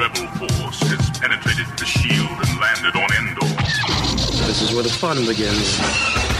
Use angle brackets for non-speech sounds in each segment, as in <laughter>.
rebel force has penetrated the shield and landed on Endor. This is where the fun begins.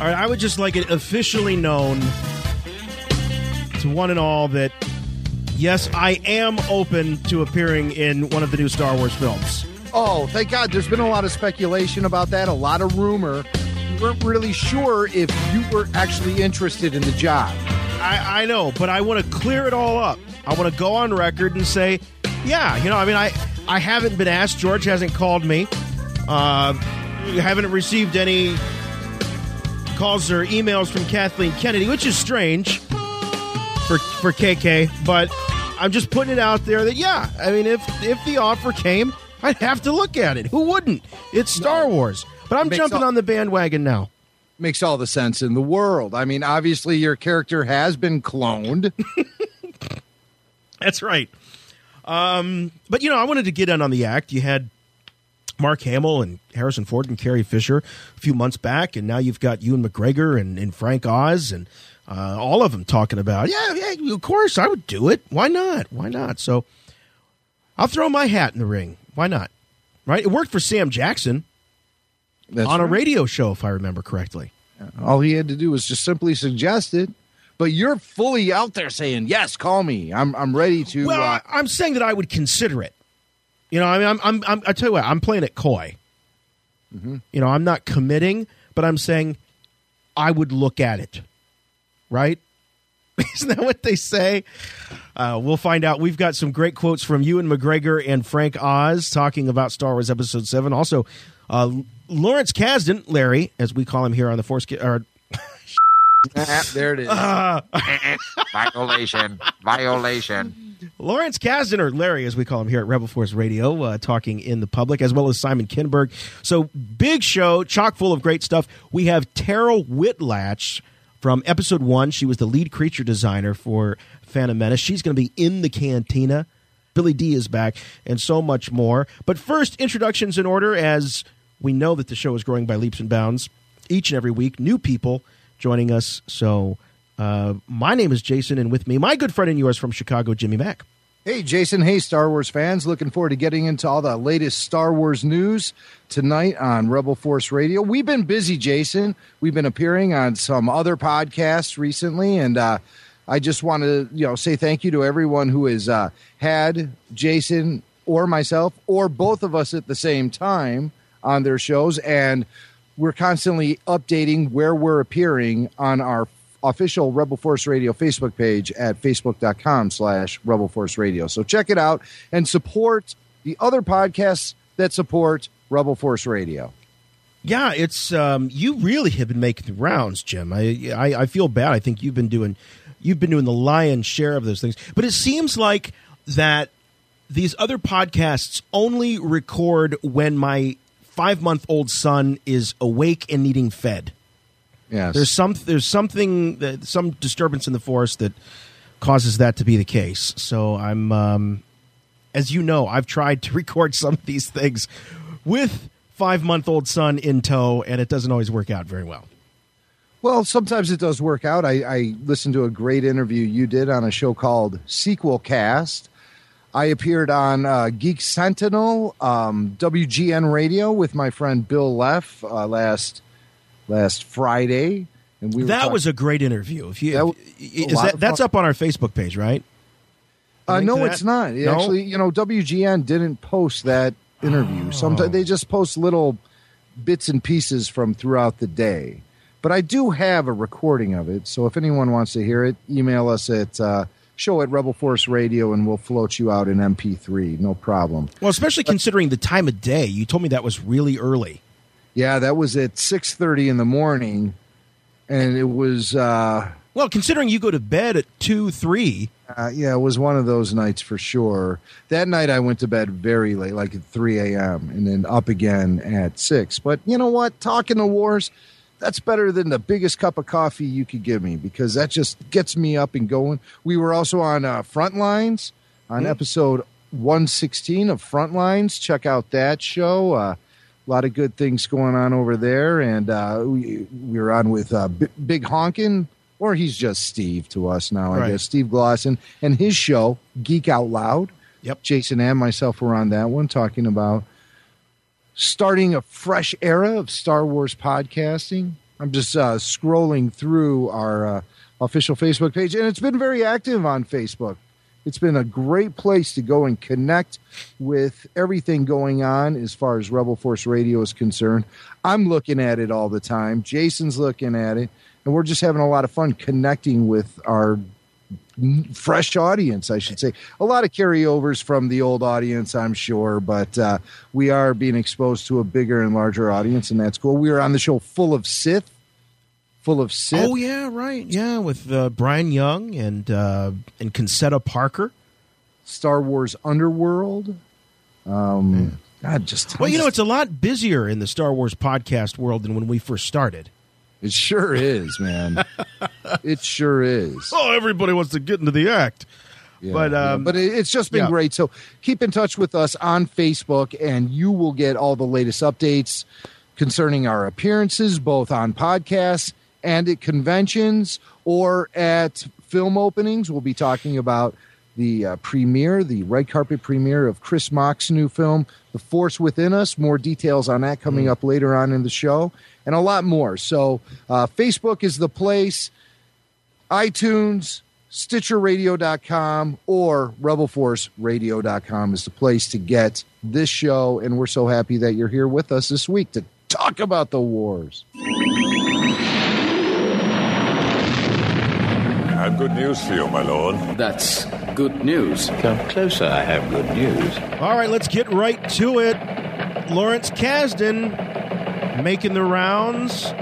All right, I would just like it officially known to one and all that yes, I am open to appearing in one of the new Star Wars films. Oh, thank God. There's been a lot of speculation about that, a lot of rumor. We weren't really sure if you were actually interested in the job. I, I know, but I want to clear it all up. I want to go on record and say, yeah, you know, I mean, I I haven't been asked. George hasn't called me. Uh, haven't received any calls or emails from Kathleen Kennedy, which is strange for for KK. But I'm just putting it out there that yeah, I mean, if if the offer came, I'd have to look at it. Who wouldn't? It's Star Wars. But I'm Makes jumping all- on the bandwagon now. Makes all the sense in the world. I mean, obviously, your character has been cloned. <laughs> <laughs> That's right. Um, but you know, I wanted to get in on the act. You had Mark Hamill and Harrison Ford and Carrie Fisher a few months back, and now you've got Ewan McGregor and, and Frank Oz and uh, all of them talking about, yeah, yeah, of course, I would do it. Why not? Why not? So I'll throw my hat in the ring. Why not? Right? It worked for Sam Jackson That's on a radio show, if I remember correctly. All he had to do was just simply suggest it. But you're fully out there saying, yes, call me. I'm, I'm ready to. Well, uh, I'm saying that I would consider it. You know, I mean, I'm, I'm, I'm I tell you what, I'm playing it coy. You know, I'm not committing, but I'm saying I would look at it. Right? <laughs> Isn't that what they say? Uh, we'll find out. We've got some great quotes from Ewan McGregor and Frank Oz talking about Star Wars Episode Seven. Also, uh, Lawrence Kasdan, Larry, as we call him here on the Force. Or, <laughs> there it is. <laughs> violation, violation. Lawrence Kasdan, or Larry, as we call him here at Rebel Force Radio, uh, talking in the public, as well as Simon Kinberg. So, big show, chock full of great stuff. We have Terryl Whitlatch from episode one. She was the lead creature designer for Phantom Menace. She's going to be in the cantina. Billy Dee is back, and so much more. But first, introductions in order, as we know that the show is growing by leaps and bounds each and every week. New people joining us. So, uh, my name is Jason, and with me, my good friend and yours from Chicago, Jimmy Mack. Hey, Jason. Hey, Star Wars fans. Looking forward to getting into all the latest Star Wars news tonight on Rebel Force Radio. We've been busy, Jason. We've been appearing on some other podcasts recently, and uh, I just want to, you know, say thank you to everyone who has uh, had Jason or myself or both of us at the same time on their shows, and we're constantly updating where we're appearing on our official Rebel Force Radio Facebook page at facebook.com slash Rebel Force Radio. So check it out and support the other podcasts that support Rebel Force Radio. Yeah, it's um, you really have been making the rounds, Jim. I, I I feel bad. I think you've been doing you've been doing the lion's share of those things. But it seems like that these other podcasts only record when my five month old son is awake and needing fed. Yes. There's some there's something that some disturbance in the forest that causes that to be the case. So I'm um, as you know, I've tried to <laughs> record some of these things with five month old son in tow, and it doesn't always work out very well. Well, sometimes it does work out. I, I listened to a great interview you did on a show called Sequel Cast. I appeared on uh, Geek Sentinel, um, WGN Radio with my friend Bill Leff uh, last last Friday, and we were that was a great interview. If you That w- is that that's up on our Facebook page, right? Uh, no, it's not. It No? Actually, you know, WGN didn't post that interview. Oh. Sometimes they just post little bits and pieces from throughout the day. But I do have a recording of it. So if anyone wants to hear it, email us at uh, show at Rebel Force Radio and we'll float you out in MP3. No problem. Well, especially considering the time of day. You told me that was really early. Yeah, that was at 6.30 in the morning. And it was, uh, Well, considering you go to bed at two, three, Uh, yeah, it was one of those nights for sure. That night I went to bed very late, like at 3 a.m., and then up again at 6. But you know what? Talking the wars, that's better than the biggest cup of coffee you could give me because that just gets me up and going. We were also on uh, Frontlines on episode 116 of Frontlines. Check out that show. Uh, a lot of good things going on over there. And uh, we, we were on with uh, B- Big Honkin', or he's just Steve to us now, I Right. guess. Steve Glosson and his show, Geek Out Loud. Yep. Jason and myself were on that one talking about starting a fresh era of Star Wars podcasting. I'm just uh, scrolling through our uh, official Facebook page, and it's been very active on Facebook. It's been a great place to go and connect with everything going on as far as Rebel Force Radio is concerned. I'm looking at it all the time. Jason's looking at it, and we're just having a lot of fun connecting with our fresh audience, I should say. A lot of carryovers from the old audience, I'm sure, but uh, we are being exposed to a bigger and larger audience, and that's cool. We are on the show full of Sith, full of Sith. Oh yeah, right. Yeah, with uh, Bryan Young and uh, and Concetta Parker. Star Wars Underworld. Um, God, just Well, you know, it's a lot busier in the Star Wars podcast world than when we first started. it sure is, man. <laughs> it sure is. Oh, everybody wants to get into the act. Yeah, But, yeah. um, but it's just been yeah. great. So keep in touch with us on Facebook, and you will get all the latest updates concerning our appearances, both on podcasts and at conventions or at film openings. We'll be talking about the uh, premiere, the red carpet premiere of Chris Mock's new film, The Force Within Us. More details on that coming up later on in the show, and a lot more. So, uh, Facebook is the place iTunes, StitcherRadio.com, or RebelForceRadio.com is the place to get this show. And we're so happy that you're here with us this week to talk about the wars. Have good news for you, my lord. That's good news. Come closer, I have good news. All right, let's get right to it. Lawrence Kasdan making the rounds.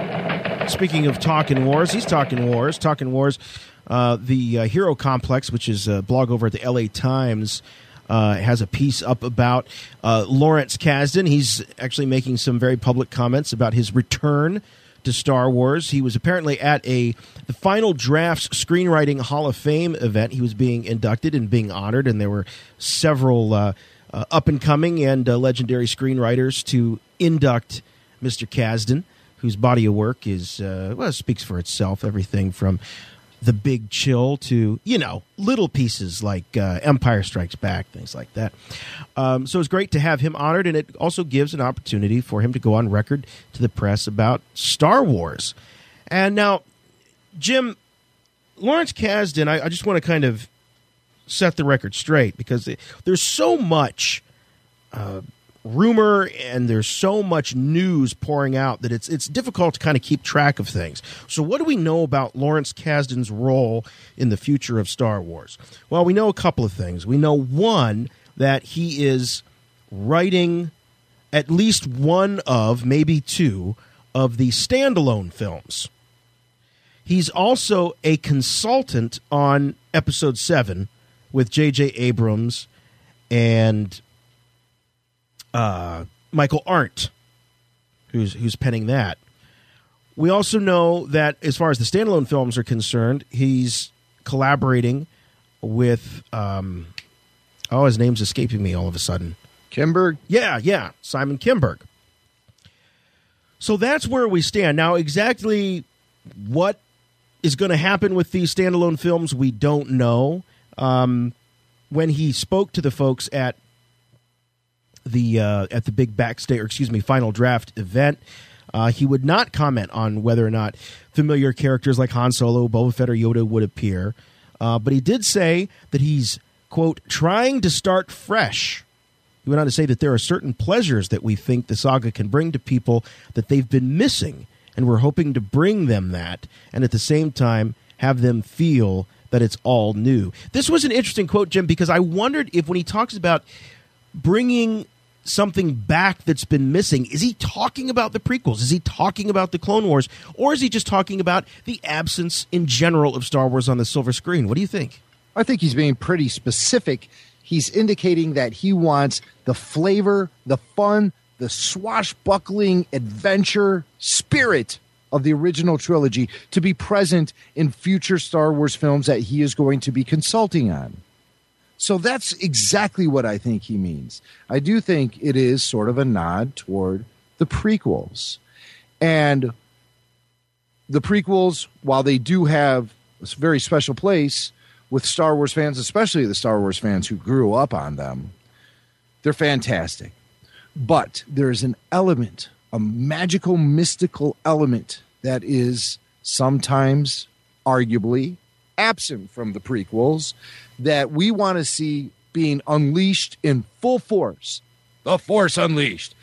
Speaking of talking wars, he's talking wars. Talking wars. Uh, the uh, Hero Complex, which is a blog over at the LA Times, uh, has a piece up about uh, Lawrence Kasdan. He's actually making some very public comments about his return to Star Wars. He was apparently at a the Final Drafts Screenwriting Hall of Fame event. He was being inducted and being honored, and there were several uh, uh, up and coming and uh, legendary screenwriters to induct Mr. Kasdan, whose body of work is uh, well speaks for itself. Everything from the Big Chill to you know little pieces like uh, Empire Strikes Back, things like that. Um, so it's great to have him honored, and it also gives an opportunity for him to go on record to the press about Star Wars. And now, Jim Lawrence Kasdan, I, I just want to kind of set the record straight because there's so much uh, rumor and there's so much news pouring out that it's it's difficult to kind of keep track of things. So what do we know about Lawrence Kasdan's role in the future of Star Wars? Well, we know a couple of things. We know one that he is writing at least one of maybe two of the standalone films. He's also a consultant on episode 7 with J.J. Abrams and uh, Michael Arndt, who's who's penning that. We also know that as far as the standalone films are concerned, he's collaborating with um, oh, his name's escaping me all of a sudden. Kinberg? Yeah, yeah, Simon Kinberg. So that's where we stand now. Exactly what is going to happen with these standalone films, we don't know. Um, when he spoke to the folks at the uh, at the big backstage, or excuse me, final draft event, uh, he would not comment on whether or not familiar characters like Han Solo, Boba Fett, or Yoda would appear. Uh, but he did say that he's quote trying to start fresh. He went on to say that there are certain pleasures that we think the saga can bring to people that they've been missing, and we're hoping to bring them that, and at the same time have them feel that it's all new. This was an interesting quote, Jim, because I wondered if when he talks about bringing something back that's been missing, is he talking about the prequels? Is he talking about the Clone Wars? Or is he just talking about the absence in general of Star Wars on the silver screen? What do you think? I think he's being pretty specific. He's indicating that he wants the flavor, the fun, the swashbuckling adventure spirit of the original trilogy to be present in future Star Wars films that he is going to be consulting on. So that's exactly what I think he means. I do think it is sort of a nod toward the prequels. And the prequels, while they do have a very special place with Star Wars fans, especially the Star Wars fans who grew up on them, they're fantastic. But there's an element, a magical, mystical element that is sometimes, arguably, absent from the prequels that we want to see being unleashed in full force. The Force Unleashed.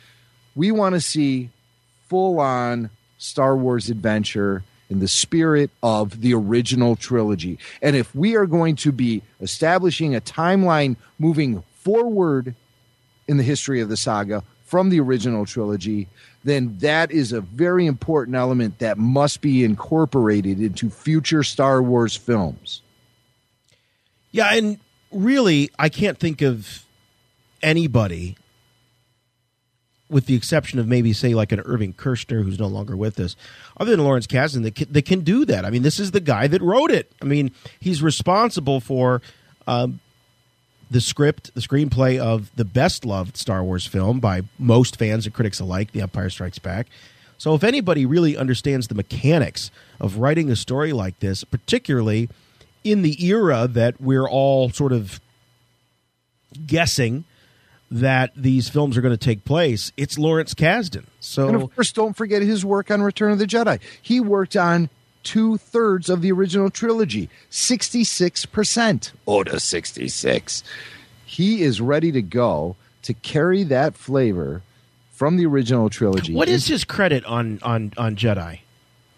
We want to see full on Star Wars adventure in the spirit of the original trilogy. And if we are going to be establishing a timeline moving forward in the history of the saga from the original trilogy, then that is a very important element that must be incorporated into future Star Wars films. Yeah, and really, I can't think of anybody, with the exception of maybe, say, like an Irvin Kershner, who's no longer with us, other than Lawrence Kasdan, that can, that can do that. I mean, this is the guy that wrote it. I mean, he's responsible for um, the script, the screenplay of the best loved Star Wars film by most fans and critics alike, The Empire Strikes Back. So, if anybody really understands the mechanics of writing a story like this, particularly in the era that we're all sort of guessing that these films are going to take place, it's Lawrence Kasdan. So, and of course, don't forget his work on Return of the Jedi. He worked on two thirds of the original trilogy, 66%. Order 66. He is ready to go to carry that flavor from the original trilogy. What is his credit on on on Jedi?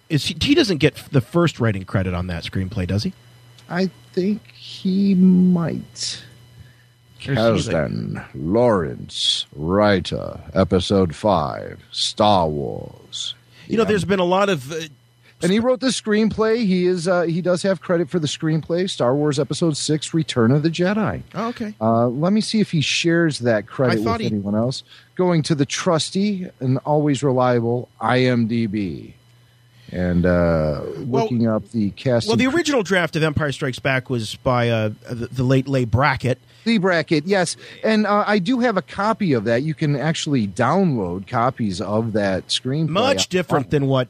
Is he, he doesn't get the first writing credit on that screenplay, does he? I think he might. Kasdan, Lawrence, writer, episode five, Star Wars. You know, there's been a lot of. Uh, and he wrote the screenplay. He is uh, he does have credit for the screenplay, Star Wars Episode Six: Return of the Jedi. Oh, okay. Uh, let me see if he shares that credit with he- anyone else. Going to the trusty and always reliable IMDb, and uh, looking up the cast. well, the original draft of Empire Strikes Back was by uh, the, the late Leigh Brackett. The Brackett, yes, and uh, I do have a copy of that. You can actually download copies of that screenplay. Much different than what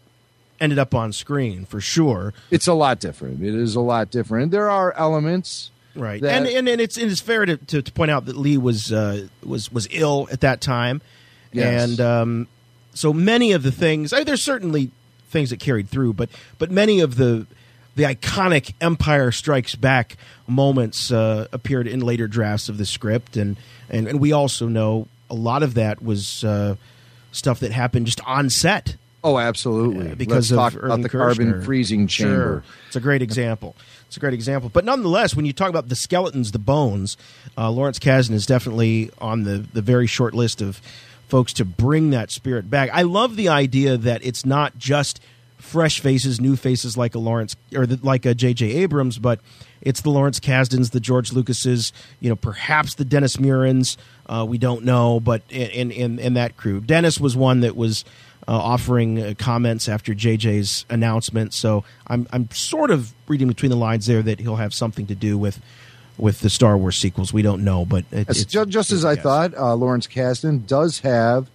ended up on screen, for sure. It's a lot different. It is a lot different. There are elements, Right, that- and, and and it's it's fair to, to, to point out that Leigh was uh, was was ill at that time, Yes. and um, so many of the things. I, there's certainly things that carried through, but but many of the the iconic Empire Strikes Back moments uh, appeared in later drafts of the script, and and, and we also know a lot of that was uh, stuff that happened just on set. Oh, absolutely. because Let's of talk about Irvin the carbon Kershner. freezing Sure. chamber. It's a great example. It's a great example. But nonetheless, when you talk about the skeletons, the bones, uh, Lawrence Kasdan is definitely on the, the very short list of folks to bring that spirit back. I love the idea that it's not just fresh faces, new faces like a Lawrence or the, like a J.J. Abrams, but it's the Lawrence Kasdans, the George Lucases, you know, perhaps the Dennis Murens. Uh, we don't know, but in, in in that crew, Dennis was one that was uh, offering uh, comments after JJ's announcement. So I'm I'm sort of reading between the lines there that he'll have something to do with with the Star Wars sequels. We don't know, but it, As, it's ju- just as I yes. thought, uh, Lawrence Kasdan does have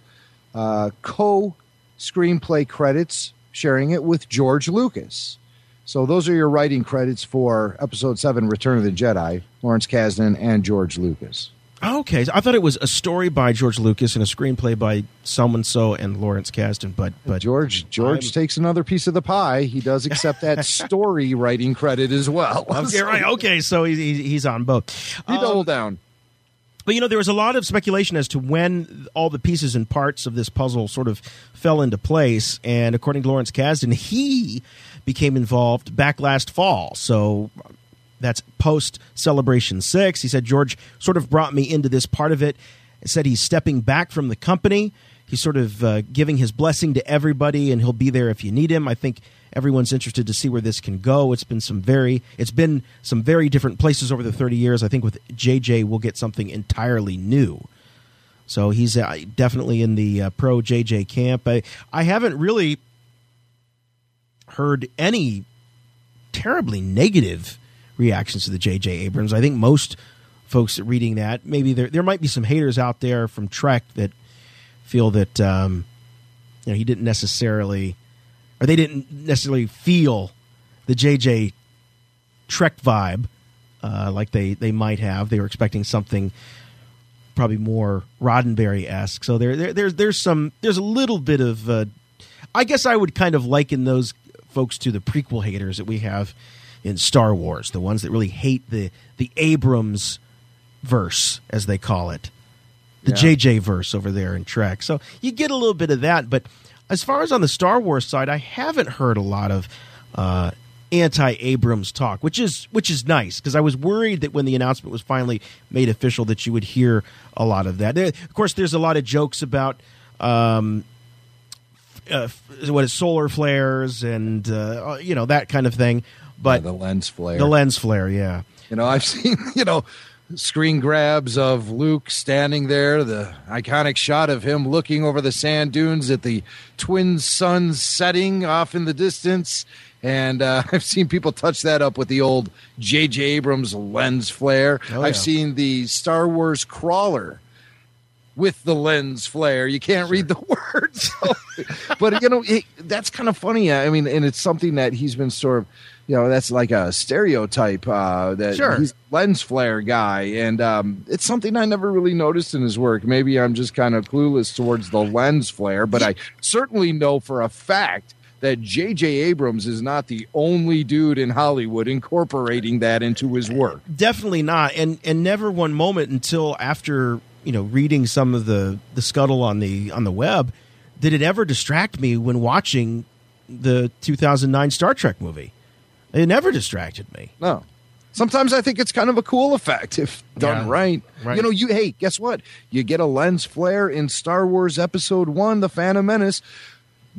uh, co screenplay credits, sharing it with George Lucas. So those are your writing credits for Episode Seven: Return of the Jedi. Lawrence Kasdan and George Lucas. Okay, so I thought it was a story by George Lucas and a screenplay by someone so and Lawrence Kasdan, but but George George I'm- takes another piece of the pie. He does accept that <laughs> story writing credit as well. <laughs> Okay, right. <laughs> Okay, so he's he's on both. He Um, doubled down. But you know, there was a lot of speculation as to when all the pieces and parts of this puzzle sort of fell into place. And according to Lawrence Kasdan, he became involved back last fall. So that's post Celebration 6. He said, George sort of brought me into this part of it. He said he's stepping back from the company. he's sort of uh, giving his blessing to everybody, and he'll be there if you need him. I think everyone's interested to see where this can go. It's been some very, it's been some very different places over the 30 years. I think with JJ, we'll get something entirely new. So he's uh, definitely in the uh, pro JJ camp. I, I haven't really heard any terribly negative reactions to the JJ Abrams. I think most folks reading that maybe there there might be some haters out there from Trek that feel that um, you know he didn't necessarily or they didn't necessarily feel the JJ Trek vibe uh, like they they might have. They were expecting something probably more Roddenberry esque. So there, there there's there's some there's a little bit of uh, I guess I would kind of liken those folks to the prequel haters that we have in Star Wars, the ones that really hate the the Abrams verse as they call it, the Yeah. JJ verse over there in Trek. So you get a little bit of that, but as far as on the Star Wars side, I haven't heard a lot of uh, anti-Abrams talk, which is which is nice because I was worried that when the announcement was finally made official that you would hear a lot of that. Of course, there's a lot of jokes about. Um, uh, what is solar flares and uh, you know that kind of thing, but the lens flare. the lens flare, yeah. You know, I've <laughs> seen, you know, screen grabs of Luke standing there, the iconic shot of him looking over the sand dunes at the twin suns setting off in the distance. And uh, <laughs> I've seen people touch that up with the old J.J. Abrams lens flare. Oh, yeah. I've seen the Star Wars crawler with the lens flare. You can't read the <laughs> words. So- but, you know, it, that's kind of funny. I mean, and it's something that he's been sort of, you know, that's like a stereotype uh, that Sure. he's a lens flare guy. And um, it's something I never really noticed in his work. Maybe I'm just kind of clueless towards the lens flare, but I certainly know for a fact that J.J. Abrams is not the only dude in Hollywood incorporating that into his work. Definitely not, and and never one moment until after you know reading some of the the scuttle on the on the web did it ever distract me when watching the 2009 Star Trek movie. It never distracted me. No. Sometimes I think it's kind of a cool effect if done Yeah. right. Right. You know, you hey, guess what? You get a lens flare in Star Wars Episode One, The Phantom Menace,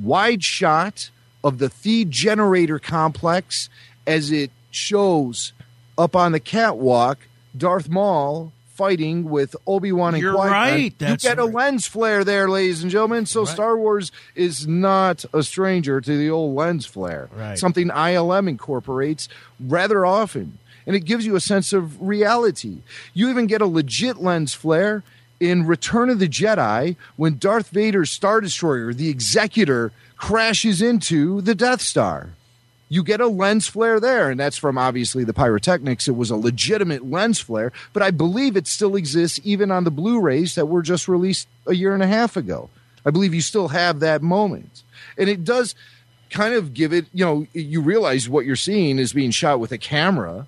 wide shot of the Theed generator complex as it shows up on the catwalk Darth Maul fighting with Obi Wan and You're Qui-Gon. right. You get a right. lens flare there, ladies and gentlemen. So Star Wars is not a stranger to the old lens flare. Right. Something ILM incorporates rather often. And it gives you a sense of reality. You even get a legit lens flare in Return of the Jedi when Darth Vader's Star Destroyer, the Executor, crashes into the Death Star you get a lens flare there. And that's from obviously the pyrotechnics. It was a legitimate lens flare but i believe it still exists even on the blu-rays that were just released a year and a half ago. I believe you still have that moment. And it does kind of give it you know you realize what you're seeing is being shot with a camera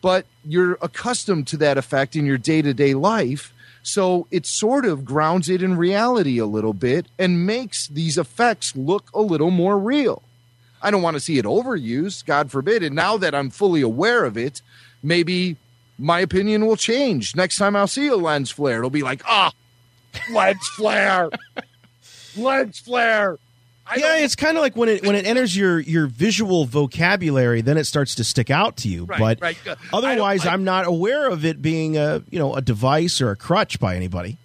but you're accustomed to that effect in your day-to-day life. So it sort of grounds it in reality a little bit and makes these effects look a little more real I don't want to see it overused, God forbid. And now that I'm fully aware of it, maybe my opinion will change. Next time I'll see a lens flare, it'll be like, ah, lens <laughs> flare, lens flare. I yeah, it's kind of like when it when it enters your your visual vocabulary, then it starts to stick out to you. Right, but right. Uh, I otherwise, I'm not aware of it being a you know a device or a crutch by anybody.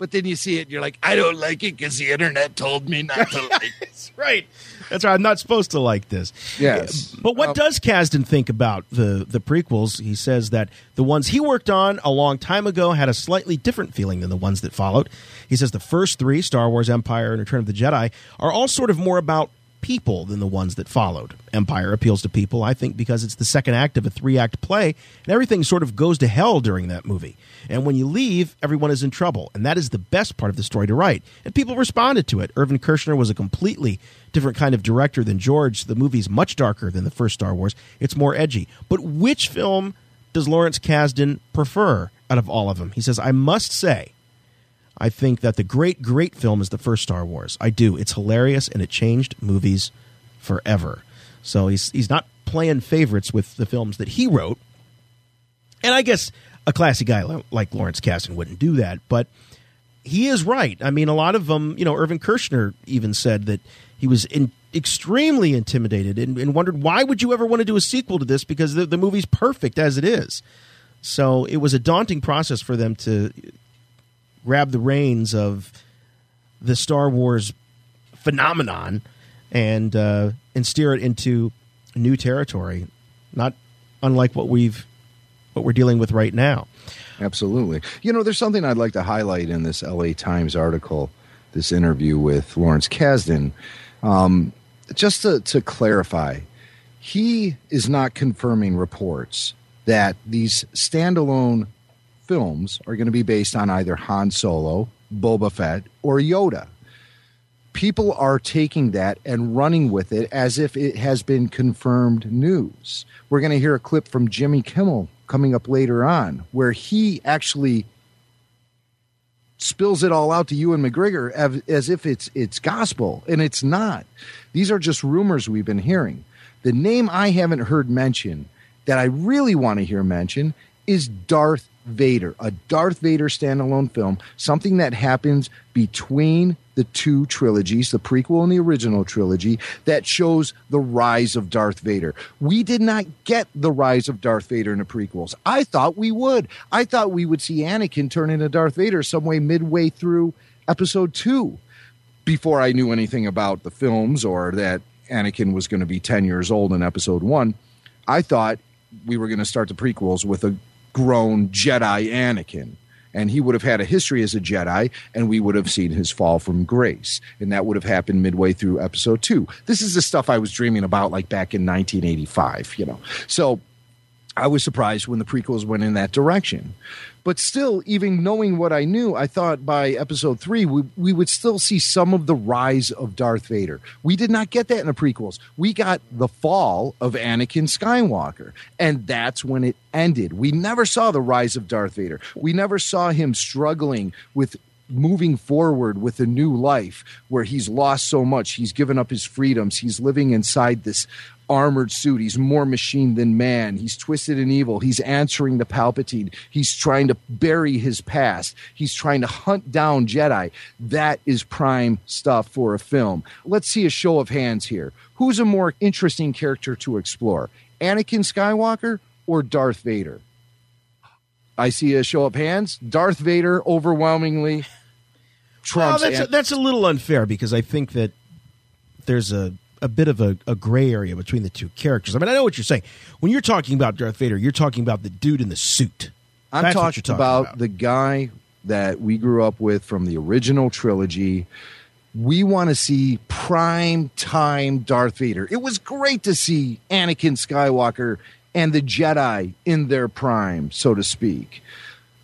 But then you see it, and you're like, I don't like it because the internet told me not to <laughs> like it. That's right. That's right. I'm not supposed to like this. Yes. But what Um, does Kasdan think about the the prequels? He says that the ones he worked on a long time ago had a slightly different feeling than the ones that followed. He says the first three, Star Wars, Empire, and Return of the Jedi, are all sort of more about people than the ones that followed. Empire appeals to people, I think, because it's the second act of a three act play, and everything sort of goes to hell during that movie. And when you leave, everyone is in trouble, and that is the best part of the story to write. And people responded to it. Irvin Kershner was a completely different kind of director than George. The movie's much darker than the first Star Wars. It's more edgy. But which film does Lawrence Kasdan prefer out of all of them? He says, I must say, I think that the great, great film is the first Star Wars. I do. It's hilarious and it changed movies forever. So he's he's not playing favorites with the films that he wrote. And I guess a classy guy like Lawrence Kasdan wouldn't do that, but he is right. I mean, a lot of them, you know, Irvin Kershner even said that he was in, extremely intimidated and, and, wondered why would you ever want to do a sequel to this because the, the movie's perfect as it is. So it was a daunting process for them to grab the reins of the Star Wars phenomenon and uh, and steer it into new territory, not unlike what we've what we're dealing with right now. Absolutely. You know, there's something I'd like to highlight in this LA Times article, this interview with Lawrence Kasdan. Um, just to, to clarify, he is not confirming reports that these standalone films are going to be based on either Han Solo, Boba Fett, or Yoda. People are taking that and running with it as if it has been confirmed news. We're going to hear a clip from Jimmy Kimmel coming up later on where he actually spills it all out to Ewan McGregor as, as if it's it's gospel and it's not. These are just rumors we've been hearing. The name I haven't heard mentioned that I really want to hear mentioned is Darth Vader, a Darth Vader standalone film, something that happens between the two trilogies, the prequel and the original trilogy, that shows the rise of Darth Vader. We did not get the rise of Darth Vader in the prequels. I thought we would. I thought we would see Anakin turn into Darth Vader some way midway through episode two before I knew anything about the films or that Anakin was going to be 10 years old in episode one. I thought we were going to start the prequels with a grown Jedi Anakin. And he would have had a history as a Jedi, and we would have seen his fall from grace. And that would have happened midway through episode two. This is the stuff I was dreaming about, like back in 1985, you know. So I was surprised when the prequels went in that direction. But still, even knowing what I knew, I thought by episode three, we, we would still see some of the rise of Darth Vader. We did not get that in the prequels. We got the fall of Anakin Skywalker, and that's when it ended. We never saw the rise of Darth Vader. We never saw him struggling with moving forward with a new life where he's lost so much. He's given up his freedoms. He's living inside this armored suit. He's more machine than man. He's twisted and evil. He's answering the Palpatine. He's trying to bury his past. He's trying to hunt down Jedi. That is prime stuff for a film. Let's see a show of hands here. Who's a more interesting character to explore? Anakin Skywalker or Darth Vader? I see a show of hands. Darth Vader overwhelmingly trumps. Well, that's, a, that's a little unfair because I think that there's a a bit of a, a, gray area between the two characters. I mean, I know what you're saying. When you're talking about Darth Vader, you're talking about the dude in the suit. I'm talking, talking about, about, the guy that we grew up with from the original trilogy. We want to see prime time Darth Vader. It was great to see Anakin Skywalker and the Jedi in their prime, so to speak.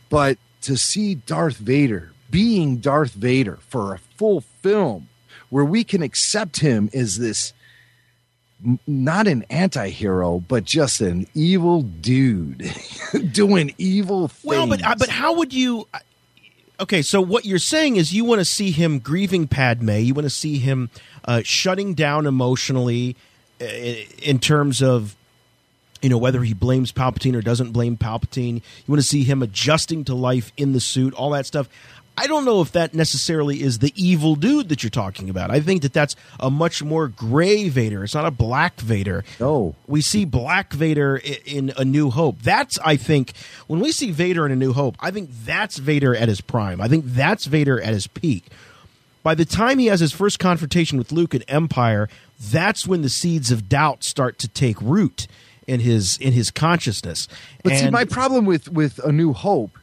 But to see Darth Vader being Darth Vader for a full film where we can accept him as this not an anti-hero but just an evil dude <laughs> doing evil things. Well, but uh, but how would you uh, Okay, so what you're saying is you want to see him grieving Padme, you want to see him uh, shutting down emotionally uh, in terms of you know whether he blames Palpatine or doesn't blame Palpatine. You want to see him adjusting to life in the suit, all that stuff. I don't know if that necessarily is the evil dude that you're talking about. I think that that's a much more gray Vader. It's not a black Vader. No. We see black Vader in A New Hope. That's, I think, when we see Vader in A New Hope, I think that's Vader at his prime. I think that's Vader at his peak. By the time he has his first confrontation with Luke in Empire, that's when the seeds of doubt start to take root in his in his consciousness. But and, see, my problem with with A New Hope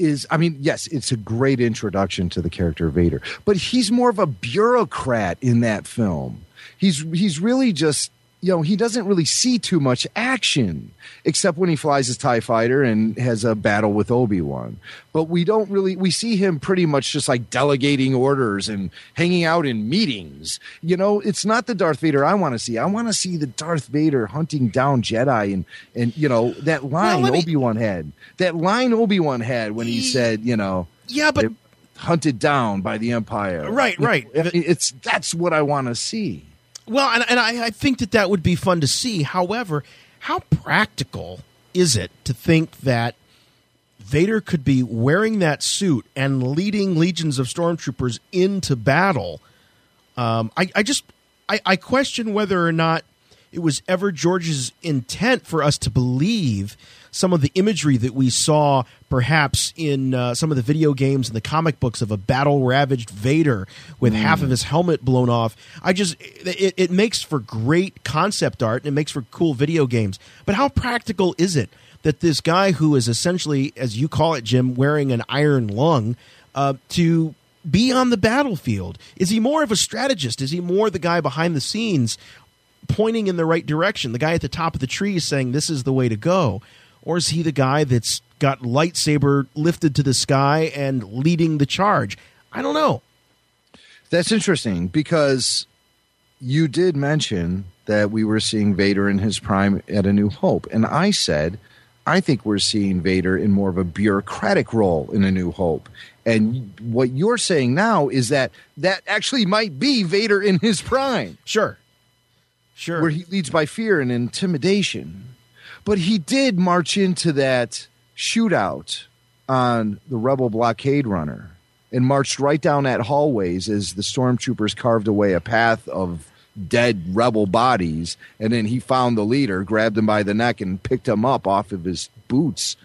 is I mean, yes, it's a great introduction to the character of Vader, but he's more of a bureaucrat in that film. He's he's really just you know, he doesn't really see too much action except when he flies his TIE fighter and has a battle with Obi Wan. But we don't really, we see him pretty much just like delegating orders and hanging out in meetings. You know, it's not the Darth Vader I want to see. I want to see the Darth Vader hunting down Jedi and, and you know, that line well, Obi Wan had. That line Obi Wan had when he said, you know, yeah, but. Hunted down by the Empire. Right, right. It's that's what I want to see. Well, and, and I, I think that that would be fun to see. However, how practical is it to think that Vader could be wearing that suit and leading legions of stormtroopers into battle. Um, I, I just I, I question whether or not it was ever George's intent for us to believe some of the imagery that we saw perhaps in uh, some of the video games and the comic books of a battle ravaged Vader with half of his helmet blown off. I just it, it makes for great concept art and it makes for cool video games. But how practical is it that this guy who is essentially, as you call it, Jim, wearing an iron lung, uh, to be on the battlefield? Is he more of a strategist? Is he more the guy behind the scenes pointing in the right direction? The guy at the top of the tree saying, This is the way to go? Or is he the guy that's got lightsaber lifted to the sky and leading the charge? I don't know. That's interesting because you did mention that we were seeing Vader in his prime at A New Hope. And I said, I think we're seeing Vader in more of a bureaucratic role in A New Hope. And what you're saying now is that that actually might be Vader in his prime. Sure. Sure. Where he leads by fear and intimidation. But he did march into that shootout on the Rebel blockade runner and marched right down that hallways as the stormtroopers carved away a path of dead rebel bodies. And then he found the leader, grabbed him by the neck, and picked him up off of his boots.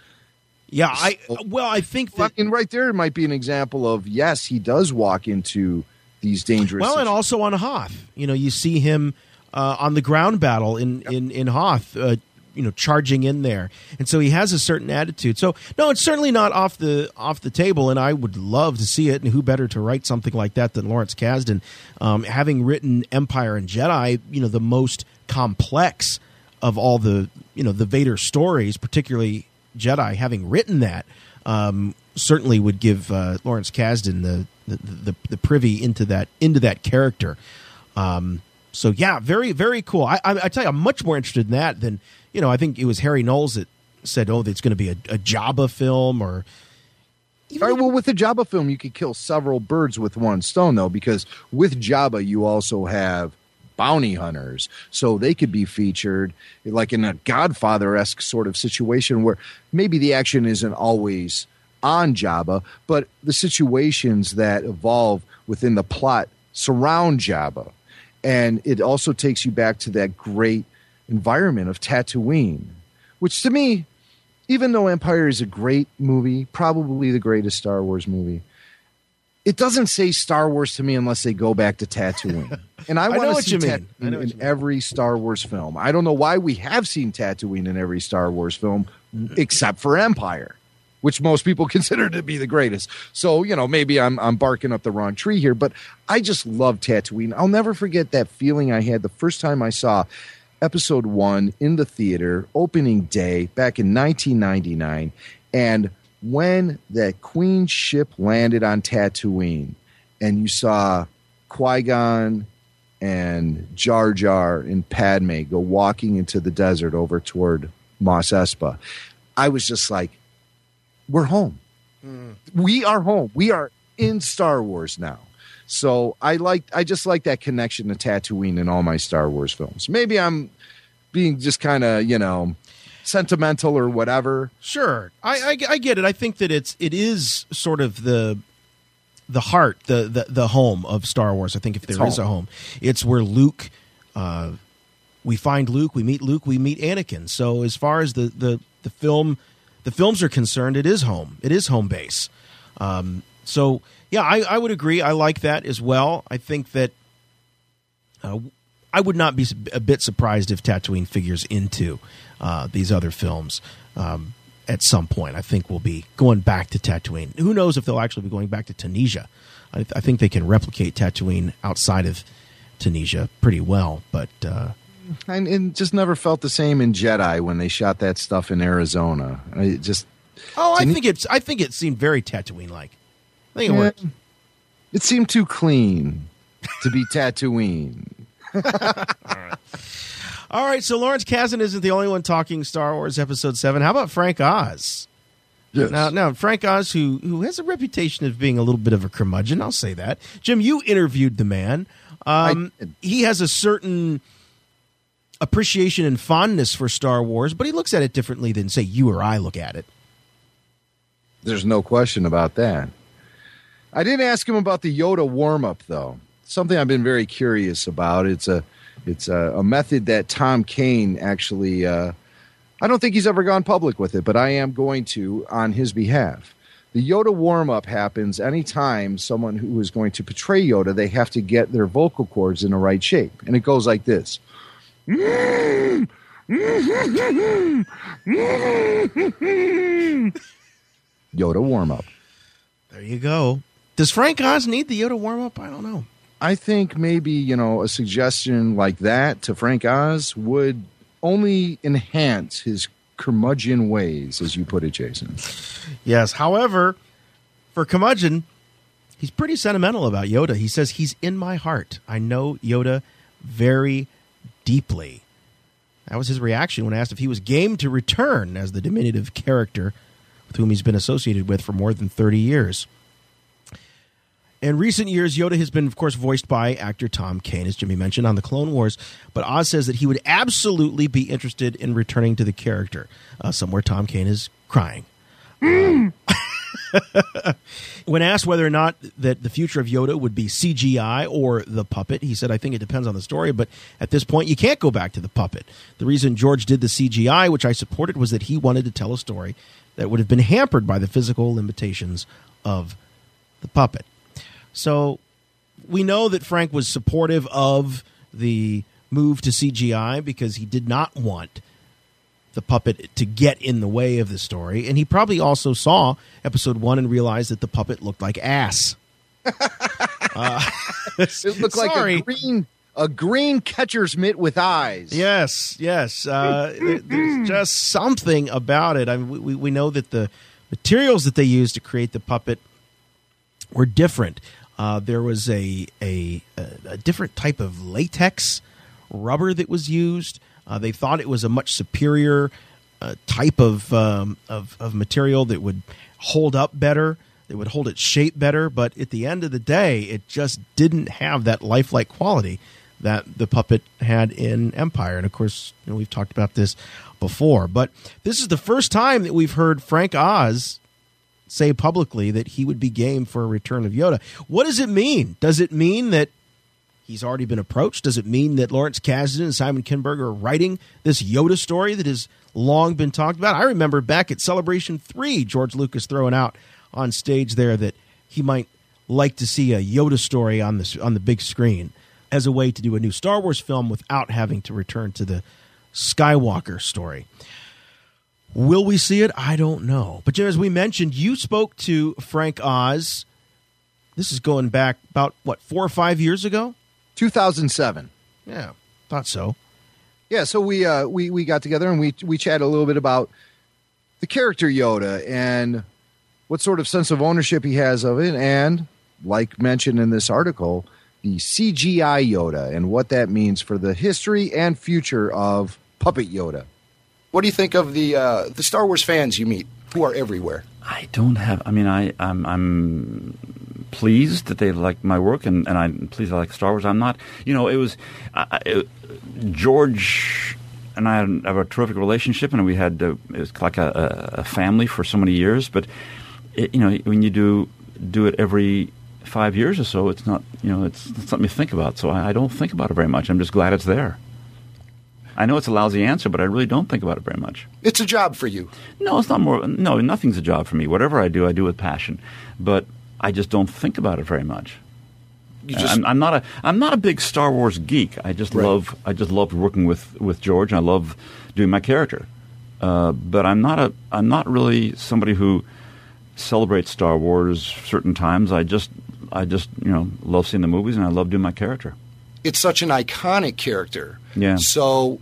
Yeah, I well, I think that and right there might be an example of yes, he does walk into these dangerous. well, and also on Hoth, you know, you see him uh, on the ground battle in in in Hoth. Uh, you know, charging in there, and so he has a certain attitude. So, no, it's certainly not off the off the table, and I would love to see it. And who better to write something like that than Lawrence Kasdan, um, having written Empire and Jedi, you know, the most complex of all the you know the Vader stories, particularly Jedi, having written that, um, certainly would give uh, Lawrence Kasdan the, the the the privy into that into that character. Um, so yeah, very very cool. I, I, I tell you, I'm much more interested in that than you know. I think it was Harry Knowles that said, "Oh, it's going to be a, a Jabba film," or All right, well, with the Jabba film, you could kill several birds with one stone, though, because with Jabba, you also have bounty hunters. So they could be featured like in a Godfather esque sort of situation where maybe the action isn't always on Jabba, but the situations that evolve within the plot surround Jabba. And it also takes you back to that great environment of Tatooine, which to me, even though Empire is a great movie, probably the greatest Star Wars movie, it doesn't say Star Wars to me unless they go back to Tatooine. <laughs> And I I want to see mean. Tatooine in every Star Wars film. I don't know why we have seen Tatooine in every Star Wars film except for Empire, which most people <laughs> consider to be the greatest. So, you know, maybe I'm I'm barking up the wrong tree here, but I just love Tatooine. I'll never forget that feeling I had the first time I saw episode 1 in the theater opening day back in 1999 and when that queen ship landed on Tatooine and you saw Qui-Gon and Jar Jar and Padme go walking into the desert over toward Mos Espa, I was just like, we're home. We are home. We are in Star Wars now. So I like I just like that connection to Tatooine in all my Star Wars films. Maybe I'm being just kind of, you know, sentimental or whatever. Sure, I, I, I get it. I think that it's it is sort of the the heart, the the, the home of Star Wars. I think if It's there is a home. home, it's where Luke. Uh, we find Luke, we meet Luke, we meet Anakin. So as far as the the the film, the films are concerned, it is home. It is home base. Um, so yeah, I, I would agree. I like that as well. I think that uh, I would not be a bit surprised if Tatooine figures into uh, these other films um, at some point. I think we'll be going back to Tatooine. Who knows if they'll actually be going back to Tunisia? I, I think they can replicate Tatooine outside of Tunisia pretty well, but. Uh, And it just never felt the same in Jedi when they shot that stuff in Arizona. I just oh, I think it's. I think it seemed very Tatooine like. I think it Yeah. worked. it seemed too clean to be <laughs> Tatooine. <laughs> All right, so Lawrence Kasdan isn't the only one talking Star Wars Episode Seven. How about Frank Oz? Yes. Now, now Frank Oz, who who has a reputation of being a little bit of a curmudgeon, I'll say that. Jim, you interviewed the man. Um, he has a certain appreciation and fondness for Star Wars, but he looks at it differently than say you or I look at it. There's no question about that. I didn't ask him about the Yoda warm up though. Something I've been very curious about. It's a it's a, a method that Tom Kane actually. Uh, I don't think he's ever gone public with it, but I am going to on his behalf. The Yoda warm up happens anytime someone who is going to portray Yoda, they have to get their vocal cords in the right shape. And it goes like this. <laughs> Yoda warm up. There you go. Does Frank Oz need the Yoda warm up? I don't know. I think maybe, you know, a suggestion like that to Frank Oz would only enhance his curmudgeon ways, as you put it, Jason. Yes. However, for Curmudgeon, he's pretty sentimental about Yoda. He says, He's in my heart. I know Yoda very deeply. That was his reaction when asked if he was game to return as the diminutive character with whom he's been associated with for more than 30 years. In recent years, Yoda has been, of course, voiced by actor Tom Kane, as Jimmy mentioned, on the Clone Wars. But Oz says that he would absolutely be interested in returning to the character. Uh, somewhere Tom Kane is crying. Um, <laughs> <laughs> when asked whether or not that the future of Yoda would be CGI or the puppet, he said, "I think it depends on the story, but at this point, you can't go back to the puppet. The reason George did the CGI, which I supported, was that he wanted to tell a story that would have been hampered by the physical limitations of the puppet." So we know that Frank was supportive of the move to CGI because he did not want the puppet to get in the way of the story. And he probably also saw episode one and realized that the puppet looked like ass. <laughs> uh, it looked like sorry. a green a green catcher's mitt with eyes. Yes, yes. Uh, there- there's <laughs> just something about it. I mean, we, we know that the materials that they used to create the puppet were different. Uh, there was a, a a different type of latex rubber that was used. Uh, they thought it was a much superior uh, type of, um, of of material that would hold up better. That would hold its shape better. But at the end of the day, it just didn't have that lifelike quality that the puppet had in Empire. And of course, you know, we've talked about this before. But this is the first time that we've heard Frank Oz say publicly that he would be game for a return of Yoda. What does it mean? Does it mean that he's already been approached? Does it mean that Lawrence Kasdan and Simon Kinberg are writing this Yoda story that has long been talked about? I remember back at Celebration 3, George Lucas throwing out on stage there that he might like to see a Yoda story on the, on the big screen as a way to do a new Star Wars film without having to return to the Skywalker story. Will we see it? I don't know. But as we mentioned, you spoke to Frank Oz. This is going back about what four or five years ago. 2007. Yeah, thought so. Yeah, so we uh, we we got together and we we chatted a little bit about the character Yoda and what sort of sense of ownership he has of it, and like mentioned in this article, the CGI Yoda and what that means for the history and future of Puppet Yoda. What do you think of the uh, the Star Wars fans you meet who are everywhere? I don't have. I mean, I I'm, I'm pleased that they like my work, and, and I'm pleased I like Star Wars. I'm not. You know, it was I- it, George and I have a terrific relationship, and we had uh, it was like a, a family for so many years. But it, you know, when you do do it every five years or so, it's not you know it's, it's something you think about. So I, I don't think about it very much. I'm just glad it's there. I know it's a lousy answer, but I really don't think about it very much. It's a job for you. No, it's not more. No, nothing's a job for me. Whatever I do, I do with passion. But I just don't think about it very much. Just- I'm, I'm not a. I'm not a big Star Wars geek. I just Right. love. I just love working with with George. And I love doing my character. Uh, but I'm not a. I'm not really somebody who celebrates Star Wars certain times. I just. I just you know love seeing the movies and I love doing my character. It's such an iconic character. Yeah. So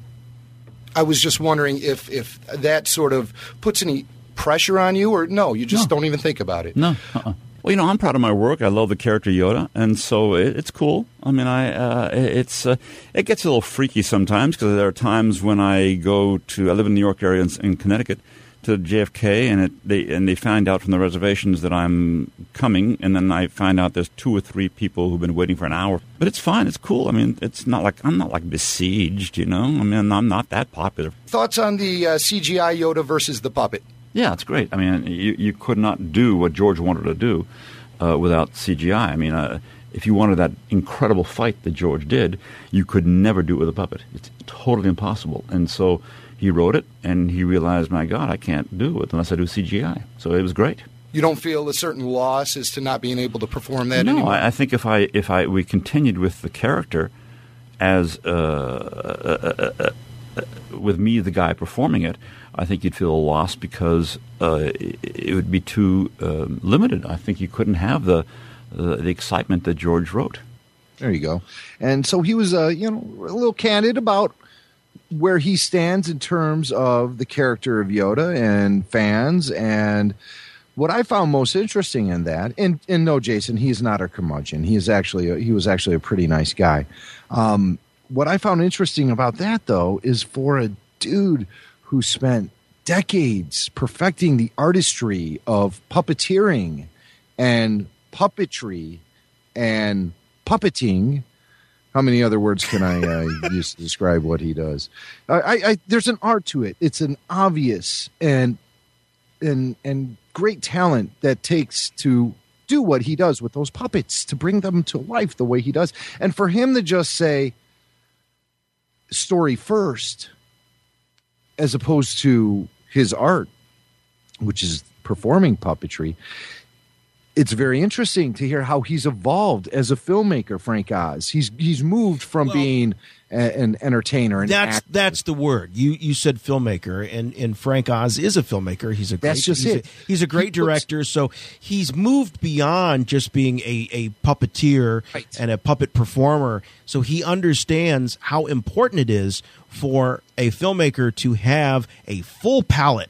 I was just wondering if if that sort of puts any pressure on you, or no, you just don't even think about it. No. Uh-uh. Well, you know, I'm proud of my work. I love the character Yoda, and so it, it's cool. I mean, I uh, it- it's uh, it gets a little freaky sometimes because there are times when I go to I live in the New York area in, in Connecticut to JFK, and it they and they find out from the reservations that I'm coming, and then I find out there's two or three people who've been waiting for an hour. But it's fine. It's cool. I mean, it's not like I'm not like besieged. You know, I mean, I'm not that popular. Thoughts on the uh, CGI Yoda versus the puppet? Yeah, it's great. I mean, you, you could not do what George wanted to do uh, without CGI. I mean, uh, if you wanted that incredible fight that George did, you could never do it with a puppet. It's totally impossible. And so he wrote it, and he realized, my God, I can't do it unless I do CGI. So it was great. You don't feel a certain loss as to not being able to perform that no, anymore? I, I think if I if I we continued with the character as uh, uh, uh, uh, with me, the guy performing it, I think you'd feel a loss because uh, it, it would be too um limited. I think you couldn't have the the, the excitement that George wrote. There you go. And so he was, uh, you know, a little candid about where he stands in terms of the character of Yoda and fans. And what I found most interesting in that, and, and no, Jason, he is not a curmudgeon. He is actually, a, he was actually a pretty nice guy. Um, what I found interesting about that, though, is for a dude who spent decades perfecting the artistry of puppeteering and puppetry and puppeting. How many other words can I uh, <laughs> use to describe what he does? I, I, I, there's an art to it. It's an obvious and and and great talent that takes to do what he does with those puppets to bring them to life the way he does. And for him to just say story first as opposed to his art, which is performing puppetry, it's very interesting to hear how he's evolved as a filmmaker. Frank Oz, he's he's moved from Well, being a, an entertainer. An That's actor. that's the word. You you said filmmaker, and and Frank Oz is a filmmaker. He's a great, That's just he's it. A, he's a great He director. So he's moved beyond just being a a puppeteer and a puppet performer. So he understands how important it is for a filmmaker to have a full palette,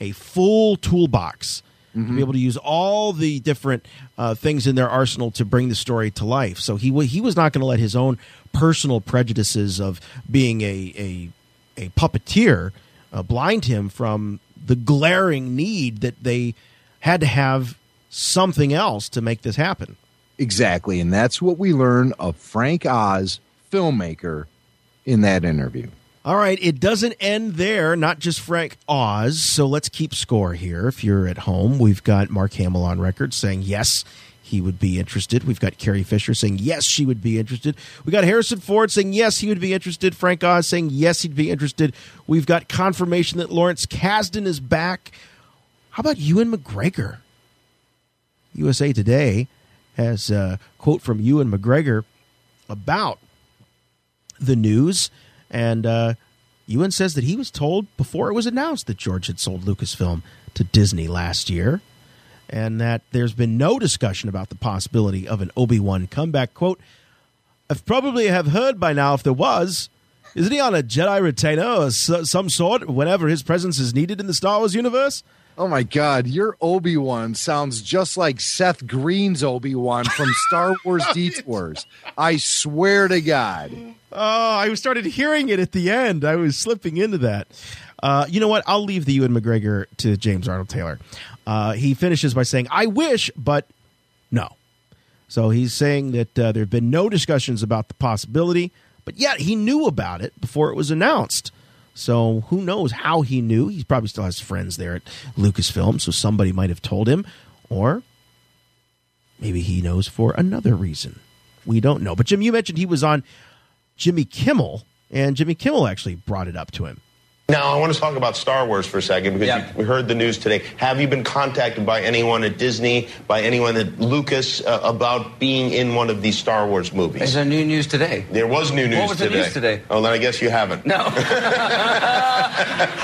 a full toolbox. To be able to use all the different uh, things in their arsenal to bring the story to life, so he wa he was not going to let his own personal prejudices of being a a, a puppeteer uh, blind him from the glaring need that they had to have something else to make this happen. Exactly. And that's what we learn of Frank Oz, filmmaker, in that interview. All right, it doesn't end there, not just Frank Oz. So let's keep score here. If you're at home, we've got Mark Hamill on record saying yes, he would be interested. We've got Carrie Fisher saying yes, she would be interested. We got Harrison Ford saying yes, he would be interested. Frank Oz saying yes, he'd be interested. We've got confirmation that Lawrence Kasdan is back. How about Ewan McGregor? USA Today has a quote from Ewan McGregor about the news. And uh, Ewan says that he was told before it was announced that George had sold Lucasfilm to Disney last year, and that there's been no discussion about the possibility of an Obi Wan comeback. Quote, I probably have heard by now if there was. Isn't he on a Jedi retainer or some sort whenever his presence is needed in the Star Wars universe? Oh my God, your Obi Wan sounds just like Seth Green's Obi Wan from Star <laughs> Wars Detours. I swear to God. Oh, I started hearing it at the end. I was slipping into that. Uh, you know what? I'll leave the Ewan McGregor to James Arnold Taylor. Uh, he finishes by saying, I wish, but no. So he's saying that uh, there have been no discussions about the possibility, but yet he knew about it before it was announced. So who knows how he knew? He probably still has friends there at Lucasfilm, so somebody might have told him, or maybe he knows for another reason. We don't know. But Jim, you mentioned he was on Jimmy Kimmel, and Jimmy Kimmel actually brought it up to him. Now, I want to talk about Star Wars for a second because you, we heard the news today. Have you been contacted by anyone at Disney, by anyone at Lucas uh, about being in one of these Star Wars movies? Is there new news today? There was new news What was the today. news today? Oh, then I guess you haven't. No. <laughs>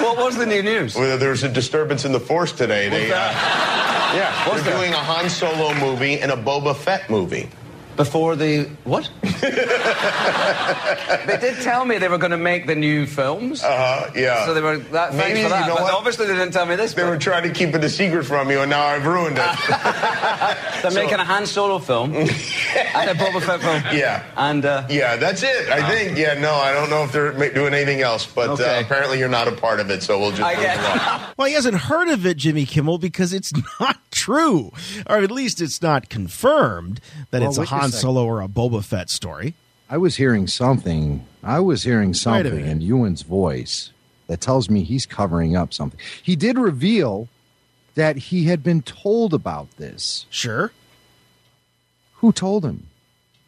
what was the new news? Well, there was a disturbance in the Force today. They, uh, yeah, <laughs> What's they're that? doing a Han Solo movie and a Boba Fett movie. Before the what? <laughs> they did tell me they were going to make the new films. Uh, huh. yeah. So they were that. Maybe, for that. you know but what? obviously they didn't tell me this. They were trying to keep it a secret from you, and now I've ruined it. <laughs> They're making a Han Solo film <laughs> and a Boba Fett film. Yeah. And uh, Yeah, that's it. I think. Yeah, no, I don't know if they're doing anything else, but Okay. uh, apparently you're not a part of it, so we'll just. I move get- along. Well, he hasn't heard of it, Jimmy Kimmel, because it's not true, or at least it's not confirmed that Well, it's a wait a Han second. Solo or a Boba Fett story. I was hearing something. I was hearing something in Ewan's voice that tells me he's covering up something. He did reveal that he had been told about this. Sure. Who told him?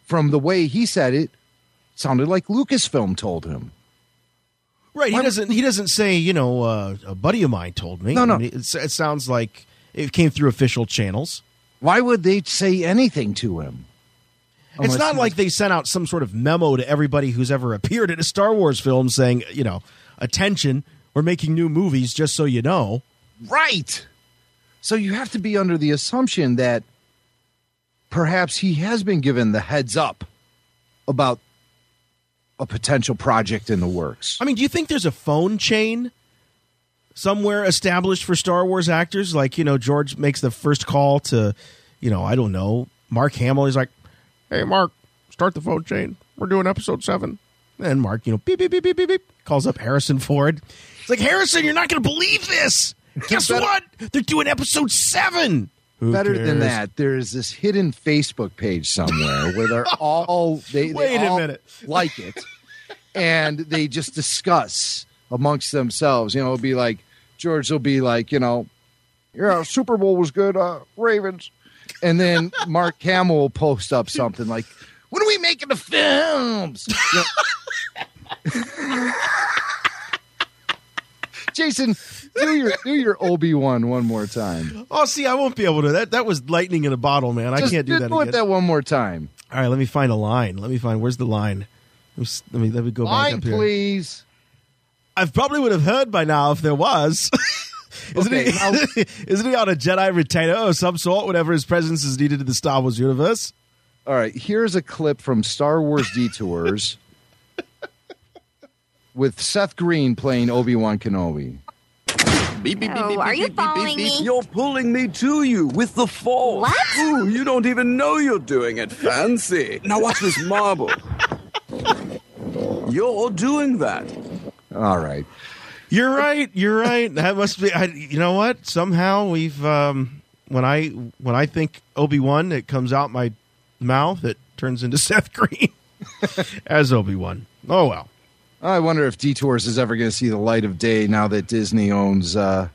From the way he said it, sounded like Lucasfilm told him. Right. He doesn't. He doesn't say. You know, uh, a buddy of mine told me. No, no. I mean, it's- it sounds like it came through official channels. Why would they say anything to him? Oh, it's not like they sent out some sort of memo to everybody who's ever appeared in a Star Wars film saying, you know, attention, we're making new movies, just so you know. Right. So you have to be under the assumption that perhaps he has been given the heads up about a potential project in the works. I mean, do you think there's a phone chain somewhere established for Star Wars actors? Like, you know, George makes the first call to, you know, I don't know, Mark Hamill. He's like, hey, Mark, start the phone chain. We're doing episode seven. And Mark, you know, beep, beep, beep, beep, beep, beep, calls up Harrison Ford. It's like, Harrison, you're not going to believe this. <laughs> Guess Better- what? They're doing episode seven. Who Better than that, there is this hidden Facebook page somewhere where they're <laughs> all they, they Wait a minute. <laughs> like it, and they just discuss amongst themselves. You know, it'll be like George will be like, you know, yeah, Super Bowl was good, uh, Ravens, and then Mark Hamill will post up something like, "When are we making the films?" <laughs> Jason, do your do your Obi Wan one more time. Oh, see, I won't be able to. That that was lightning in a bottle, man. I can't do do that it that one more time. All right, let me find a line. Let me find. Where's the line? Let me let me, let me go back Line, up here. please. I probably would have heard by now if there was. <laughs> isn't, Okay, he, now- <laughs> isn't he on a Jedi retainer of some sort whenever his presence is needed in the Star Wars universe? All right, here's a clip from Star Wars Detours with Seth Green playing Obi Wan Kenobi. Beep, beep, beep, Oh, beep, are beep, you beep, beep, following beep. me? You're pulling me to you with the force. What? Ooh, you don't even know you're doing it. Fancy. Now watch this marble. <laughs> You're doing that. All right. You're right. You're right. That must be. I, you know what? Somehow we've um, when I when I think Obi Wan, it comes out my mouth. It turns into <laughs> Seth Green <laughs> as Obi Wan. Oh well. I wonder if Detours is ever going to see the light of day now that Disney owns uh,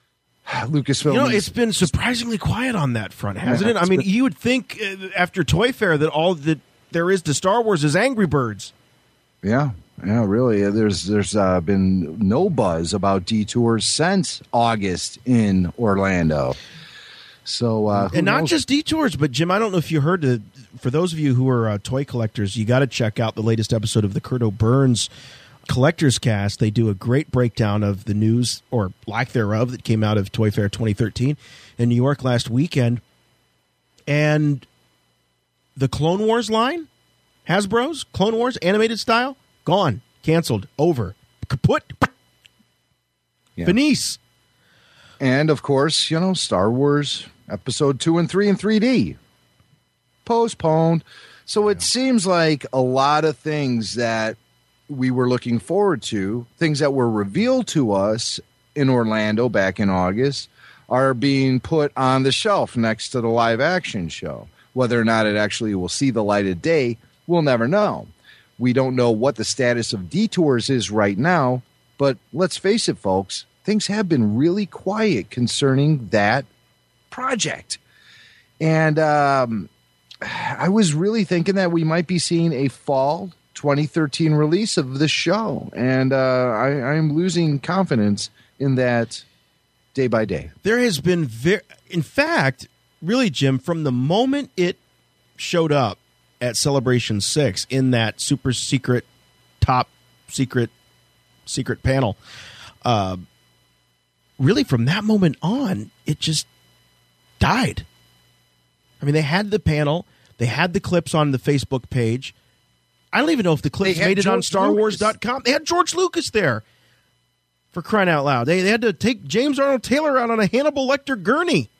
<sighs> Lucasfilm. You know, it's been surprisingly quiet on that front, hasn't Yeah, it? I mean, been- you would think uh, after Toy Fair that all that there is to Star Wars is Angry Birds. yeah, yeah, really. There's there's uh, been no buzz about Detours since August in Orlando. So uh, and not knows? just detours, but Jim, I don't know if you heard. The, for those of you who are uh, toy collectors, you got to check out the latest episode of the Curto Burns Collectors Cast. They do a great breakdown of the news or lack thereof that came out of Toy Fair 2013 in New York last weekend, and the Clone Wars line, Hasbro's Clone Wars animated style, gone, canceled, over, kaput, Yeah. Venice. And of course, you know, Star Wars episode two and three in 3D postponed. So it seems like a lot of things that we were looking forward to, things that were revealed to us in Orlando back in August, are being put on the shelf next to the live action show. Whether or not it actually will see the light of day, we'll never know. We don't know what the status of detours is right now, but let's face it, folks, things have been really quiet concerning that project. And um, I was really thinking that we might be seeing a fall 2013 release of this show. And uh, I, I'm losing confidence in that day by day. there has been in fact really jim from the moment it showed up at celebration 6 in that super secret top secret secret panel uh, really from that moment on it just died i mean they had the panel they had the clips on the facebook page i don't even know if the clips made it on George starwars.com they had george lucas there for crying out loud. They, they had to take James Arnold Taylor out on a Hannibal Lecter gurney.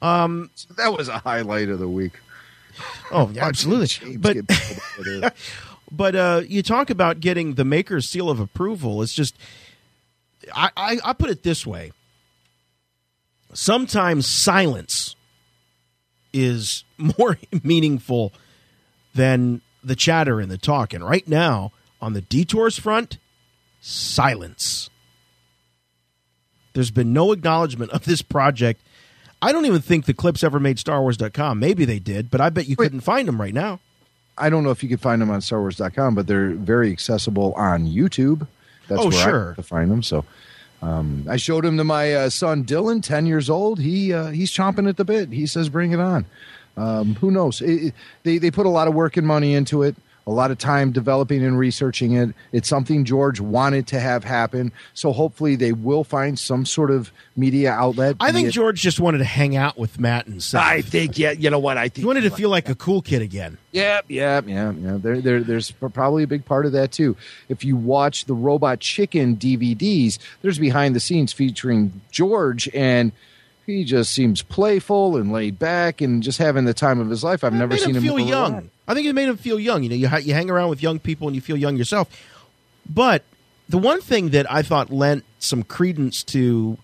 Um, that was a highlight of the week. <laughs> Oh, yeah, absolutely. But get pulled over there. <laughs> but uh, you talk about getting the maker's seal of approval. It's just, I, I, I put it this way. Sometimes silence is <laughs> more meaningful than the chatter and the talk. And right now, on the detours front, silence. There's been no acknowledgement of this project. I don't even think the clips ever made StarWars.com. Maybe they did, but I bet you couldn't find them right now. I don't know if you can find them on StarWars.com, but they're very accessible on YouTube. That's Oh, where sure. have to find them. So um, I showed him to my uh, son Dylan, ten years old. He uh, he's chomping at the bit. He says, "Bring it on." Um, who knows? It, it- they they put a lot of work and money into it. A lot of time developing and researching it. It's something George wanted to have happen. So hopefully they will find some sort of media outlet. I think it- George just wanted to hang out with Matt and Seth. I think yeah. You know what? I think he wanted to feel like a cool kid again. Yep, yep, yeah, yeah. There, there, there's probably a big part of that too. If you watch the Robot Chicken DVDs, there's behind the scenes featuring George, and he just seems playful and laid back and just having the time of his life. I've never made seen him him feel young. I think it made him feel young. You know, you ha- you hang around with young people and you feel young yourself. But the one thing that I thought lent some credence to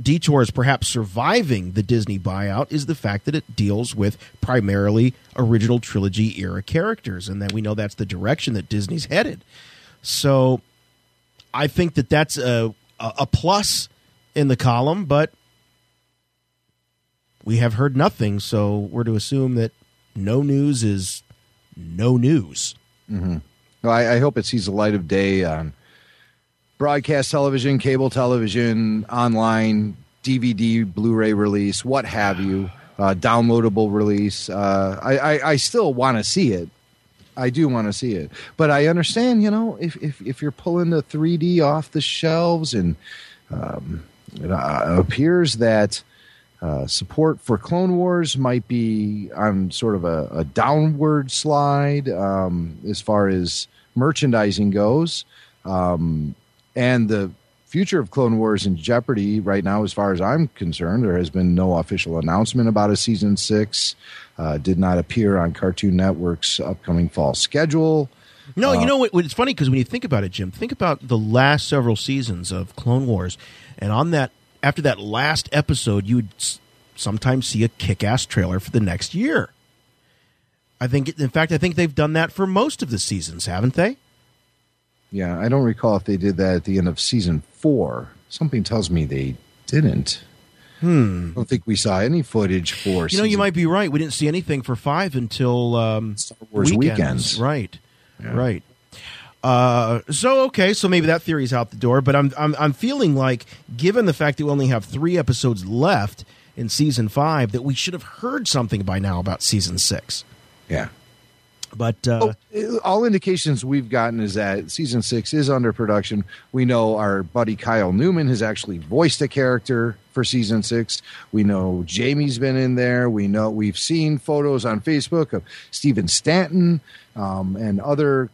Detours perhaps surviving the Disney buyout is the fact that it deals with primarily original trilogy era characters, and that we know that's the direction that Disney's headed. So I think that that's a, a plus in the column, but we have heard nothing, so we're to assume that no news is no news. Mm-hmm. Well, I, I hope it sees the light of day on broadcast television, cable television, online, DVD, Blu-ray release, what have you, uh, downloadable release. Uh, I, I, I still want to see it. I do want to see it, but I understand. You know, if if, if you're pulling the 3D off the shelves, and um, it uh, appears that. Uh, support for Clone Wars might be on sort of a, a downward slide um, as far as merchandising goes. Um, and the future of Clone Wars in jeopardy right now, as far as I'm concerned. There has been no official announcement about a season six. Uh, did not appear on Cartoon Network's upcoming fall schedule. No, Uh, you know It's funny because when you think about it, Jim, think about the last several seasons of Clone Wars, and on that after that last episode, you would sometimes see a kick-ass trailer for the next year. I think, in fact, I think they've done that for most of the seasons, haven't they? Yeah, I don't recall if they did that at the end of season four. Something tells me they didn't. Hmm. I don't think we saw any footage for. You know, you might be right. We didn't see anything for five until um, Wars weekends. Right, right. Uh, so okay, so maybe that theory's out the door. But I'm I'm I'm feeling like, given the fact that we only have three episodes left in season five, that we should have heard something by now about season six. Yeah. But uh, Uh, all indications we've gotten is that season six is under production. We know our buddy Kyle Newman has actually voiced a character for season six. We know Jamie's been in there. We know we've seen photos on Facebook of Stephen Stanton um, and other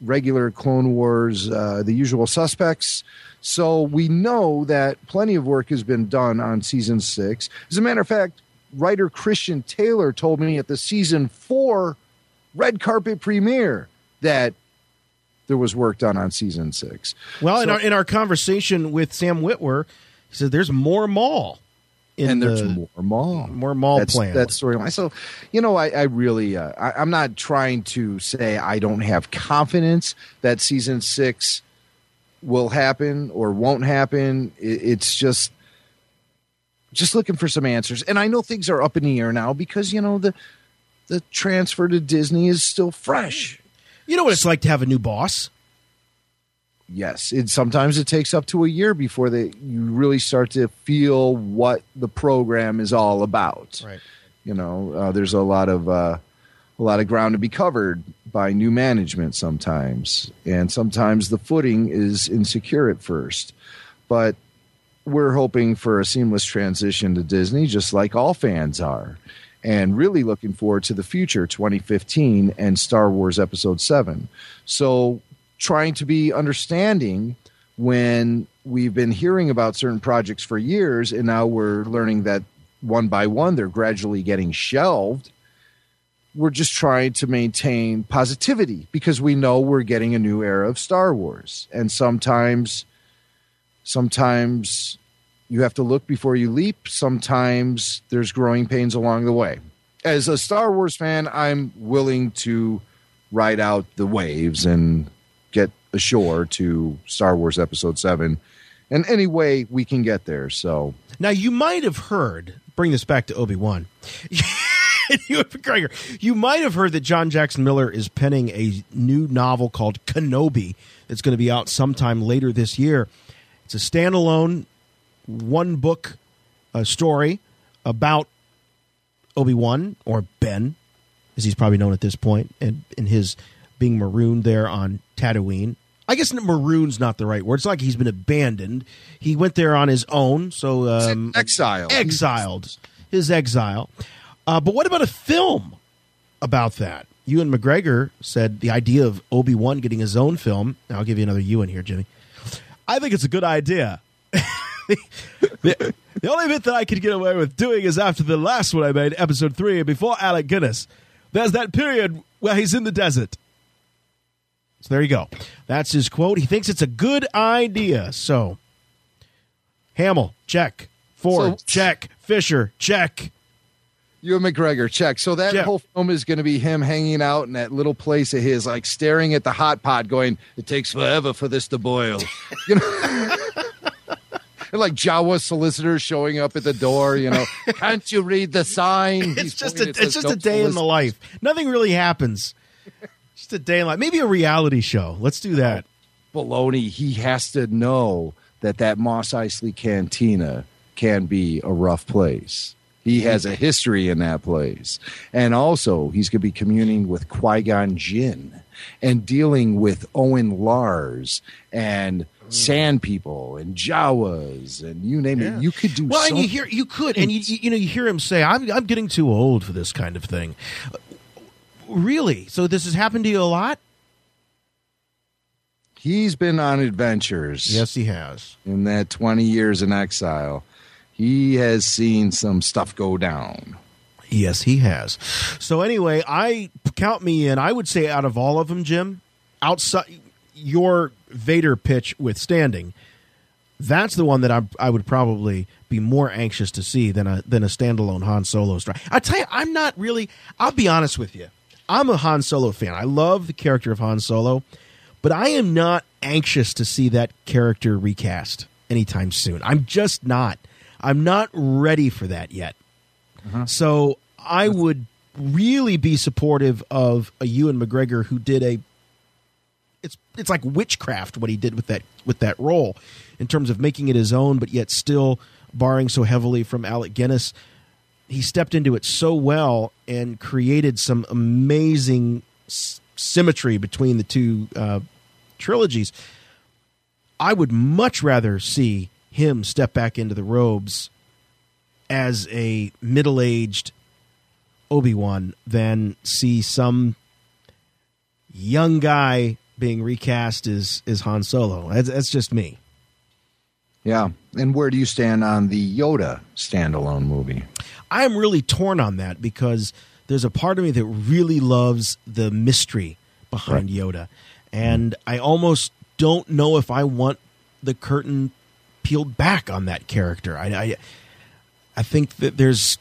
regular Clone Wars, uh, the usual suspects. So we know that plenty of work has been done on season six. As a matter of fact, writer Christian Taylor told me at the season four red carpet premiere that there was work done on season six. well, in our in our conversation with Sam Witwer, he said there's more Maul. And there's the- more Maul, more Maul that's, plans. That storyline. So, you know, I, I really, uh, I, I'm not trying to say I don't have confidence that season six will happen or won't happen. It, it's just, just looking for some answers. And I know things are up in the air now because you know the the transfer to Disney is still fresh. You know what it's like to have a new boss. Yes, it sometimes it takes up to a year before they you really start to feel what the program is all about. Right. You know, uh, there's a lot of uh, a lot of ground to be covered by new management sometimes, and sometimes the footing is insecure at first. But we're hoping for a seamless transition to Disney, just like all fans are, and really looking forward to the future, 2015 and Star Wars Episode Seven. So, trying to be understanding when we've been hearing about certain projects for years, and now we're learning that one by one they're gradually getting shelved. We're just trying to maintain positivity because we know we're getting a new era of Star Wars, and sometimes sometimes you have to look before you leap. Sometimes there's growing pains along the way. As a Star Wars fan, I'm willing to ride out the waves and ashore to Star Wars Episode 7 in any way we can get there. So Now you might have heard. Bring this back to Obi Wan. <laughs> Ewan McGregor. You might have heard that John Jackson Miller is penning a new novel called Kenobi that's going to be out sometime later this year. It's a standalone one book uh, story about Obi Wan or Ben, as he's probably known at this point, and in his being marooned there on Tatooine. I guess maroon's not the right word. It's like he's been abandoned. He went there on his own, so um, exiled. Exiled. His exile. Uh, but what about a film about that? Ewan McGregor said the idea of Obi Wan getting his own film. I'll give you another Ewan here, Jimmy. I think it's a good idea. <laughs> the, the only bit that I could get away with doing is after the last one I made, episode three, before Alec Guinness. There's that period where he's in the desert. So there you go. That's his quote. He thinks it's a good idea. So, Hamill, check. Ford, So- check. Fisher, check. Ewan McGregor, check. So that Yeah. whole film is going to be him hanging out in that little place of his, like staring at the hot pot, going, "It takes forever for this to boil." <laughs> You know, and <laughs> like Jawa solicitors showing up at the door. You know, <laughs> can't you read the sign? It's He's just a, it's just a "Don't day in the life. Nothing really happens. A day in life. Maybe a reality show. Let's do that. baloney. He has to know that that Mos Eisley Cantina can be a rough place. He has a history in that place. And also, he's going to be communing with Qui Gon Jinn and dealing with Owen Lars and hmm. Sand People and Jawas and you name it. You could do Well, so and you hear you could, and you you know you hear him say, "I'm I'm getting too old for this kind of thing." Really? So this has happened to you a lot? He's been on adventures. Yes, he has. In that 20 years in exile, he has seen some stuff go down. Yes, he has. So anyway, I count me in. I would say out of all of them, Jim, outside your Vader pitch withstanding, that's the one that I I would probably be more anxious to see than a than a standalone Han Solo story. I tell you, I'm not really. I'll be honest with you. I'm a Han Solo fan. I love the character of Han Solo, but I am not anxious to see that character recast anytime soon. I'm just not. I'm not ready for that yet. Uh-huh. So I would really be supportive of a Ewan McGregor who did a it's it's like witchcraft what he did with that with that role in terms of making it his own but yet still borrowing so heavily from Alec Guinness. He stepped into it so well and created some amazing s- symmetry between the two uh, trilogies. I would much rather see him step back into the robes as a middle-aged Obi-Wan than see some young guy being recast as as Han Solo. That's, that's just me. Yeah. And where do you stand on the Yoda standalone movie? I'm really torn on that because there's a part of me that really loves the mystery behind Yoda, and I almost don't know if I want the curtain peeled back on that character. I I, I think that there's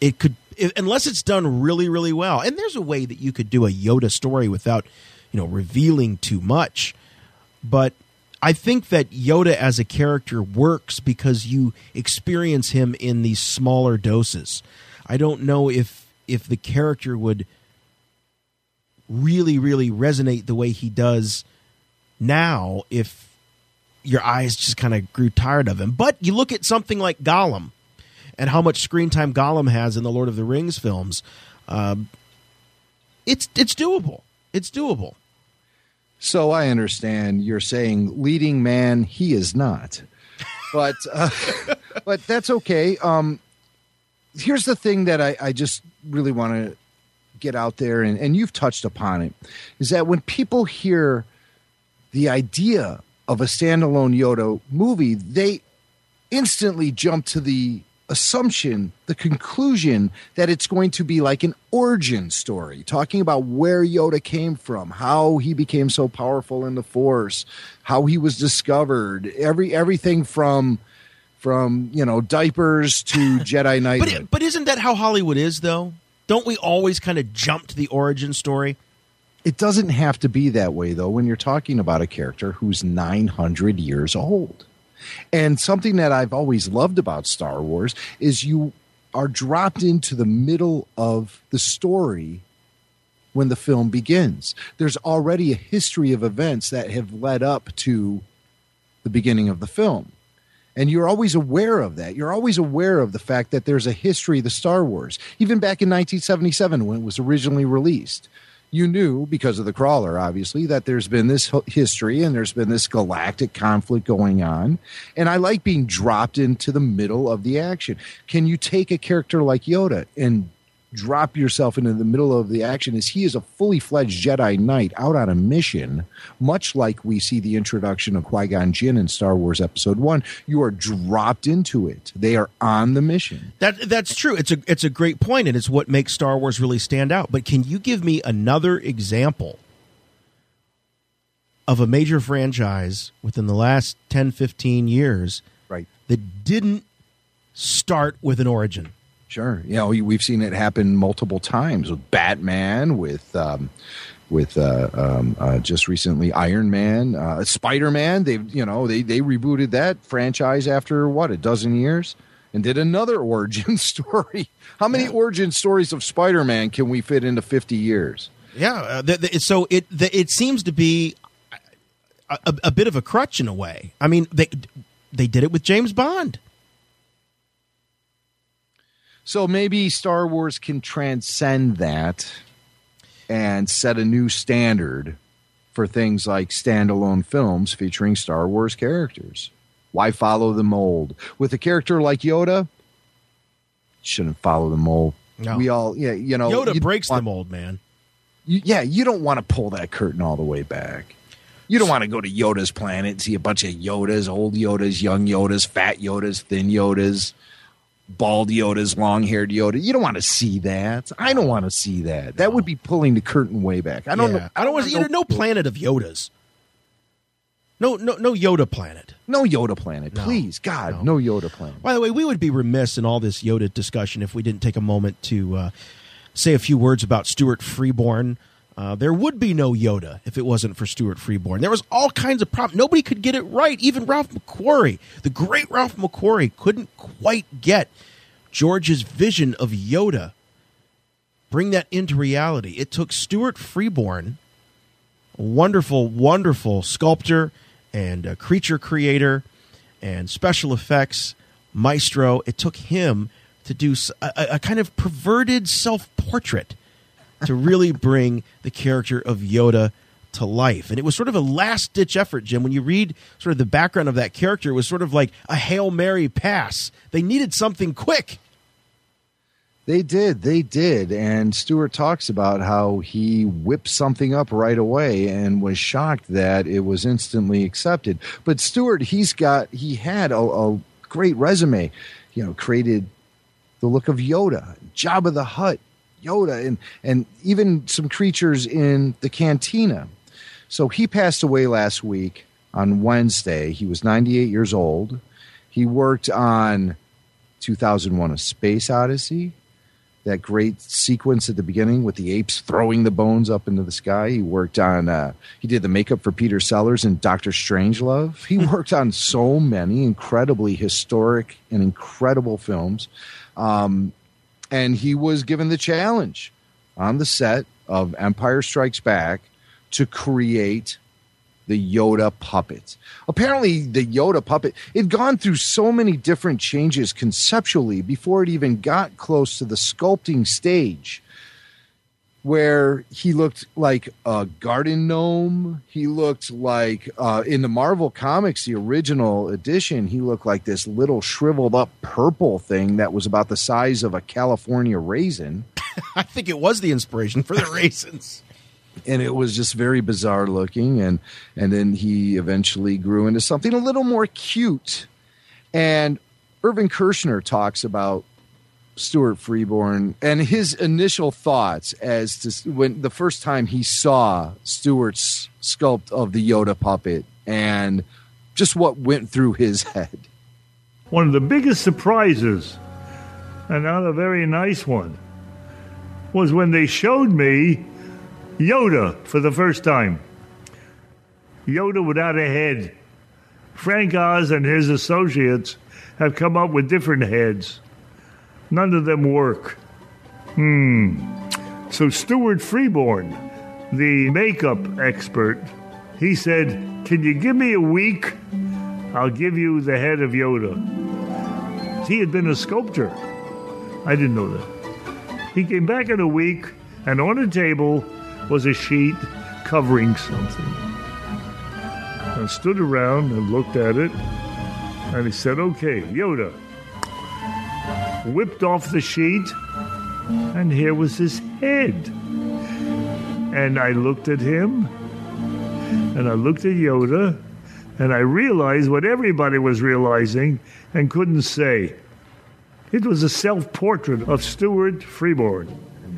it could i- unless it's done really really well, and there's a way that you could do a Yoda story without you know revealing too much, but. I think that Yoda as a character works because you experience him in these smaller doses. I don't know if if the character would really really resonate the way he does now if your eyes just kind of grew tired of him. But you look at something like Gollum and how much screen time Gollum has in the Lord of the Rings films. Um, it's it's doable. It's doable. So I understand you're saying leading man, he is not. But uh, <laughs> but that's okay. Um, here's the thing that I, I just really want to get out there, and, and you've touched upon it, is that when people hear the idea of a standalone Yoda movie, they instantly jump to the assumption, the conclusion that it's going to be like an origin story, talking about where Yoda came from, how he became so powerful in the Force, how he was discovered, every everything from from you know diapers to <laughs> Jedi Knight. But it, but isn't that how Hollywood is though? Don't we always kind of jump to the origin story? It doesn't have to be that way though when you're talking about a character who's 900 years old. And something that I've always loved about Star Wars is you are dropped into the middle of the story when the film begins. There's already a history of events that have led up to the beginning of the film. And you're always aware of that. You're always aware of the fact that there's a history of the Star Wars. Even back in 1977 when it was originally released, you knew because of the crawler, obviously, that there's been this history and there's been this galactic conflict going on. And I like being dropped into the middle of the action. Can you take a character like Yoda and drop yourself into the middle of the action is he is a fully fledged Jedi Knight out on a mission, much like we see the introduction of Qui Gon Jinn in Star Wars Episode One. You are dropped into it; they are on the mission. That that's true. It's a it's a great point, and it's what makes Star Wars really stand out. But can you give me another example of a major franchise within the last 10, 15 years, right, that didn't start with an origin? Sure. You know, we've seen it happen multiple times with Batman, with um, with uh, um, uh, just recently Iron Man, uh, Spider Man. They you know they they rebooted that franchise after what a dozen years and did another <laughs> origin story. How many yeah. origin stories of Spider Man can we fit into fifty years? Yeah. Uh, the, the, so it the, it seems to be a, a, a bit of a crutch in a way. I mean they they did it with James Bond. So maybe Star Wars can transcend that and set a new standard for things like standalone films featuring Star Wars characters. Why follow the mold? With a character like Yoda, shouldn't follow the mold. No. We all, yeah, you know, Yoda you breaks want, the mold, man. You, yeah, you don't want to pull that curtain all the way back. You don't want to go to Yoda's planet and see a bunch of Yodas, old Yodas, young Yodas, fat Yodas, thin Yodas bald Yodas, long haired Yoda. You don't want to see that. I don't want to see that. That would be pulling the curtain way back. I don't yeah. know. I don't want to see no planet of Yodas. No, no, no Yoda planet. No Yoda planet, no, please, God, no. no. Yoda planet. By the way, we would be remiss in all this Yoda discussion if we didn't take a moment to uh, say a few words about Stuart Freeborn. Uh, there would be no Yoda if it wasn't for Stuart Freeborn. There was all kinds of problems. Nobody could get it right. Even Ralph McQuarrie, the great Ralph McQuarrie, couldn't quite get George's vision of Yoda. Bring that into reality. It took Stuart Freeborn, a wonderful, wonderful sculptor and creature creator and special effects maestro. It took him to do a, a kind of perverted self portrait to really bring the character of Yoda to life. And it was sort of a last ditch effort, Jim. When you read sort of the background of that character, it was sort of like a Hail Mary pass. They needed something quick. They did. They did. And Stuart talks about how he whipped something up right away and was shocked that it was instantly accepted. But Stuart, he's got, he had a, a great resume, you know, created the look of Yoda, Jabba the Hutt, Yoda, and and even some creatures in the cantina. So he passed away last week on Wednesday. He was 98 years old. He worked on 2001: A Space Odyssey. That great sequence at the beginning with the apes throwing the bones up into the sky. He worked on. Uh, he did the makeup for Peter Sellers in Doctor Strangelove. He <laughs> worked on so many incredibly historic and incredible films. Um, and he was given the challenge on the set of Empire Strikes Back to create the Yoda puppet. Apparently, the Yoda puppet had gone through so many different changes conceptually before it even got close to the sculpting stage where he looked like a garden gnome. He looked like uh, in the Marvel comics, the original edition, he looked like this little shriveled up purple thing that was about the size of a California raisin. <laughs> I think it was the inspiration for the raisins. and it was just very bizarre looking and and then he eventually grew into something a little more cute and Irvin Kershner talks about Stuart Freeborn and his initial thoughts as to when the first time he saw Stuart's sculpt of the Yoda puppet and just what went through his <laughs> head. One of the biggest surprises, and not a very nice one, was when they showed me Yoda for the first time. Yoda without a head. Frank Oz and his associates have come up with different heads. None of them work. Hmm. So Stuart Freeborn, the makeup expert, he said, Can you give me a week? I'll give you the head of Yoda. He had been a sculptor. I didn't know that. He came back in a week, and on a table was a sheet covering something. I stood around and looked at it, and he said, Okay, Yoda. Whipped off the sheet, and here was his head. And I looked at him, and I looked at Yoda, and I realized what everybody was realizing and couldn't say. It was a self portrait of Stuart Freeborn.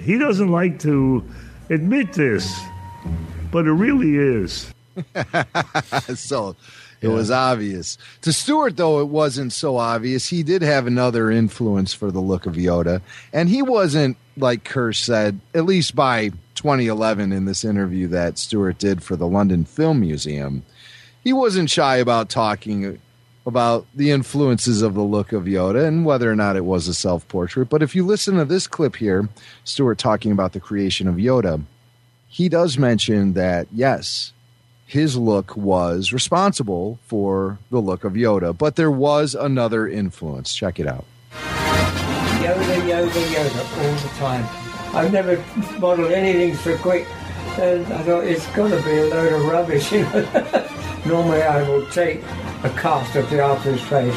He doesn't like to admit this, but it really is. <laughs> so it was obvious. To Stuart, though, it wasn't so obvious. He did have another influence for the look of Yoda. And he wasn't, like Kersh said, at least by 2011 in this interview that Stuart did for the London Film Museum, he wasn't shy about talking about the influences of the look of Yoda and whether or not it was a self portrait. But if you listen to this clip here, Stuart talking about the creation of Yoda, he does mention that, yes, his look was responsible for the look of Yoda, but there was another influence. Check it out. Yoda, Yoda, Yoda, all the time. I've never modeled anything so quick, and I thought it's got to be a load of rubbish. <laughs> Normally, I will take a cast of the artist's face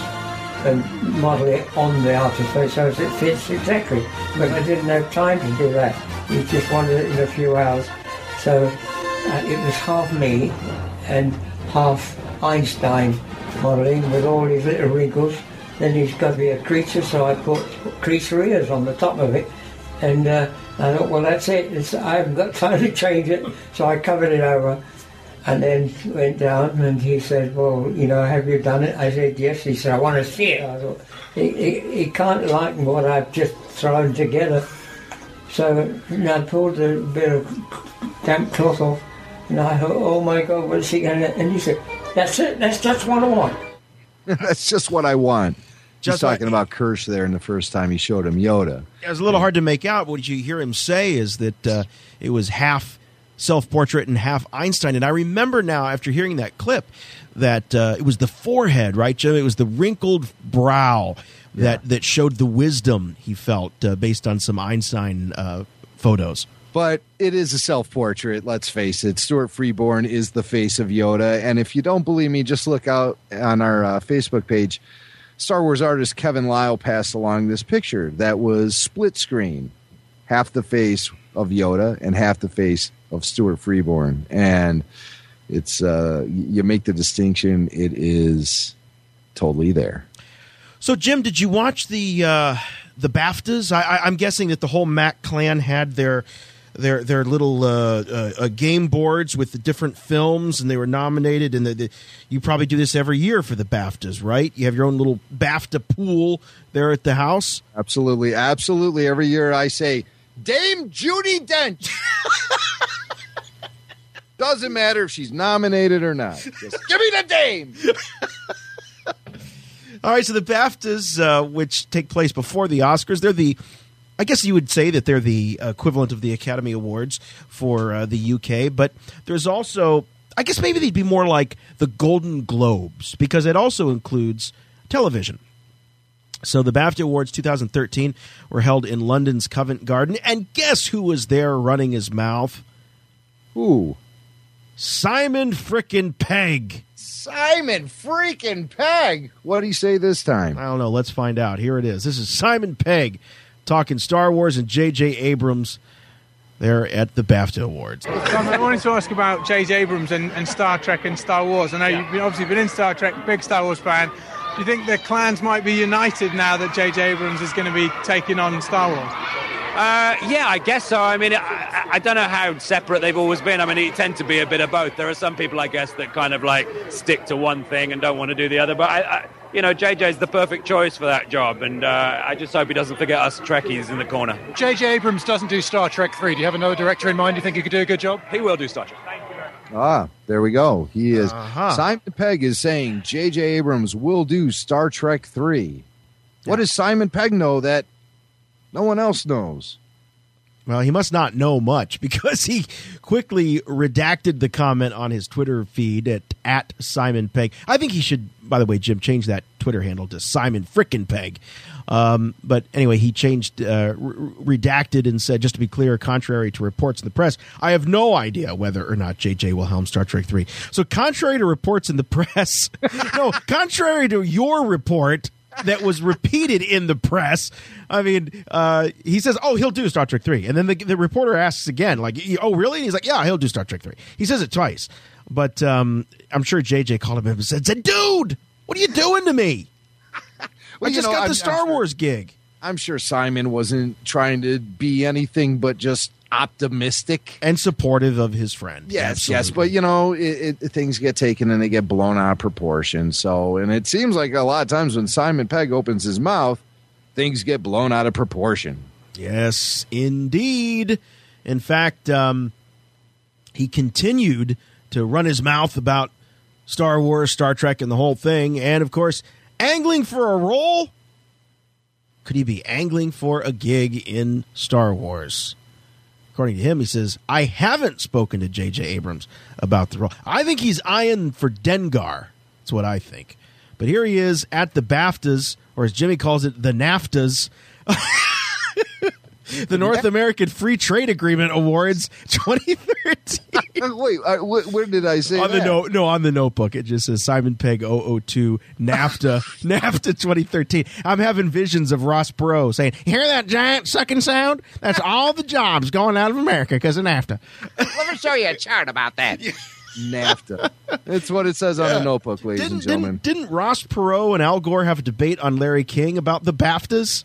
and model it on the artist's face so it fits exactly. But I didn't have time to do that. We just wanted it in a few hours. So uh, it was half me and half Einstein modelling with all his little wrinkles. Then he's got to be a creature, so I put creature ears on the top of it. And uh, I thought, well, that's it. It's, I haven't got time to change it, so I covered it over. And then went down, and he said, "Well, you know, have you done it?" I said, "Yes." He said, "I want to see it." I thought, he, he, he can't like what I've just thrown together. So I pulled a bit of damp cloth off, and I thought, "Oh my God, what's he going to?" And he said, "That's it. That's just what I want." <laughs> That's just what I want. Just Just like- talking about Kersh there in the first time he showed him Yoda. It was a little hard to make out. What you hear him say is that uh, it was half self portrait and half Einstein. And I remember now, after hearing that clip, that uh, it was the forehead, right, Jim? It was the wrinkled brow that, that showed the wisdom he felt uh, based on some Einstein uh, photos. But it is a self portrait, let's face it. Stuart Freeborn is the face of Yoda. And if you don't believe me, just look out on our uh, Facebook page. Star Wars artist Kevin Lyle passed along this picture that was split screen half the face of Yoda and half the face of Stuart Freeborn. And it's, uh, you make the distinction, it is totally there. So, Jim, did you watch the uh, the BAFTAs? I, I, I'm guessing that the whole Mac clan had their their their little uh, uh, uh, game boards with the different films, and they were nominated. And the, the, you probably do this every year for the BAFTAs, right? You have your own little BAFTA pool there at the house. Absolutely, absolutely. Every year I say, Dame Judi Dench. <laughs> Doesn't matter if she's nominated or not. Just give me the dame. <laughs> All right, so the BAFTAs, uh, which take place before the Oscars, they're the, I guess you would say that they're the equivalent of the Academy Awards for uh, the UK, but there's also, I guess maybe they'd be more like the Golden Globes because it also includes television. So the BAFTA Awards 2013 were held in London's Covent Garden, and guess who was there running his mouth? Who? Simon frickin' Pegg. Simon freaking Pegg. What did he say this time? I don't know. Let's find out. Here it is. This is Simon Pegg talking Star Wars and J.J. Abrams there at the BAFTA Awards. Tom, I wanted to ask about J.J. Abrams and, and Star Trek and Star Wars. I know you've been, obviously been in Star Trek, big Star Wars fan. Do you think the clans might be united now that J.J. Abrams is going to be taking on Star Wars? Uh, yeah, I guess so. I mean, I, I don't know how separate they've always been. I mean, they tend to be a bit of both. There are some people, I guess, that kind of like stick to one thing and don't want to do the other. But I, I you know, JJ's the perfect choice for that job, and uh, I just hope he doesn't forget us Trekkies in the corner. J.J. Abrams doesn't do Star Trek 3. Do you have another director in mind you think he could do a good job? He will do Star Trek. Ah, there we go. He is. Uh-huh. Simon Pegg is saying J.J. Abrams will do Star Trek 3. What does Simon Pegg know that no one else knows? Well, he must not know much <laughs> because he quickly redacted the comment on his Twitter feed at, at Simon Pegg. I think he should, by the way, Jim, change that Twitter handle to Simon Frickin' Pegg. Um, but anyway, he changed, uh, re- redacted, and said, just to be clear, contrary to reports in the press, I have no idea whether or not JJ will helm Star Trek 3. So, contrary to reports in the <laughs> press, <laughs> no, contrary to your report, that was repeated in the press. I mean, uh, he says, "Oh, he'll do Star Trek 3. and then the, the reporter asks again, like, "Oh, really?" And he's like, "Yeah, he'll do Star Trek 3. He says it twice, but um, I'm sure JJ called him up and said, said, "Dude, what are you doing to me? <laughs> Well, I just know, got the I'm- Star I'm sure- Wars gig." I'm sure Simon wasn't trying to be anything but just optimistic and supportive of his friend. Yes, yes, but you know, it, it, things get taken and they get blown out of proportion. So, and it seems like a lot of times when Simon Pegg opens his mouth, things get blown out of proportion. Yes, indeed. In fact, um, he continued to run his mouth about Star Wars, Star Trek, and the whole thing. And of course, angling for a role. Could he be angling for a gig in Star Wars? According to him, he says, I haven't spoken to J.J. Abrams about the role. I think he's eyeing for Dengar. That's what I think. But here he is at the BAFTAs, or as Jimmy calls it, the NAFTAs. <laughs> the North American Free Trade Agreement Awards 2013. <laughs> Wait, wh- where did I say on the that? note, no, on the notebook, it just says Simon Pegg 002 NAFTA <laughs> NAFTA 2013. I'm having visions of Ross Perot saying, "Hear that giant sucking sound? That's <laughs> all the jobs going out of America because of NAFTA." Let me show you a chart about that. NAFTA. That's what it says on the notebook, ladies and Didn't, gentlemen. didn't, didn't Ross Perot and Al Gore have a debate on Larry King about the BAFTAs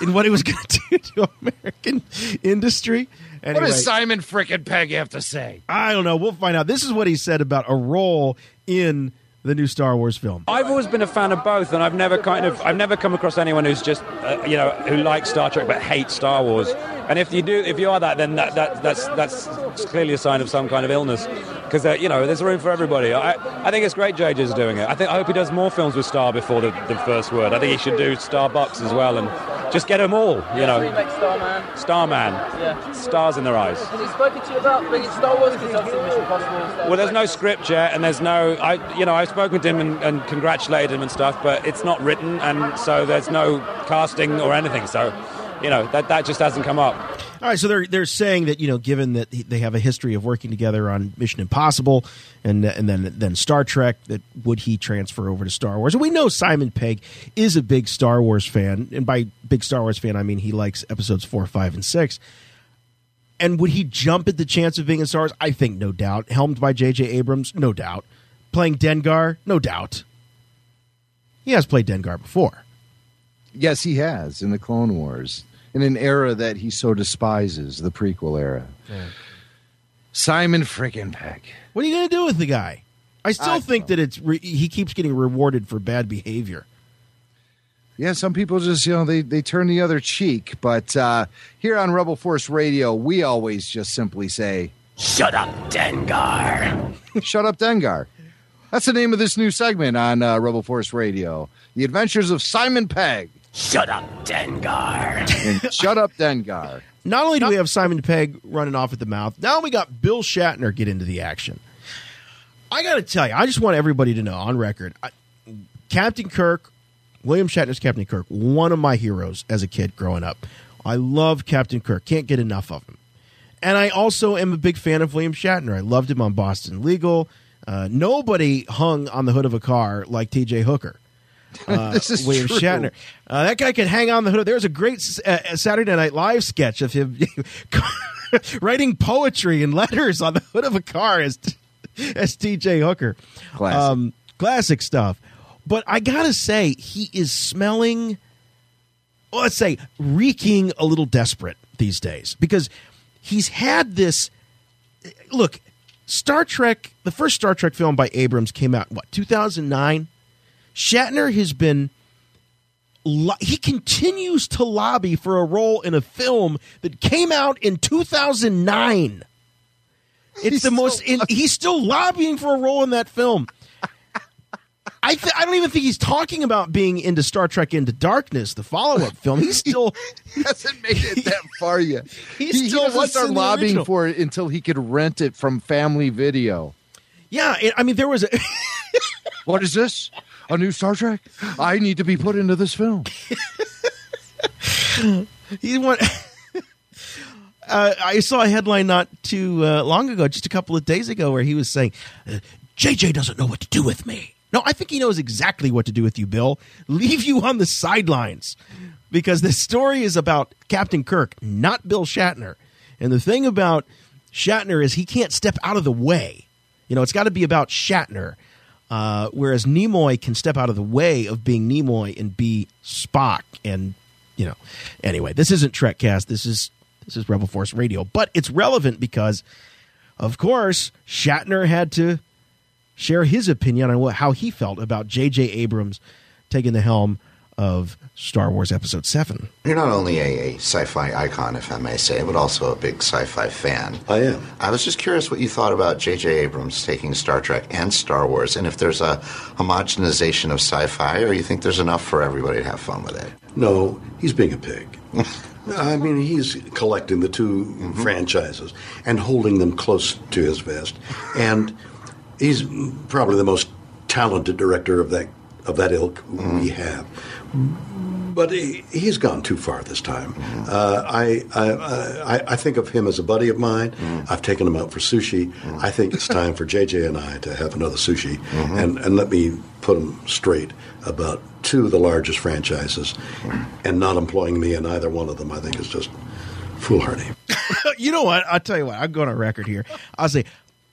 and what he was going <laughs> to do to American industry? What Anyway. does Simon frickin' Pegg have to say? I don't know. We'll find out. This is what he said about a role in the new Star Wars film. I've always been a fan of both, and I've never kind of I've never come across anyone who's just uh, you know who likes Star Trek but hates Star Wars. And if you do, if you are that, then that, that that's that's clearly a sign of some kind of illness, because uh, you know there's room for everybody. I I think it's great JJ's doing it. I think I hope he does more films with Star before the, the first word. I think he should do Starbucks as well, and just get them all. You know, Remake Starman. Starman, Yeah. stars in their eyes. Has he spoken to you about bringing Star Wars? Because obviously Mission Impossible. Well, there's no script yet, and there's no, I, you know, I've spoken to him and, and congratulated him and stuff, but it's not written, and so there's no casting or anything. So, you know, that that just hasn't come up. All right, so they're they're saying that you know, given that they have a history of working together on Mission Impossible and and then then Star Trek, that would he transfer over to Star Wars? And we know Simon Pegg is a big Star Wars fan, and by big Star Wars fan, I mean he likes episodes four, five, and six. And would he jump at the chance of being in Star Wars? I think no doubt. Helmed by J.J. Abrams, no doubt. Playing Dengar, no doubt. He has played Dengar before. Yes, he has in the Clone Wars, in an era that he so despises, the prequel era. Simon frickin' Pegg. What are you going to do with the guy? I still think that it's re- he keeps getting rewarded for bad behavior. Yeah, some people just, you know, they, they turn the other cheek. But uh, here on Rebel Force Radio, we always just simply say, Shut up, Dengar. <laughs> Shut up, Dengar. That's the name of this new segment on uh, Rebel Force Radio The Adventures of Simon Pegg. Shut up, Dengar. <laughs> and Shut up, Dengar. Not only do we have Simon Pegg running off at the mouth, now we got Bill Shatner get into the action. I got to tell you, I just want everybody to know on record, I, Captain Kirk, William Shatner's Captain Kirk, one of my heroes as a kid growing up. I love Captain Kirk, can't get enough of him. And I also am a big fan of William Shatner. I loved him on Boston Legal. Uh, nobody hung on the hood of a car like T.J. Hooker. <laughs> Uh, This is William true. Shatner. Uh, that guy could hang on the hood. There's a great uh, Saturday Night Live sketch of him <laughs> writing poetry and letters on the hood of a car as as T.J. Hooker. Classic. Um, classic stuff. But I gotta say, he is smelling. well, let's say reeking a little desperate these days because he's had this. Look, Star Trek, the first Star Trek film by Abrams came out what 2009. Shatner has been he continues to lobby for a role in a film that came out in 2009. It's the most. In, he's still lobbying for a role in that film. I th- I don't even think he's talking about being into Star Trek Into Darkness, the follow up <laughs> film. He's still he hasn't made it that <laughs> far yet. He he, still wants start in lobbying for it until he could rent it from Family Video. Yeah, it, I mean there was a. what is this? A new Star Trek? I need to be put into this film. <laughs> He want. <laughs> Uh, I saw a headline not too uh, long ago, just a couple of days ago, where he was saying, uh, "JJ doesn't know what to do with me." No, I think he knows exactly what to do with you, Bill. Leave you on the sidelines because this story is about Captain Kirk, not Bill Shatner. And the thing about Shatner is he can't step out of the way. You know, it's got to be about Shatner. Uh, whereas Nimoy can step out of the way of being Nimoy and be Spock. And, you know, anyway, this isn't Trekcast. This is this is Rebel Force Radio. But it's relevant because, of course, Shatner had to share his opinion on what, how he felt about J.J. Abrams taking the helm of Star Wars Episode 7. You're not only a, a sci fi icon, if I may say, but also a big sci fi fan. I am. I was just curious what you thought about J.J. Abrams taking Star Trek and Star Wars, and if there's a homogenization of sci fi, or you think there's enough for everybody to have fun with it. No, he's being a pig. <laughs> I mean, he's collecting the 2 mm-hmm. franchises and holding them close to his vest, and he's probably the most talented director of that of that ilk we mm. have. But he, he's gone too far this time. Mm. Uh, I, I, I I think of him as a buddy of mine. Mm. I've taken him out for sushi. I think it's time for JJ and I to have another sushi, mm-hmm. and and let me put him straight about two of the largest franchises, and not employing me in either one of them. I think is just foolhardy. <laughs> you know what? I'll tell you what. I'm going on record here. I'll say,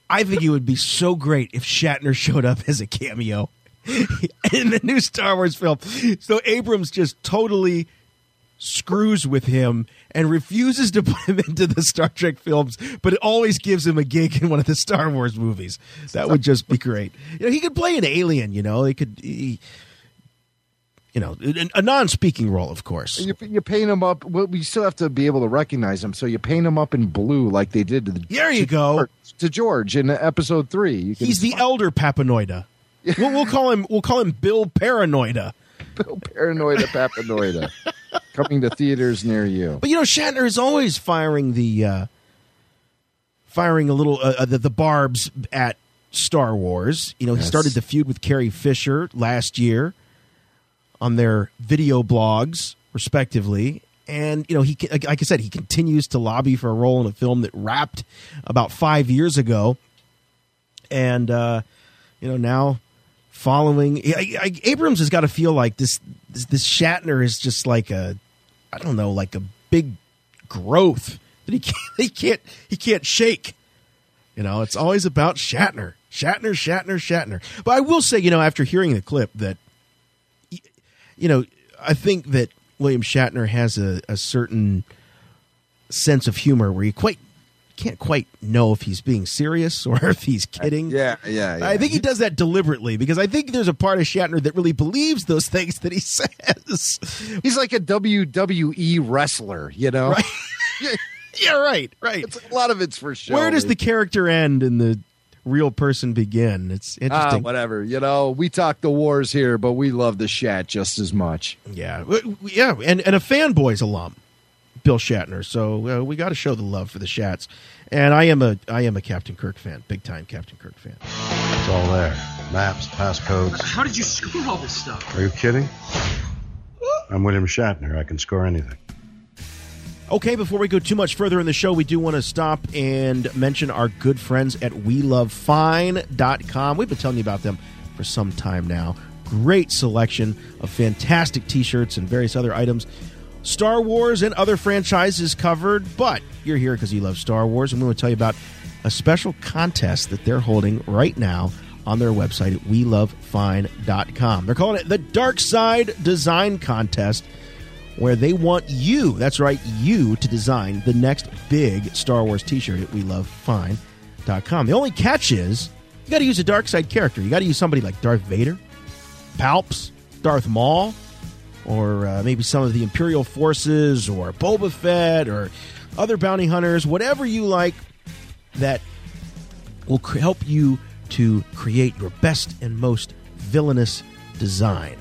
I think it would be so great if Shatner showed up as a cameo <laughs> in the new Star Wars film. So Abrams just totally screws with him and refuses to <laughs> put him into the Star Trek films, but it always gives him a gig in one of the Star Wars movies. That would just be great. You know, he could play an alien. You know, he could. He, you know, a non-speaking role, of course. You, you paint him up. Well, we still have to be able to recognize him, so you paint him up in blue like they did to the. There you to go. George, to George in episode three. You can He's the elder Papanoida. <laughs> We'll, we'll call him. We'll call him Bill Paranoida. Bill Paranoida Papanoida coming to theaters near you. But you know, Shatner is always firing the uh, firing a little uh, the, the barbs at Star Wars. You know, he started the feud with Carrie Fisher last year on their video blogs, respectively. And you know, he like I said, he continues to lobby for a role in a film that wrapped about five years ago, and uh, you know now following I, I, Abrams has got to feel like this, this this Shatner is just like a I don't know like a big growth that he <laughs> can't he can't he can't shake. You know, it's always about Shatner, Shatner, Shatner, Shatner. But I will say, you know, after hearing the clip, that you know, I think that William Shatner has a, a certain sense of humor where you quite can't quite know if he's being serious or <laughs> if he's kidding. Yeah, yeah, yeah. I think he does that deliberately because I think there's a part of Shatner that really believes those things that he <laughs> says. He's like a WWE wrestler, you know. Right. <laughs> yeah, right, right. It's, a lot of it's for show. Where does the character end and the real person begin? It's Ah, interesting. whatever. You know, we talk the wars here, but we love the Shat just as much. Yeah, yeah, and and a fanboys alum, Bill Shatner. So uh, we got to show the love for the Shats. And I am a I am a Captain Kirk fan, big time Captain Kirk fan. It's all there. Maps, passcodes. How did you score all this stuff? Are you kidding? I'm William Shatner. I can score anything. Okay, before we go too much further in the show, we do want to stop and mention our good friends at WeLoveFine.com. We've been telling you about them for some time now. Great selection of fantastic t shirts and various other items. Star Wars and other franchises covered, but you're here because you love Star Wars, and we want to tell you about a special contest that they're holding right now on their website at WeLoveFine.com. They're calling it the Dark Side Design Contest where they want you, that's right, you to design the next big Star Wars t shirt at WeLoveFine.com. The only catch is you got to use a dark side character. You got to use somebody like Darth Vader, Palps, Darth Maul, or uh, maybe some of the Imperial forces, or Boba Fett, or other bounty hunters, whatever you like that will cr- help you to create your best and most villainous design,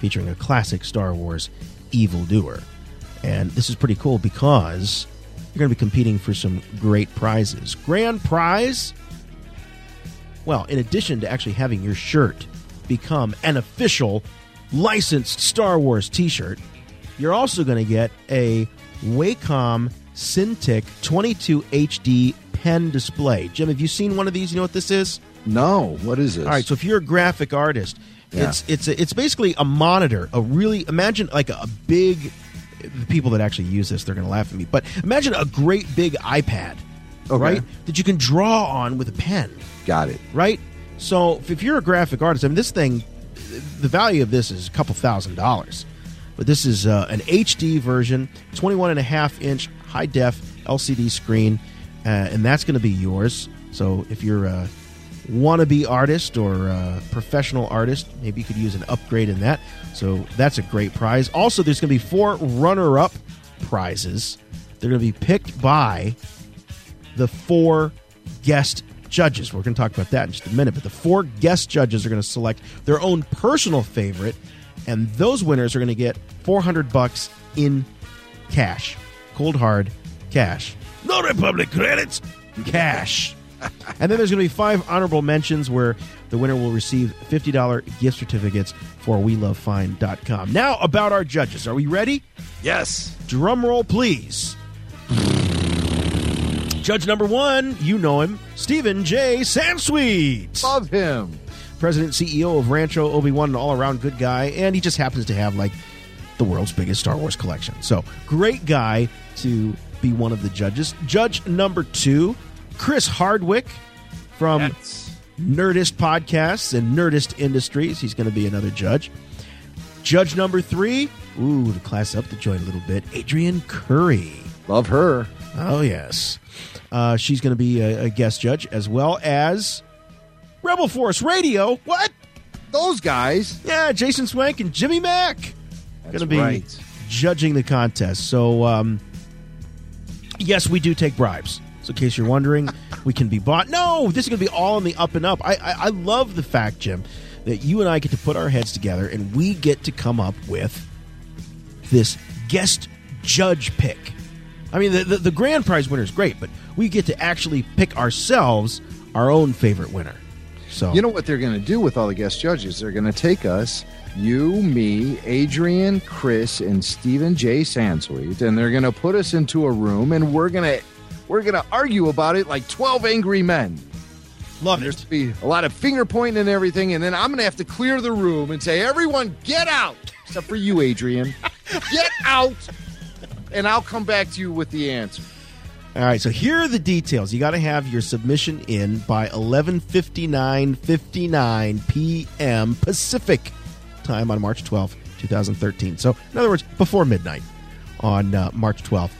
featuring a classic Star Wars evildoer. And this is pretty cool because you're going to be competing for some great prizes. Grand prize well, in addition to actually having your shirt become an official licensed Star Wars t shirt, you're also going to get a Wacom Cintiq 22 HD pen display. Jim, have you seen one of these? You know what this is? No. What is this? All right, so if you're a graphic artist, Yeah. it's it's a, it's basically a monitor. A really imagine like a, a big. The people that actually use this, they're going to laugh at me. But imagine a great big iPad, Okay. right? That you can draw on with a pen. Got it. Right. So if you're a graphic artist, I mean, this thing, the value of this is a couple thousand dollars. But this is uh, an HD version, 21 and a half inch high def LCD screen, uh, and that's going to be yours. So if you're a wannabe artist or a professional artist, maybe you could use an upgrade in that. So that's a great prize. Also, there's going to be four runner up prizes. They're going to be picked by the four guest judges. We're going to talk about that in just a minute. But the four guest judges are going to select their own personal favorite, and those winners are going to get 400 bucks in cash, cold hard cash. No Republic credits, cash. <laughs> and then there's going to be five honorable mentions where the winner will receive $50 gift certificates for WeLoveFine.com. Now about our judges. Are we ready? Yes. Drum roll, please. Judge number one, you know him, Stephen J. Sansweet. Love him. President, CEO of Rancho Obi Wan, an all around good guy, and he just happens to have like the world's biggest Star Wars collection. So, great guy to be one of the judges. Judge number two, Chris Hardwick from Nerdist Podcasts and Nerdist Industries. He's going to be another judge. Judge number three, ooh, to class up the joint a little bit, Adrianne Curry. Love her. Oh, yes. Uh, she's going to be a, a guest judge as well as Rebel Force Radio. What? Those guys. Yeah, Jason Swank and Jimmy Mack. Going to be right. judging the contest. So, um, yes, we do take bribes. So, in case you're wondering, we can be bought. No, this is going to be all in the up and up. I, I, I love the fact, Jim, that you and I get to put our heads together and we get to come up with this guest judge pick. I mean, the, the, the grand prize winner is great, but we get to actually pick ourselves our own favorite winner. So You know what they're going to do with all the guest judges? They're going to take us, you, me, Adrianne, Chris, and Stephen J. Sansweet, and they're going to put us into a room, and we're going to we're going to argue about it like twelve angry men. Love There's to be a lot of finger pointing and everything, and then I'm going to have to clear the room and say, "Everyone, get out!" Except for you, Adrianne. <laughs> get out, and I'll come back to you with the answer. All right, so here are the details. You got to have your submission in by 11:59:59 p.m. Pacific time on March 12th, 2013. So, in other words, before midnight on uh, March 12th,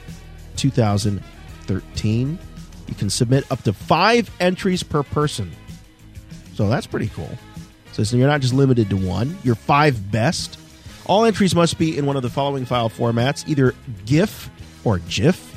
2013. You can submit up to 5 entries per person. So, that's pretty cool. So, so you're not just limited to one, your 5 best. All entries must be in one of the following file formats, either GIF or GIF,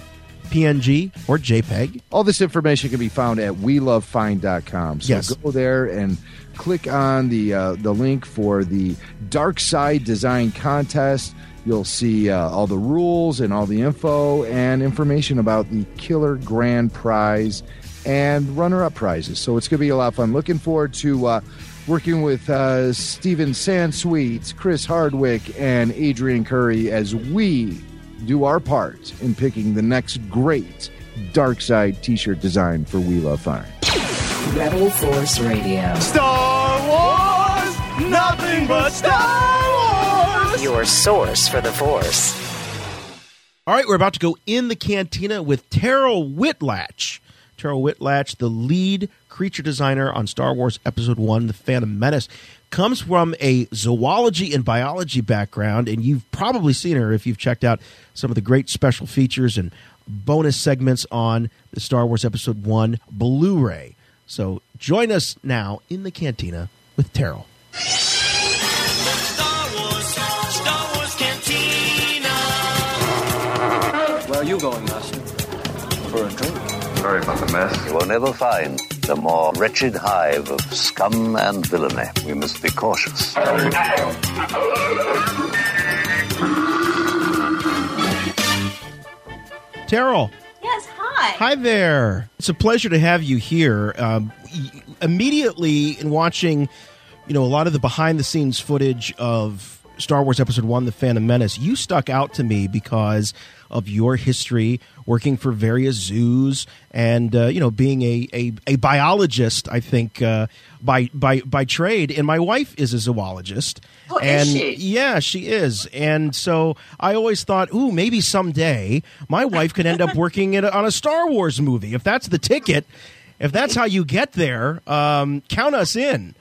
PNG, or JPEG. All this information can be found at welovefine.com. So Yes. go there and click on the uh, the link for the Dark Side Design Contest. You'll see uh, all the rules and all the info and information about the Killer Grand Prize and runner-up prizes. So it's going to be a lot of fun. Looking forward to uh, working with uh, Stephen Sansweet, Chris Hardwick, and Adrianne Curry as we do our part in picking the next great Dark Side T-shirt design for We Love Fine. Rebel Force Radio. Star Wars, nothing but Star Wars. Your source for the Force. All right, we're about to go in the cantina with Terryl Whitlatch. Terryl Whitlatch, the lead creature designer on Star Wars Episode 1, The Phantom Menace, comes from a zoology and biology background, and you've probably seen her if you've checked out some of the great special features and bonus segments on the Star Wars Episode 1 Blu ray. So join us now in the cantina with Terryl. Star Wars Star Wars Cantina. Where are you going, Master? For a drink. Sorry about the mess. You will never find the more wretched hive of scum and villainy. We must be cautious. Terryl. Yes, hi. Hi there. It's a pleasure to have you here. Um, immediately, in watching, you know, a lot of the behind-the-scenes footage of Star Wars Episode One: The Phantom Menace, you stuck out to me because of your history working for various zoos and uh, you know being a, a, a biologist. I think uh, by by by trade, and my wife is a zoologist. Oh, is and she? yeah, she is. And so I always thought, ooh, maybe someday my wife could end up <laughs> working a, on a Star Wars movie. If that's the ticket, if that's how you get there, um, count us in.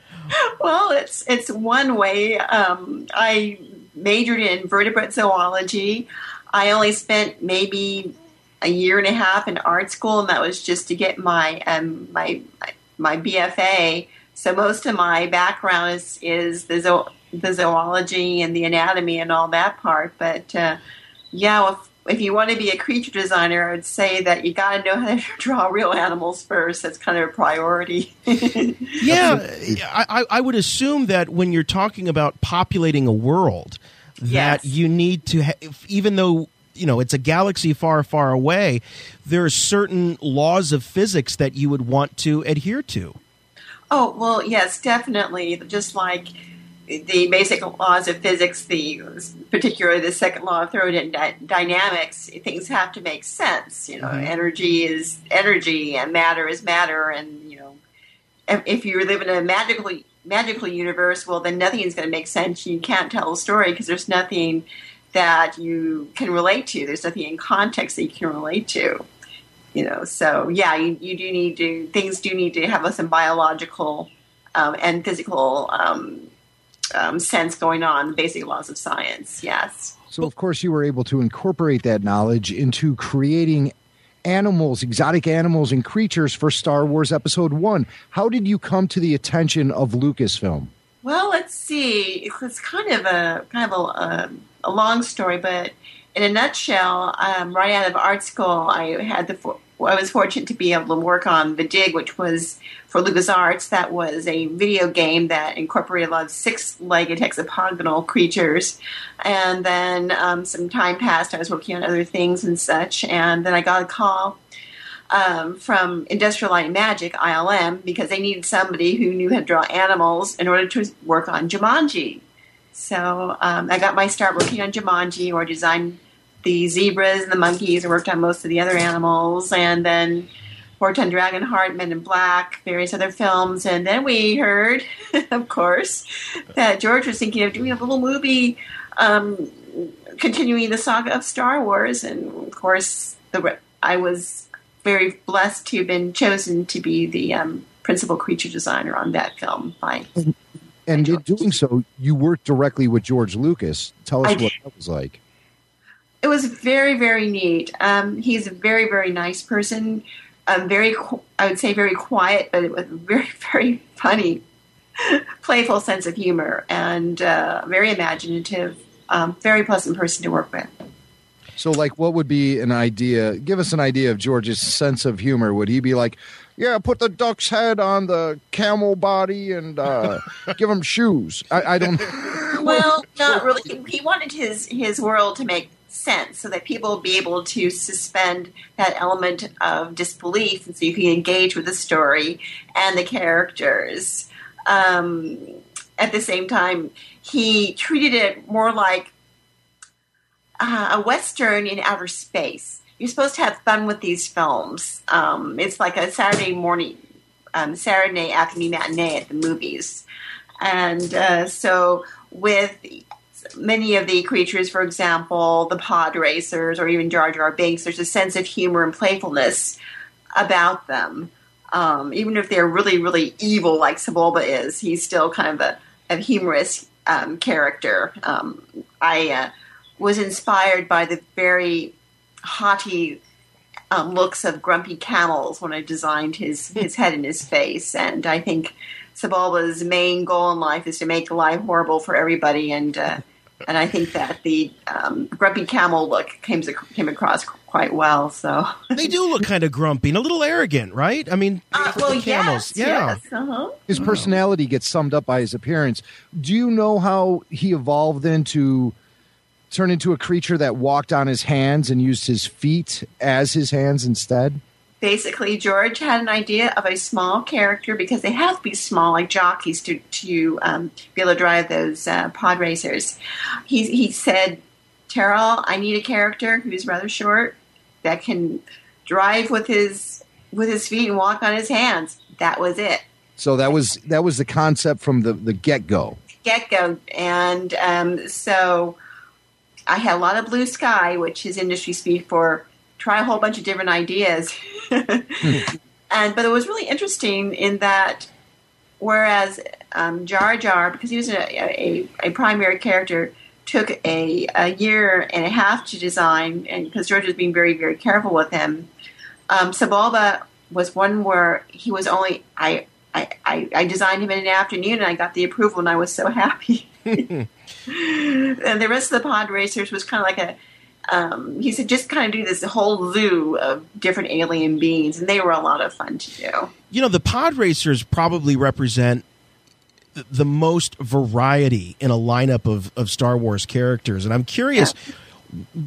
Well, it's it's one way. Um, I majored in vertebrate zoology. I only spent maybe a year and a half in art school, and that was just to get my um, my my BFA. So most of my background is is the zo- the zoology and the anatomy and all that part. But uh, yeah, if if you want to be a creature designer, I would say that you got to know how to <laughs> draw real animals first. That's kind of a priority. <laughs> Yeah, I, I- would assume that when you're talking about populating a world, that you need to, ha- even though you know it's a galaxy far, far away, there are certain laws of physics that you would want to adhere to. Oh, well, yes, definitely. Just like the basic laws of physics, the particularly the second law of thermodynamics, things have to make sense. You know, Mhm. energy is energy, and matter is matter, and you know, if, if you live in a magical magical universe, well, then nothing is going to make sense. You can't tell a story because there's nothing that you can relate to. There's nothing in context that you can relate to you know so yeah you, you do need to things do need to have some biological um, and physical um, um, sense going on The basic laws of science yes So, of course, you were able to incorporate that knowledge into creating animals, exotic animals, and creatures for Star Wars Episode One. How did you come to the attention of Lucasfilm? well let's see it's, it's kind of a kind of a, a, long story but in a nutshell um, right out of art school i had the for- I was fortunate to be able to work on The Dig, which was for LucasArts. That was a video game that incorporated a lot of six-legged hexagonal creatures. And then um, some time passed. I was working on other things and such. And then I got a call um, from Industrial Light and Magic (ILM) because they needed somebody who knew how to draw animals in order to work on Jumanji. So um, I got my start working on Jumanji, or designed the zebras and the monkeys. I worked on most of the other animals, and then worked on Dragonheart, Men in Black, various other films. And then we heard, <laughs> of course, that George was thinking of doing a little movie um, continuing the saga of Star Wars. And of course, the I was very blessed to have been chosen to be the um, principal creature designer on that film by <laughs> And in doing so, you worked directly with George Lucas. Tell us I what did. that was like. it was very very neat um, he's a very very nice person um, very i would say very quiet but with very <laughs> very funny playful sense of humor and uh, very imaginative um, very pleasant person to work with So, like, what would be an idea? Give us an idea of George's sense of humor. Would he be like, "Yeah, put the duck's head on the camel body and uh, <laughs> give him shoes"? I, I don't. <laughs> well not really he, he wanted his his world to make sense so that people would be able to suspend that element of disbelief and so you can engage with the story and the characters um, at the same time he treated it more like uh, a western in outer space you're supposed to have fun with these films um, it's like a saturday morning um, saturday afternoon matinee at the movies and uh, so, with many of the creatures, for example, the pod racers or even Jar Jar Binks, there's a sense of humor and playfulness about them. Um, even if they're really, really evil, like Sebulba is, he's still kind of a, a humorous um, character. Um, I uh, was inspired by the very haughty um, looks of grumpy camels when I designed his, his head and his face. And I think Sebulba's main goal in life is to make life horrible for everybody, and uh, and I think that the um, grumpy camel look came came across quite well. So <laughs> they do look kind of grumpy and a little arrogant, right? I mean, uh, well, camels, yes, yeah. yes, uh-huh. His personality gets summed up by his appearance. Do you know how he evolved into turn into a creature that walked on his hands and used his feet as his hands instead? basically George had an idea of a small character because they have to be small, like jockeys, to to um, be able to drive those uh, pod racers. He he said, "Terryl, I need a character who's rather short that can drive with his with his feet and walk on his hands." That was it. So that was that was the concept from the the get go. Get go, and um, so I had a lot of blue sky, which is industry speak for try a whole bunch of different ideas. <laughs> and but it was really interesting in that whereas um, Jar Jar, because he was a, a, a primary character, took a, a, year and a half to design, and because George was being very very careful with him, um, Sebulba was one where he was only I. I, I, designed him in an afternoon and I got the approval and I was so happy. <laughs> <laughs> and the rest of the pod racers was kind of like a um, he said just kind of do this whole zoo of different alien beings, and they were a lot of fun to do. You know, the pod racers probably represent the most variety in a lineup of, of Star Wars characters, and I'm curious. Yeah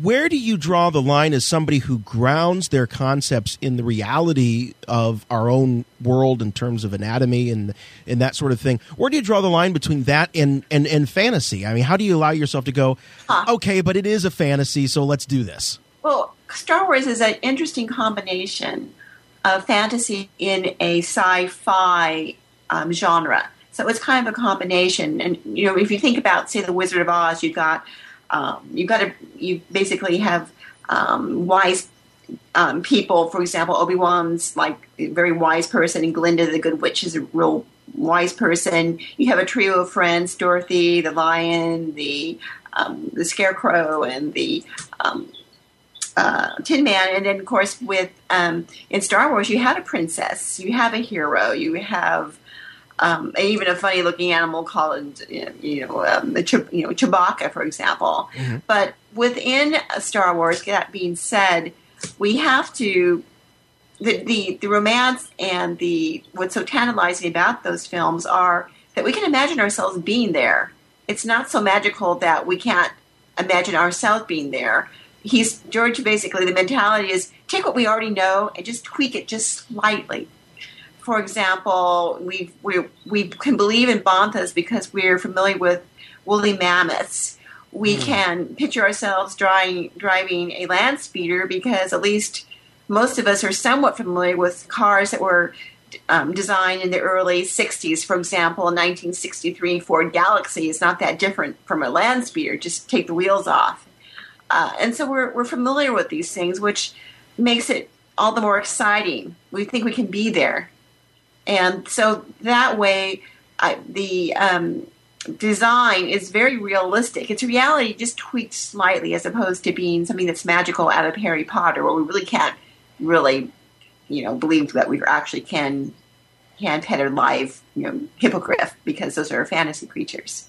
where do you draw the line as somebody who grounds their concepts in the reality of our own world in terms of anatomy and and that sort of thing? Where do you draw the line between that and and, and fantasy? I mean, how do you allow yourself to go, huh. okay, but it is a fantasy, so let's do this? Well, Star Wars is an interesting combination of fantasy in a sci-fi um, genre. So it's kind of a combination. And you know, if you think about, say, the Wizard of Oz, you've got um, you got to you basically have um, wise um, people. For example, Obi Wan's like a very wise person, and Glinda the Good Witch is a real wise person. You have a trio of friends: Dorothy, the lion, the um, the scarecrow, and the um, uh, Tin Man, and then of course with um, in Star Wars you had a princess, you have a hero, you have um, even a funny looking animal called you know um, the Ch- you know Chewbacca, for example. Mm-hmm. But within Star Wars, that being said, we have to the, the the romance and the what's so tantalizing about those films are that we can imagine ourselves being there. It's not so magical that we can't imagine ourselves being there. He's George. Basically, the mentality is take what we already know and just tweak it just slightly for example, we we we can believe in banthas because we're familiar with woolly mammoths. We mm. can picture ourselves driving driving a land speeder because at least most of us are somewhat familiar with cars that were um, designed in the early 60s. For example, a 1963 Ford Galaxie is not that different from a land speeder. Just take the wheels off. Uh, and so we're, we're familiar with these things, which makes it all the more exciting. We think we can be there and so that way I, the um, design is very realistic. It's reality just tweaked slightly as opposed to being something that's magical out of Harry Potter, where we really can't really, you know, believe that we actually can hand pet a live, you know, hippogriff because those are fantasy creatures.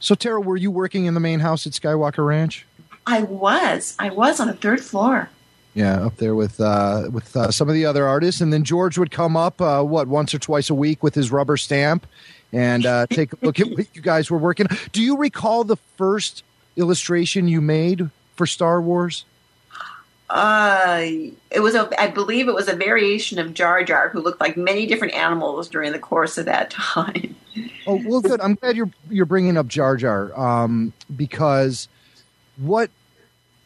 So, Tara, were you working in the main house at Skywalker Ranch? I was. I was on the third floor. Yeah, up there with uh, with uh, some of the other artists, and then George would come up uh, what once or twice a week with his rubber stamp and uh, take a look at what you guys were working. Do you recall the first illustration you made for Star Wars? Uh, it was a, I believe it was a variation of Jar Jar, who looked like many different animals during the course of that <laughs> time. oh well, good. I'm glad you're you're bringing up Jar Jar um, because what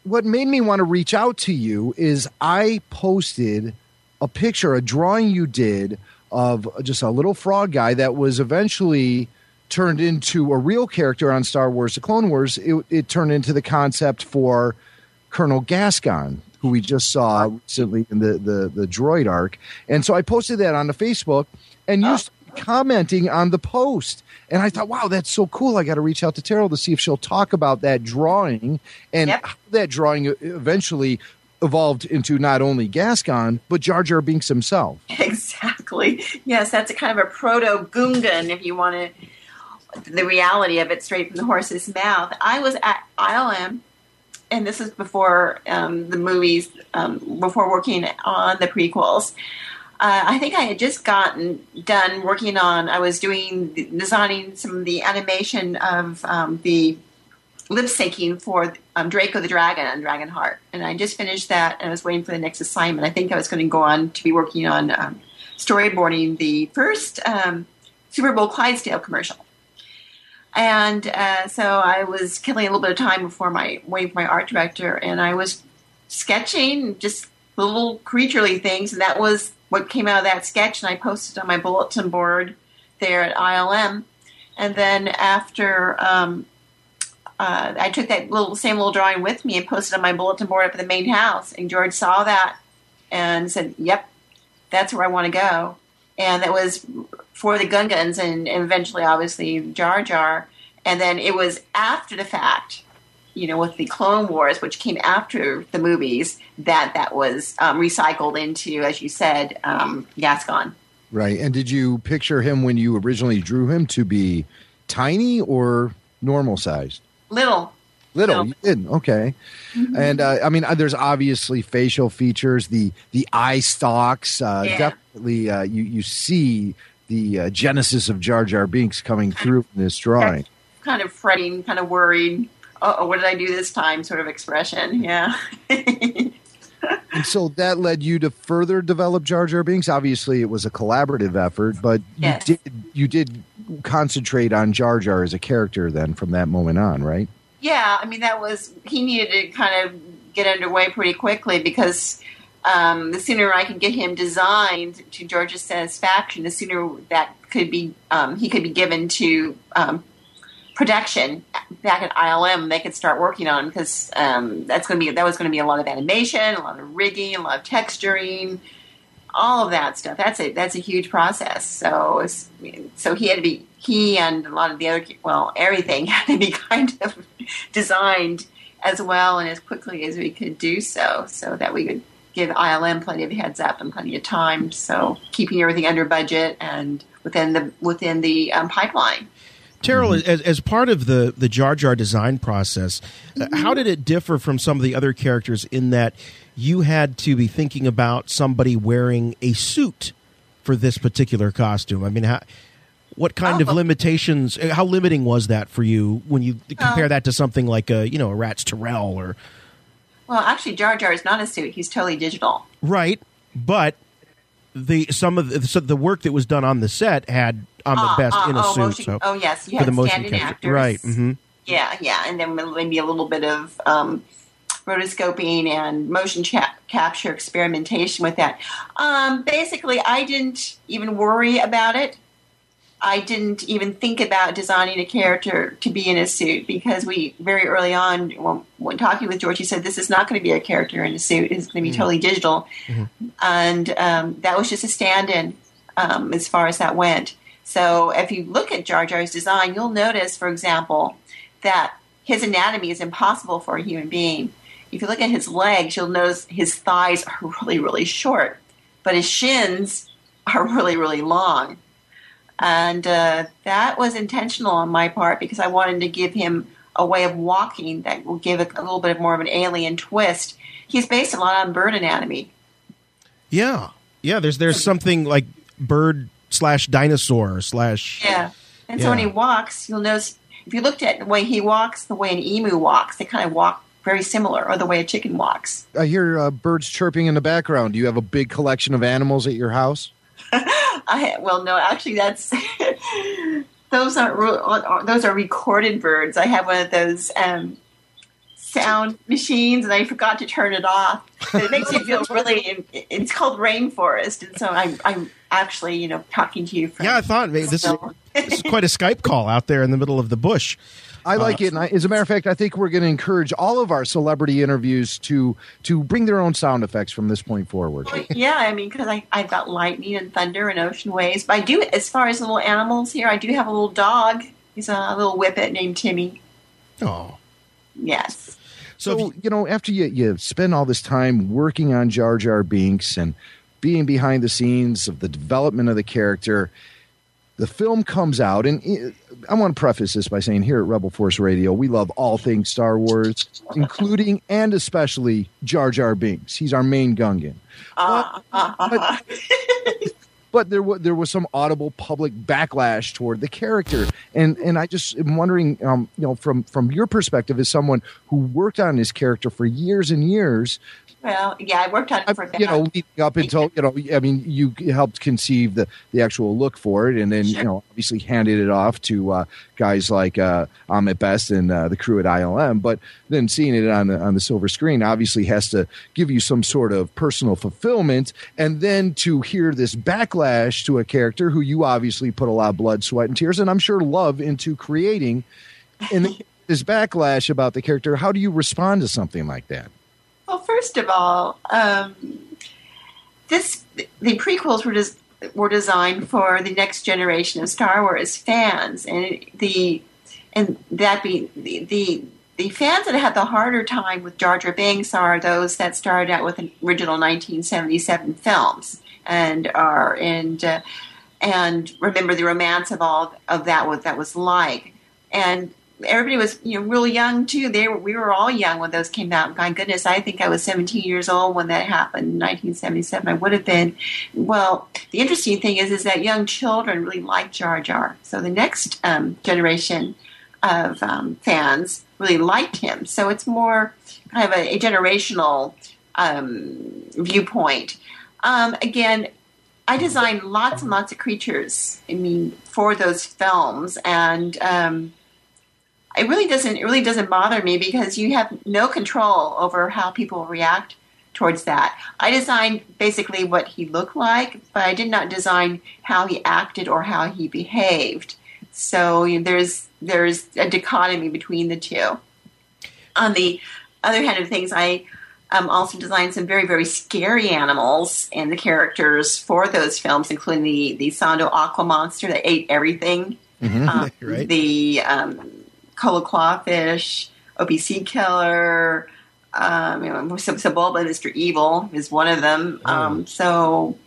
what made me want to reach out to you is I posted a picture, a drawing you did of just a little frog guy that was eventually turned into a real character on Star Wars: The Clone Wars. It, it turned into the concept for Colonel Gascon, who we just saw recently in the, the, the droid arc. And so I posted that on the Facebook, and you oh. Commenting on the post. And I thought, wow, that's so cool. I got to reach out to Terryl to see if she'll talk about that drawing and yep. how that drawing eventually evolved into not only Gascon, but Jar Jar Binks himself. <laughs> Exactly. Yes, that's a kind of a proto Gungan, if you want to. the reality of it straight from the horse's mouth. I was at ILM, and this is before um, the movies, um, before working on the prequels. Uh, I think I had just gotten done working on. I was doing designing some of the animation of um, the lip syncing for um, Draco the Dragon on Dragonheart, and I just finished that, and I was waiting for the next assignment. I think I was going to go on to be working on um, storyboarding the first um, Super Bowl Clydesdale commercial. And uh, so I was killing a little bit of time before my waiting for my art director, and I was sketching just little creaturely things, and that was what came out of that sketch. And I posted on my bulletin board there at ILM. And then after um, uh, I took that little same little drawing with me and posted on my bulletin board up at the main house, and George saw that and said, "Yep, that's where I want to go." And that was for the Gungans and, and eventually, obviously, Jar Jar. And then it was after the fact, you know, with the Clone Wars, which came after the movies, that that was um, recycled into, as you said, um, Gascon. Right. And did you picture him when you originally drew him to be tiny or normal sized? Little. Little, you did okay, Mhm. and uh, I mean, uh, there's obviously facial features, the the eye stalks. Uh, Yeah. Definitely, uh, you you see the uh, genesis of Jar Jar Binks coming through in this drawing. Kind of fretting, kind of worried. Oh, what did I do this time? Sort of expression. Yeah. <laughs> And so that led you to further develop Jar Jar Binks. Obviously, it was a collaborative effort, but Yes. you did you did concentrate on Jar Jar as a character then from that moment on, right? Yeah, I mean that was he needed to kind of get underway pretty quickly because um, the sooner I could get him designed to George's satisfaction, the sooner that could be um, he could be given to um, production back at ILM. They could start working on because um, that's going to be that was going to be a lot of animation, a lot of rigging, a lot of texturing, all of that stuff. That's a that's a huge process. So so he had to be he and a lot of the other well everything <laughs> had to be kind of designed as well and as quickly as we could do so, so that we could give ILM plenty of heads up and plenty of time. So keeping everything under budget and within the within the um, pipeline. Terryl, as, as part of the, the Jar Jar design process, uh, how did it differ from some of the other characters in that you had to be thinking about somebody wearing a suit for this particular costume? I mean, how, what kind of limitations, uh, how limiting was that for you when you compare Oh. that to something like a, you know, a Ratts Tyerell or, Well, actually, Jar Jar is not a suit; he's totally digital. right? But the some of the, so the work that was done on the set had on the Ah, best ah, in a oh, suit. motion- so oh, yes, you for had the motion capture, actors. right? hmm Yeah, yeah, and then maybe a little bit of um, rotoscoping and motion cha- capture experimentation with that. Um, basically, I didn't even worry about it. I didn't even think about designing a character to be in a suit because we very early on, when, when talking with George, he said this is not going to be a character in a suit. It's going to be Mm-hmm. totally digital, and um, that was just a stand-in um, as far as that went. So if you look at Jar Jar's design, you'll notice, for example, that his anatomy is impossible for a human being. If you look at his legs, you'll notice his thighs are <laughs> really, really short, but his shins are <laughs> really, really long. And uh, that was intentional on my part because I wanted to give him a way of walking that will give a, a little bit of more of an alien twist. He's based a lot on bird anatomy. Yeah, yeah. There's there's something like bird slash dinosaur slash Yeah. And so when he walks, you'll notice if you looked at the way he walks, the way an emu walks, they kind of walk very similar, or the way a chicken walks. I hear uh, birds chirping in the background. Do you have a big collection of animals at your house? <laughs> I well, no, actually, that's <laughs> those aren't those are recorded birds. I have one of those um, sound machines, and I forgot to turn it off. But it makes you feel really. It's called rainforest, and so I'm I'm actually you know talking to you from. Yeah, I thought maybe this is, this is quite a Skype call out there in the middle of the bush. I like Uh, it. And I, as a matter of fact, I think we're going to encourage all of our celebrity interviews to to bring their own sound effects from this point forward. yeah, I mean, because I've got lightning and thunder and ocean waves. But I do, as far as little animals here, I do have a little dog. He's a little whippet named Timmy. Oh. Yes. So, you know, after you, you spend all this time working on Jar Jar Binks and being behind the scenes of the development of the character, the film comes out, and uh, I want to preface this by saying here at Rebel Force Radio, we love all things Star Wars, including and especially Jar Jar Binks. He's our main Gungan. Uh, But there was there was some audible public backlash toward the character, and and I just am wondering, um, you know, from from your perspective as someone who worked on this character for years and years, well, yeah, I worked on it for you know, leading up until you know, I mean, you helped conceive the the actual look for it, and then you know, obviously handed it off to uh, guys like uh, Ahmed Best and uh, the crew at ILM. But then seeing it on the on the silver screen obviously has to give you some sort of personal fulfillment, and then to hear this backlash to a character who you obviously put a lot of blood, sweat, and tears, and I'm sure love into creating, and <laughs> this backlash about the character. How do you respond to something like that? Well, first of all, um, this the prequels were des- were designed for the next generation of Star Wars fans, and the and that be the, the the fans that had the harder time with Jar Jar Binks are those that started out with the original 1977 films and are and uh, and remember the romance of all of that what that was like. And everybody was you know really young too. They were we were all young when those came out. My goodness i think i was 17 years old when that happened in 1977 i would have been well the interesting thing is is that young children really like jar jar. So the next um, generation of um, fans really liked him. So it's more kind of a, a generational um, viewpoint. Um, again I designed lots and lots of creatures. I mean, for those films, and um, it really doesn't. It really doesn't bother me because you have no control over how people react towards that. I designed basically what he looked like, but I did not design how he acted or how he behaved. So you know, there's there's a dichotomy between the two. On the other hand of things, I um, also designed some very, very scary animals and the characters for those films, including the, the Sando aqua monster that ate everything, Mhm. um, <laughs> Right. the um, Colo Claw Fish, OPC Killer, um, you know, Sebulba, Mr. Evil is one of them. Um, so,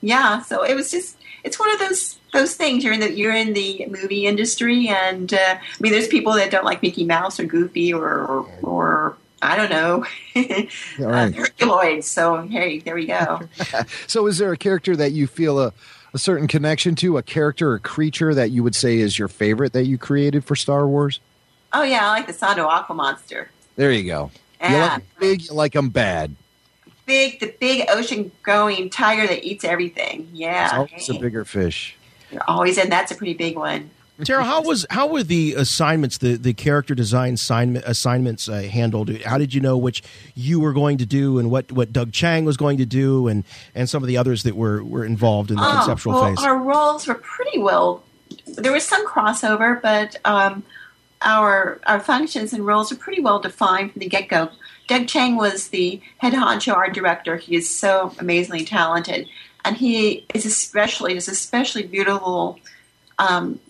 yeah, so it was just, it's one of those those things. You're in the you're in the movie industry, and uh, I mean, there's people that don't like Mickey Mouse or Goofy or or, or I don't know, <laughs> All right. Herculoids. So hey, there we go. <laughs> so, is there a character that you feel a, a certain connection to, a character or creature that you would say is your favorite that you created for Star Wars? Oh yeah, I like the Sando Aqua Monster. There you go. You Yeah. big, you like them bad. Big, the big ocean-going tiger that eats everything. Yeah, It's always a bigger fish. You're always and That's a pretty big one. Tara, how was how were the assignments, the the character design assignment, assignments uh, handled? How did you know which you were going to do, and what, what Doug Chiang was going to do, and, and some of the others that were, were involved in the Oh, conceptual well, phase? Our roles were pretty well. There was some crossover, but um, our our functions and roles are pretty well defined from the get go. Doug Chiang was the head honcho art director. He is so amazingly talented, and he is especially just especially beautiful um,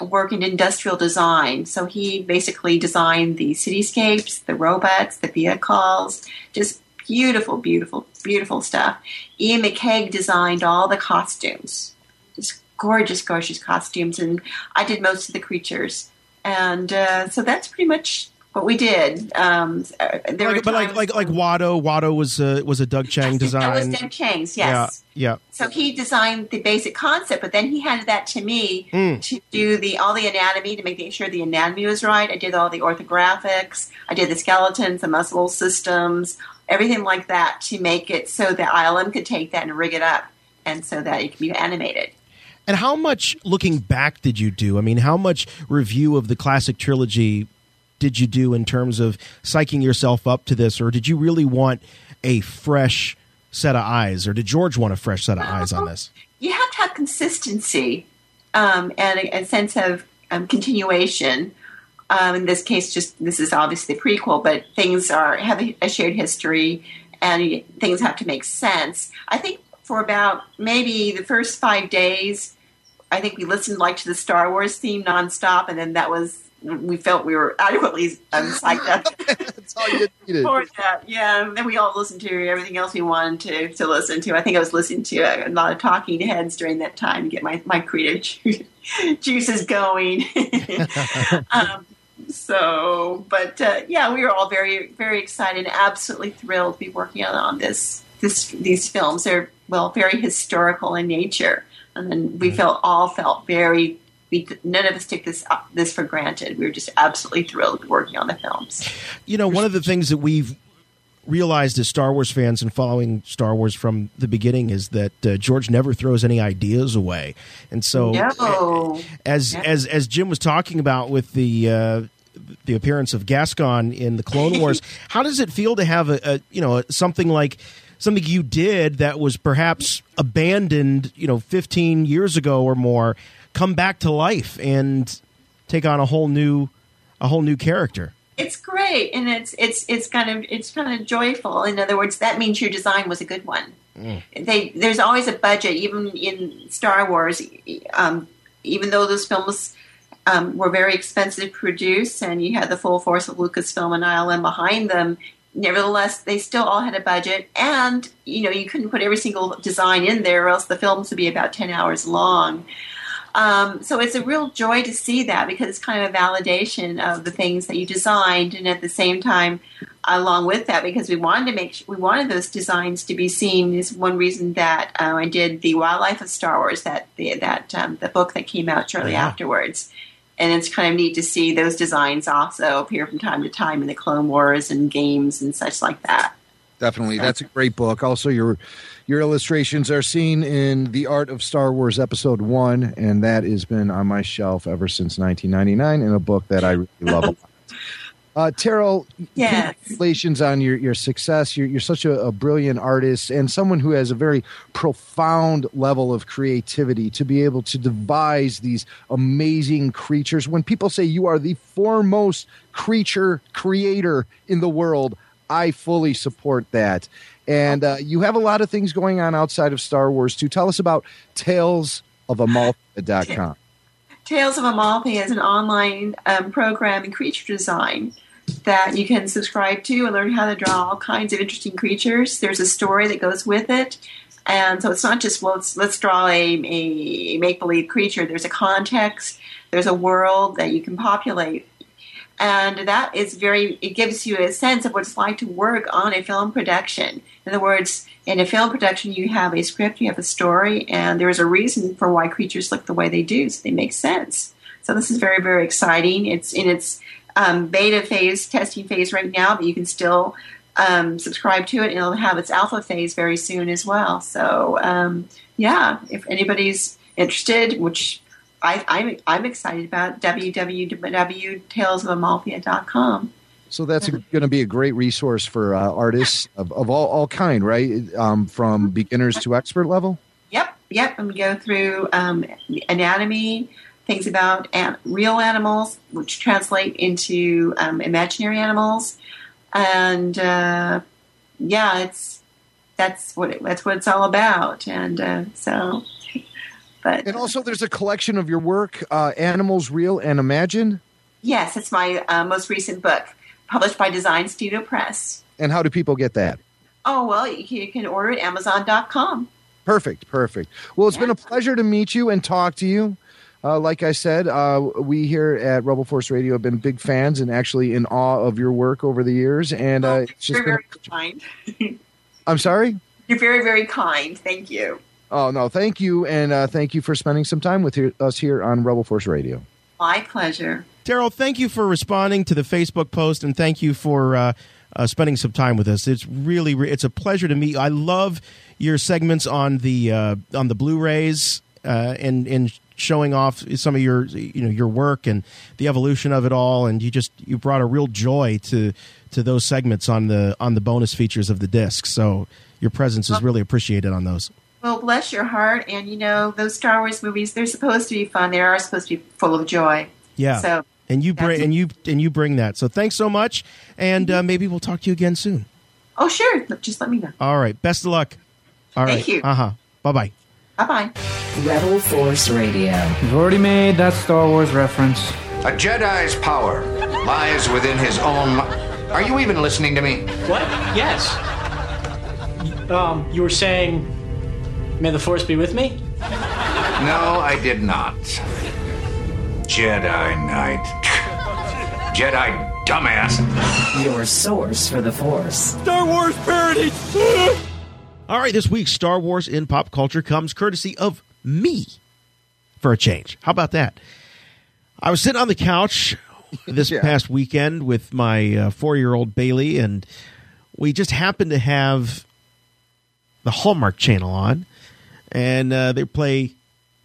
work in industrial design. So he basically designed the cityscapes, the robots, the vehicles, just beautiful, beautiful, beautiful stuff. Iain McCaig designed all the costumes, just gorgeous, gorgeous costumes, and I did most of the creatures. And uh, so that's pretty much what we did. Um, uh, there were like, but like like like Watto, Watto was a was a Doug Chiang design. that was Doug Chiang's, yes. Yeah, yeah. So he designed the basic concept, but then he handed that to me Mm. to do the all the anatomy to make sure the anatomy was right. I did all the orthographics. I did the skeletons, the muscle systems, everything like that to make it so that ILM could take that and rig it up, and so that it could be animated. And how much looking back did you do? I mean, how much review of the classic trilogy did you do in terms of psyching yourself up to this, or did you really want a fresh set of eyes, or did George want a fresh set of eyes on this? you have to have consistency um, and a, a sense of um, continuation. Um, in this case, just this is obviously prequel, but things are have a, a shared history, and things have to make sense. I think for about maybe the first five days, I think we listened like to the Star Wars theme nonstop, and then that was we felt we were adequately um, psyched up <laughs> That's all you needed. for that. Yeah, and then we all listened to everything else we wanted to, to listen to. I think I was listening to a, a lot of talking heads during that time to get my, my creative ju- <laughs> juices going. <laughs> um, so, but uh, yeah, we were all very, very excited and absolutely thrilled to be working on, on this, this, these films. They're, well, very historical in nature. And then we felt all felt very, we, none of us took this, uh, this for granted. We were just absolutely thrilled working on the films. You know, one of the things that we've realized as Star Wars fans and following Star Wars from the beginning is that uh, George never throws any ideas away, and so No. as Yeah. as as Jim was talking about with the. Uh, the appearance of Gascon in the Clone <laughs> Wars. How does it feel to have a, a you know something like something you did that was perhaps abandoned you know 15 years ago or more come back to life and take on a whole new a whole new character? It's great, and it's it's it's kind of it's kind of joyful. In other words, that means your design was a good one. They there's always a budget, even in Star Wars. Um, even though those films um, were very expensive to produce, and you had the full force of Lucasfilm and ILM behind them. Nevertheless, they still all had a budget, and you know you couldn't put every single design in there, or else the films would be about ten hours long. Um, so it's a real joy to see that because it's kind of a validation of the things that you designed, and at the same time, along with that, because we wanted to make sure, we wanted those designs to be seen is one reason that uh, I did the Wildlife of Star Wars that the, that um, the book that came out shortly Yeah. afterwards, and it's kind of neat to see those designs also appear from time to time in the Clone Wars and games and such like that. Definitely, that's a great book. Also, your your illustrations are seen in the Art of Star Wars Episode One, and that has been on my shelf ever since 1999, in a book that I really love. Uh, Terryl, Yes. congratulations on your, your success. You're, you're such a, a brilliant artist and someone who has a very profound level of creativity to be able to devise these amazing creatures. When people say you are the foremost creature creator in the world, I fully support that. And uh, you have a lot of things going on outside of Star Wars too. Tell us about talesofamalthea.com. <laughs> Tales of Amalthea is an online um, program in creature design that you can subscribe to and learn how to draw all kinds of interesting creatures. There's a story that goes with it. And so it's not just, well, let's, let's draw a, a make believe creature. There's a context, there's a world that you can populate. And that is very, it gives you a sense of what it's like to work on a film production. In other words, in a film production, you have a script, you have a story, and there is a reason for why creatures look the way they do, so they make sense. So this is very, very exciting. It's in its um, beta phase, testing phase right now, but you can still um, subscribe to it, and it'll have its alpha phase very soon as well. So um, yeah, if anybody's interested, which I, I'm, I'm excited about, www.talesofamalthea.com. So that's going to be a great resource for uh, artists of, of all, all kind, right? Um, from beginners to expert level. Yep, yep. And we go through um, anatomy, things about an- real animals, which translate into um, imaginary animals, and uh, yeah, it's that's what it, that's what it's all about. And uh, so, but And also, there's a collection of your work, uh, Animals Real and Imagine. yes, it's my uh, most recent book, published by Design Studio Press. And how do people get that? Oh well, you can, order it at Amazon.com. Perfect, perfect. Well, it's been a pleasure to meet you and talk to you. Uh, like I said, uh, we here at Rebel Force Radio have been big fans and actually in awe of your work over the years. And uh, it's just been, very kind. <laughs> I'm sorry. You're very very kind. Thank you. Oh no, thank you, and uh, thank you for spending some time with here, us here on Rebel Force Radio. My pleasure. Daryl, thank you for responding to the Facebook post, and thank you for uh, uh, spending some time with us. It's really re- it's a pleasure to meet you. I love your segments on the uh, on the Blu-rays uh, and and showing off some of your you know your work and the evolution of it all. And you just you brought a real joy to to those segments on the on the bonus features of the disc. So your presence is really appreciated on those. Well, bless your heart. And you know, those Star Wars movies, they're supposed to be fun. They are supposed to be full of joy. Yeah. So, and you bring and you and you bring that. So thanks so much, and uh, maybe we'll talk to you again soon. oh, sure. Just let me know. All right. Best of luck. All right. Thank you. Uh huh. Bye bye. Bye bye. Rebel Force Radio. You've already made that Star Wars reference. A Jedi's power lies within his own. Are you even listening to me? What? Yes. Um, you were saying, may the force be with me? No, I did not. Jedi Knight. Jedi dumbass. Your source for the Force. Star Wars parody. <laughs> All right, this week's Star Wars in pop culture comes courtesy of me for a change. How about that? I was sitting on the couch this <laughs> Yeah. past weekend with my uh, four year old Bailey, and we just happened to have the Hallmark channel on, and uh, they play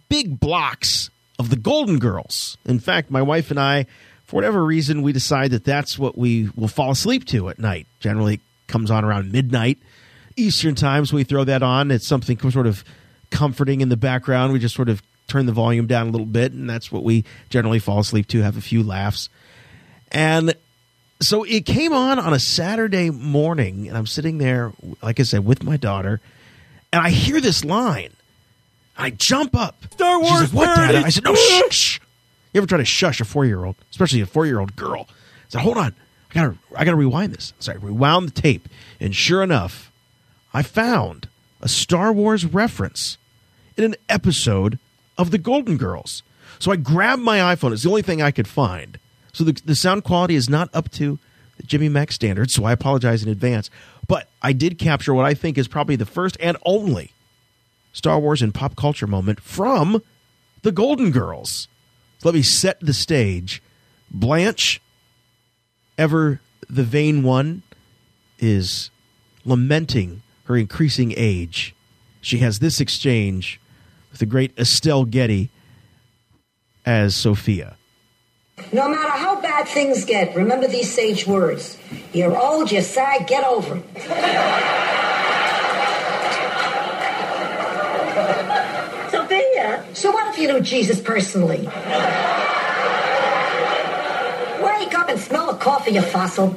big blocks of the Golden Girls. In fact, my wife and I, for whatever reason, we decide that that's what we will fall asleep to at night. Generally, it comes on around midnight Eastern times. so we throw that on. It's something sort of comforting in the background. We just sort of turn the volume down a little bit, and that's what we generally fall asleep to, have a few laughs. And so it came on on a Saturday morning, and I'm sitting there, like I said, with my daughter, and I hear this line. I jump up. Star Wars. She's like, what, Dad? I said, no, shh, shh. You ever try to shush a four year old, especially a four year old girl? I said, hold on. I gotta, I gotta rewind this. So I rewound the tape, and sure enough, I found a Star Wars reference in an episode of The Golden Girls. So I grabbed my iPhone. It's the only thing I could find. So the, the sound quality is not up to the Jimmy Mac standards, so I apologize in advance. But I did capture what I think is probably the first and only Star Wars and pop culture moment from The Golden Girls. Let me set the stage. Blanche, ever the vain one, is lamenting her increasing age. She has this exchange with the great Estelle Getty as Sophia. No matter how bad things get, remember these sage words. You're old, you're sad, get over it. <laughs> Sophia, so what if you knew Jesus personally? Wake up and smell the coffee, you fossil.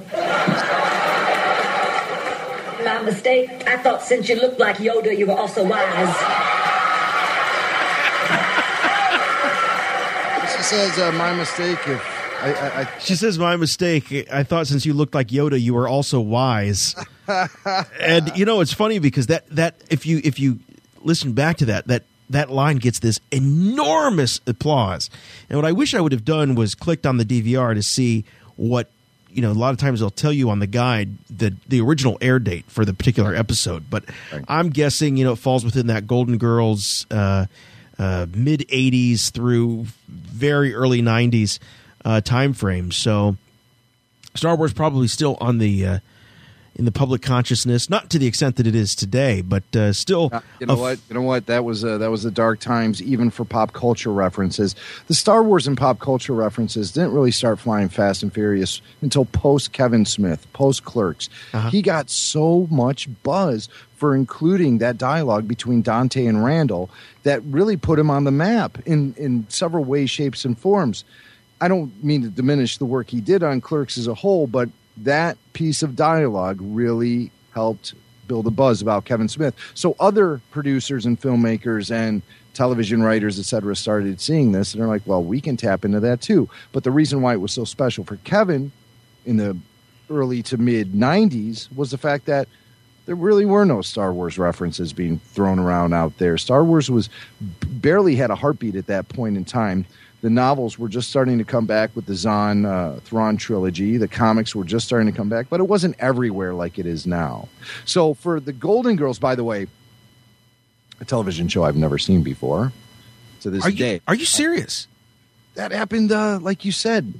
My mistake. I thought since you looked like Yoda, you were also wise. She says, uh, "My mistake." If I, I, I She says, "My mistake. I thought since you looked like Yoda, you were also wise." <laughs> and you know, it's funny because that that if you if you listen back to that that that line gets this enormous applause. And what I wish I would have done was clicked on the DVR to see what you know. A lot of times they'll tell you on the guide the the original air date for the particular episode, but I'm guessing you know it falls within that Golden Girls. Uh, uh, mid 80s through very early 90s uh, time frame. So Star Wars probably still on the uh, in the public consciousness, not to the extent that it is today, but uh, still. You know f- what? You know what? That was uh, that was the dark times, even for pop culture references. The Star Wars and pop culture references didn't really start flying fast and furious until post Kevin Smith, post Clerks. Uh-huh. He got so much buzz for including that dialogue between Dante and Randall that really put him on the map in in several ways, shapes, and forms. I don't mean to diminish the work he did on Clerks as a whole, but that piece of dialogue really helped build a buzz about Kevin Smith. So other producers and filmmakers and television writers, et cetera, started seeing this and they're like, well, we can tap into that too. But the reason why it was so special for Kevin in the early to mid 90s was the fact that there really were no Star Wars references being thrown around out there. Star Wars was barely had a heartbeat at that point in time. The novels were just starting to come back with the Zahn uh, Thrawn trilogy. The comics were just starting to come back, but it wasn't everywhere like it is now. So for the Golden Girls, by the way, a television show I've never seen before to this Are you- day. Are you serious? That happened, uh, like you said,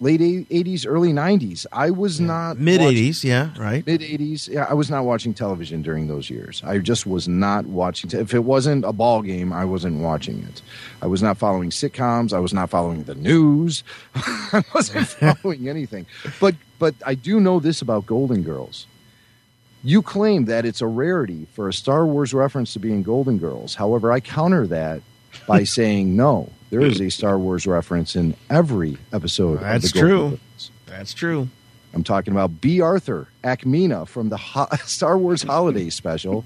late eighties, early nineties. I was not Mid 80s, yeah, right. Mid eighties, yeah. I was not watching television during those years. I just was not watching. Te- if it wasn't a ball game, I wasn't watching it. I was not following sitcoms. I was not following the news. <laughs> I wasn't <laughs> following anything. But but I do know this about Golden Girls. You claim that it's a rarity for a Star Wars reference to be in Golden Girls. However, I counter that by <laughs> saying no. There is a Star Wars reference in every episode. of That's true. That's true. I'm talking about Bea Arthur, Ackmena from the ho- <laughs> Star Wars Holiday Special,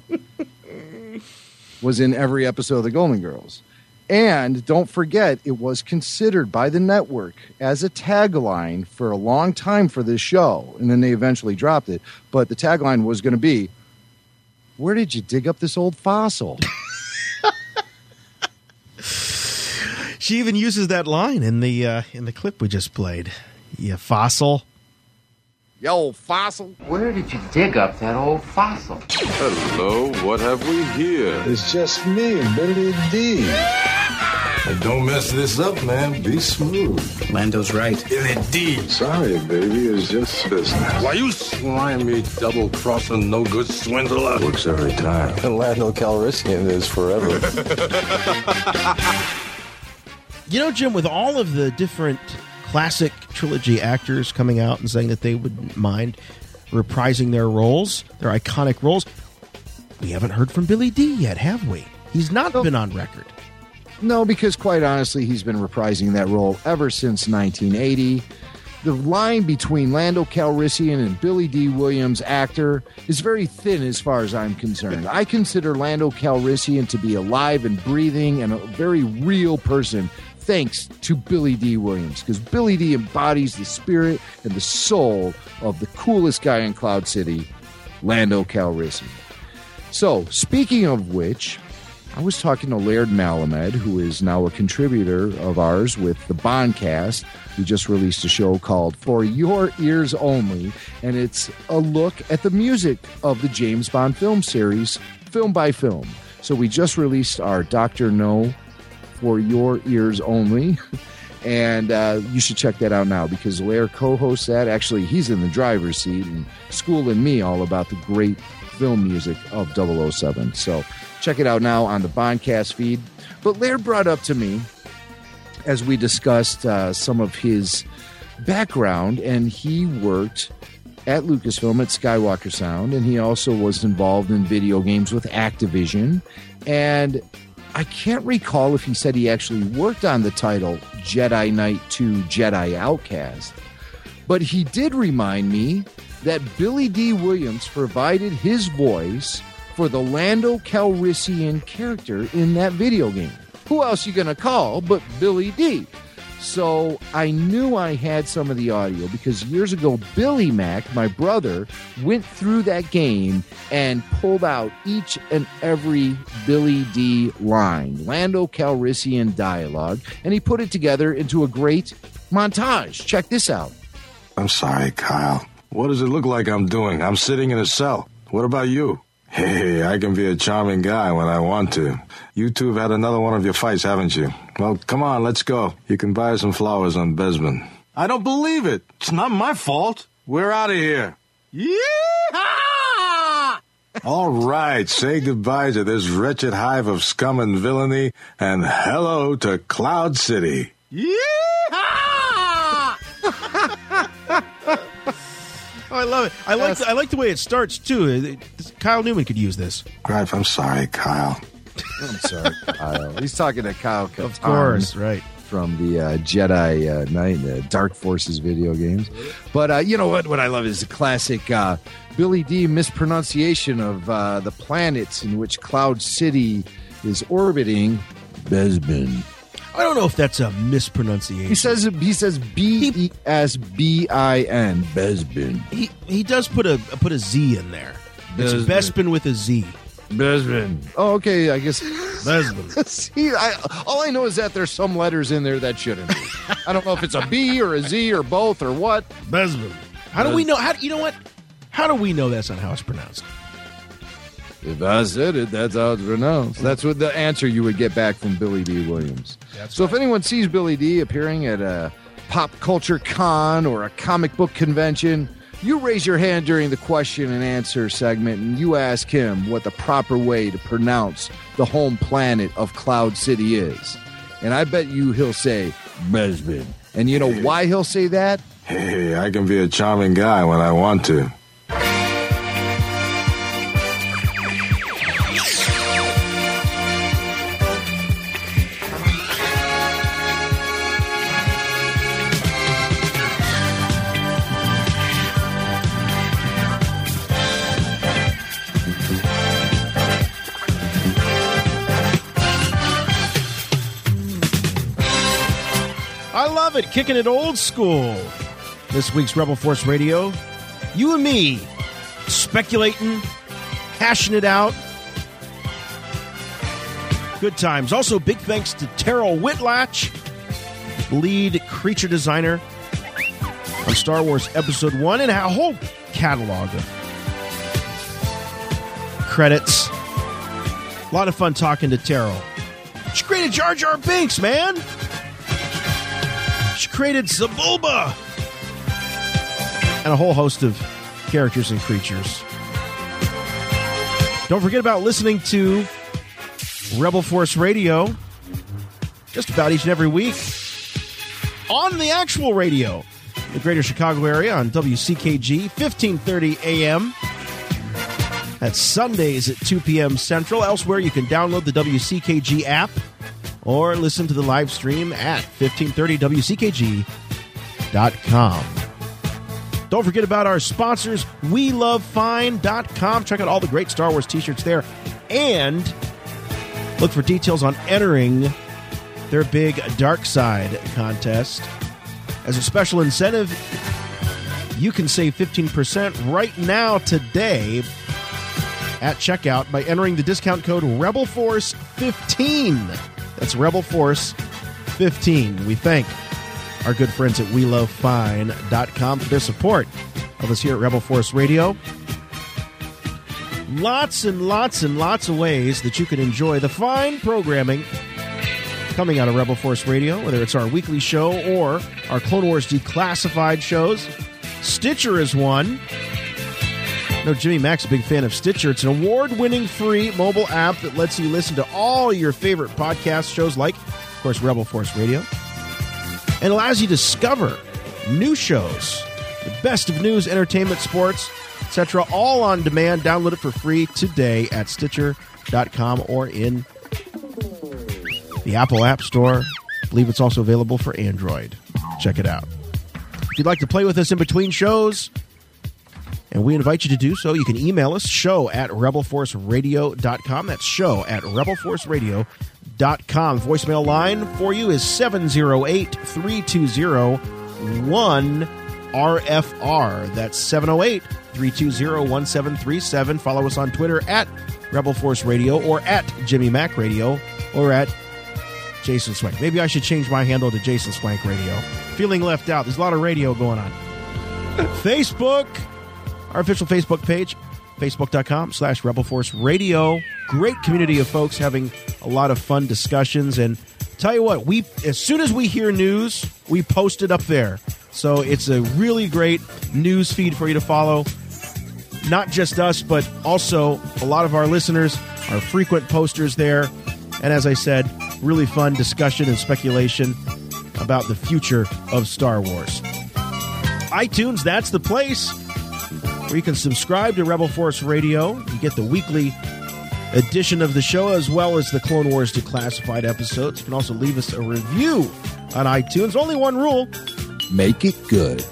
was in every episode of the Golden Girls. And don't forget, it was considered by the network as a tagline for a long time for this show. And then they eventually dropped it. But the tagline was going to be Where did you dig up this old fossil? <laughs> She even uses that line in the uh, in the clip we just played. You fossil. Yo, fossil. Where did you dig up that old fossil? Hello, what have we here? It's just me, Billy Dee. Hey, don't mess this up, man. Be smooth. Lando's right. Billy Dee. Sorry, baby. It's just business. Why you slimy, double-crossing, no-good swindler? Works every time. And Lando Calrissian is forever. <laughs> You know, Jim, with all of the different classic trilogy actors coming out and saying that they wouldn't mind reprising their roles, their iconic roles, we haven't heard from Billy Dee yet, have we? He's not been on record. No, because quite honestly, he's been reprising that role ever since 1980. The line between Lando Calrissian and Billy Dee. Williams, actor, is very thin as far as I'm concerned. I consider Lando Calrissian to be alive and breathing and a very real person thanks to Billy Dee. Williams, because Billy Dee. embodies the spirit and the soul of the coolest guy in Cloud City, Lando Calrissian. So, speaking of which, I was talking to Laird Malamed, who is now a contributor of ours with the Bondcast. We just released a show called For Your Ears Only, and it's a look at the music of the James Bond film series, film by film. So we just released our Dr. No For Your Ears Only. <laughs> And uh, you should check that out now because Laird co hosts that. Actually, he's in the driver's seat and schooling me all about the great film music of 007. So check it out now on the Bondcast feed. But Laird brought up to me as we discussed uh, some of his background, and he worked at Lucasfilm at Skywalker Sound, and he also was involved in video games with Activision. And I can't recall if he said he actually worked on the title Jedi Knight 2 Jedi Outcast, but he did remind me that Billy Dee. Williams provided his voice for the Lando Calrissian character in that video game. Who else you gonna call but Billy Dee? So I knew I had some of the audio because years ago, Billy Mack, my brother, went through that game and pulled out each and every Billy Dee line, Lando Calrissian dialogue, and he put it together into a great montage. Check this out. I'm sorry, Kyle. What does it look like I'm doing? I'm sitting in a cell. What about you? Hey, I can be a charming guy when I want to. You two have had another one of your fights, haven't you? Well, come on, let's go. You can buy some flowers on Besman. I don't believe it. It's not my fault. We're out of here. Yeehaw! All right, say goodbye to this wretched hive of scum and villainy, and hello to Cloud City. Oh, I love it. I like the, I like the way it starts too. Kyle Newman could use this. Gripe, I'm sorry, Kyle. <laughs> I'm sorry, Kyle. He's talking to Kyle Katarn Of course, right. From the uh, Jedi uh, Knight, the Dark Forces video games. But uh, you know what? What I love is the classic uh, Billy Dee mispronunciation of uh, the planets in which Cloud City is orbiting. Besbin. I don't know if that's a mispronunciation. He says he says B E S B I N. Besbin. He he does put a put a Z in there. It's Besbin. Bespin with a Z. Besbin. Oh, okay. I guess. Besbin. <laughs> See, I, all I know is that there's some letters in there that shouldn't be. I don't know if it's a B or a Z or both or what. Besbin. How do we know? How you know what? How do we know that's not how it's pronounced? If I said it, that's how it's pronounced. That's what the answer you would get back from Billy Dee. Williams. so if anyone sees Billy Dee. appearing at a pop culture con or a comic book convention, you raise your hand during the question and answer segment and you ask him what the proper way to pronounce the home planet of Cloud City is. And I bet you he'll say Besbin. And you know why he'll say that? Hey, I can be a charming guy when I want to. Kicking it old school. This week's Rebel Force Radio. You and me speculating, hashing it out. Good times. Also, big thanks to Terryl Whitlatch, lead creature designer on Star Wars Episode 1, and a whole catalog of credits. A lot of fun talking to Terryl. She created Jar Jar Binks, man. She created Sebulba. And a whole host of characters and creatures. Don't forget about listening to Rebel Force Radio just about each and every week on the actual radio the greater Chicago area on WCKG 1530 AM. That's Sundays at 2 p.m. Central. Elsewhere, you can download the WCKG app or listen to the live stream at 1530WCKG.com. Don't forget about our sponsors, WeLoveFine.com. Check out all the great Star Wars t shirts there. And look for details on entering their big Dark Side contest. As a special incentive, you can save 15% right now today at checkout by entering the discount code RebelForce15. That's Rebel Force 15. We thank our good friends at WeLoveFine.com for their support of us here at Rebel Force Radio. Lots and lots and lots of ways that you can enjoy the fine programming coming out of Rebel Force Radio, whether it's our weekly show or our Clone Wars Declassified shows. Stitcher is one. No, Jimmy Mac's a big fan of Stitcher. It's an award winning free mobile app that lets you listen to all your favorite podcast shows, like, of course, Rebel Force Radio, and allows you to discover new shows, the best of news, entertainment, sports, etc., all on demand. Download it for free today at Stitcher.com or in the Apple App Store. I believe it's also available for Android. Check it out. If you'd like to play with us in between shows, and we invite you to do so, you can email us, show at rebelforceradio.com. That's show at rebelforceradio.com. Voicemail line for you is 708 320 1RFR. That's 708 320 1737. Follow us on Twitter at Rebel Force Radio or at Jimmy Mac Radio or at Jason Swank. Maybe I should change my handle to Jason Swank Radio. Feeling left out. There's a lot of radio going on. <laughs> Facebook, our official Facebook page, facebook.com slash Rebel Force Radio. Great community of folks having a lot of fun discussions. And tell you what, we as soon as we hear news, we post it up there. So it's a really great news feed for you to follow. Not just us, but also a lot of our listeners are frequent posters there. And as I said, really fun discussion and speculation about the future of Star Wars. iTunes, that's the place where you can subscribe to Rebel Force Radio. You get the weekly edition of the show as well as the Clone Wars Declassified episodes. You can also leave us a review on iTunes. Only one rule make it good.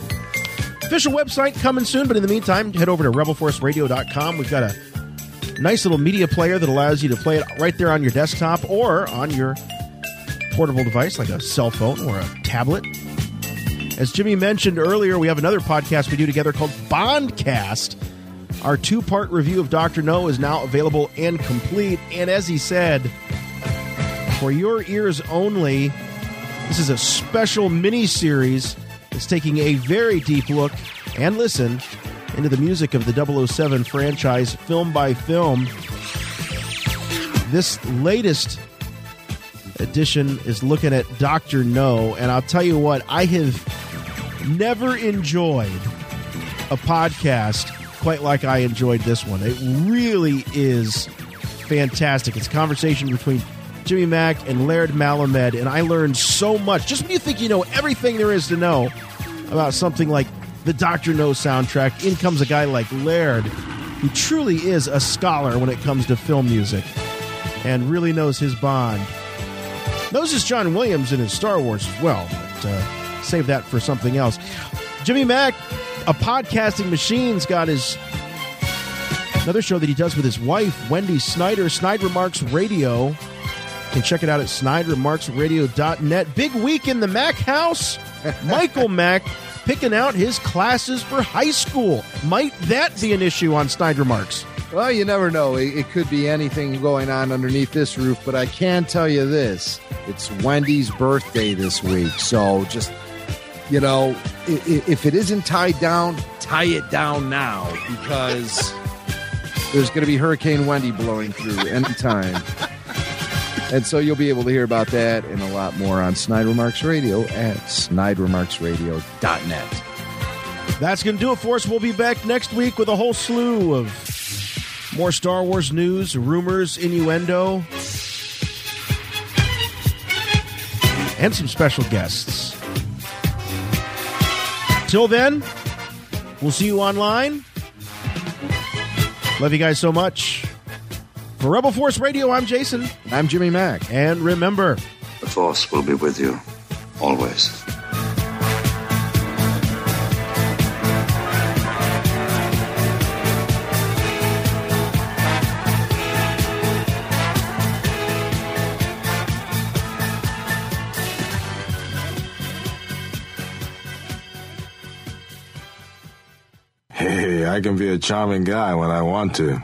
Official website coming soon, but in the meantime, head over to rebelforceradio.com. We've got a nice little media player that allows you to play it right there on your desktop or on your portable device like a cell phone or a tablet. As Jimmy mentioned earlier, we have another podcast we do together called Bondcast. Our two part review of Dr. No is now available and complete. And as he said, for your ears only, this is a special mini series that's taking a very deep look and listen into the music of the 007 franchise film by film. This latest edition is looking at Dr. No, and I'll tell you what, I have never enjoyed a podcast quite like I enjoyed this one. It really is fantastic. It's a conversation between Jimmy Mack and Laird Malamed, and I learned so much. Just when you think you know everything there is to know about something like the Dr. No soundtrack, in comes a guy like Laird, who truly is a scholar when it comes to film music and really knows his bond. Knows his John Williams in his Star Wars as well, but uh, save that for something else. Jimmy Mack, a podcasting machine's got his another show that he does with his wife, Wendy Snyder, Snyder Remarks Radio. You can check it out at SnyderMarksRadio.net. Big week in the Mac house. <laughs> Michael Mack picking out his classes for high school. Might that be an issue on Snyder Marks? Well, you never know. It, it could be anything going on underneath this roof, but I can tell you this it's Wendy's birthday this week. So just, you know, if it isn't tied down, tie it down now because there's going to be Hurricane Wendy blowing through anytime. <laughs> And so you'll be able to hear about that and a lot more on Snyder Marks Radio at SnyderMarksRadio.net. That's going to do it for us. We'll be back next week with a whole slew of more Star Wars news, rumors, innuendo, and some special guests. Till then, we'll see you online. Love you guys so much. For Rebel Force Radio, I'm Jason. I'm Jimmy Mack. And remember, The Force will be with you always. I can be a charming guy when I want to.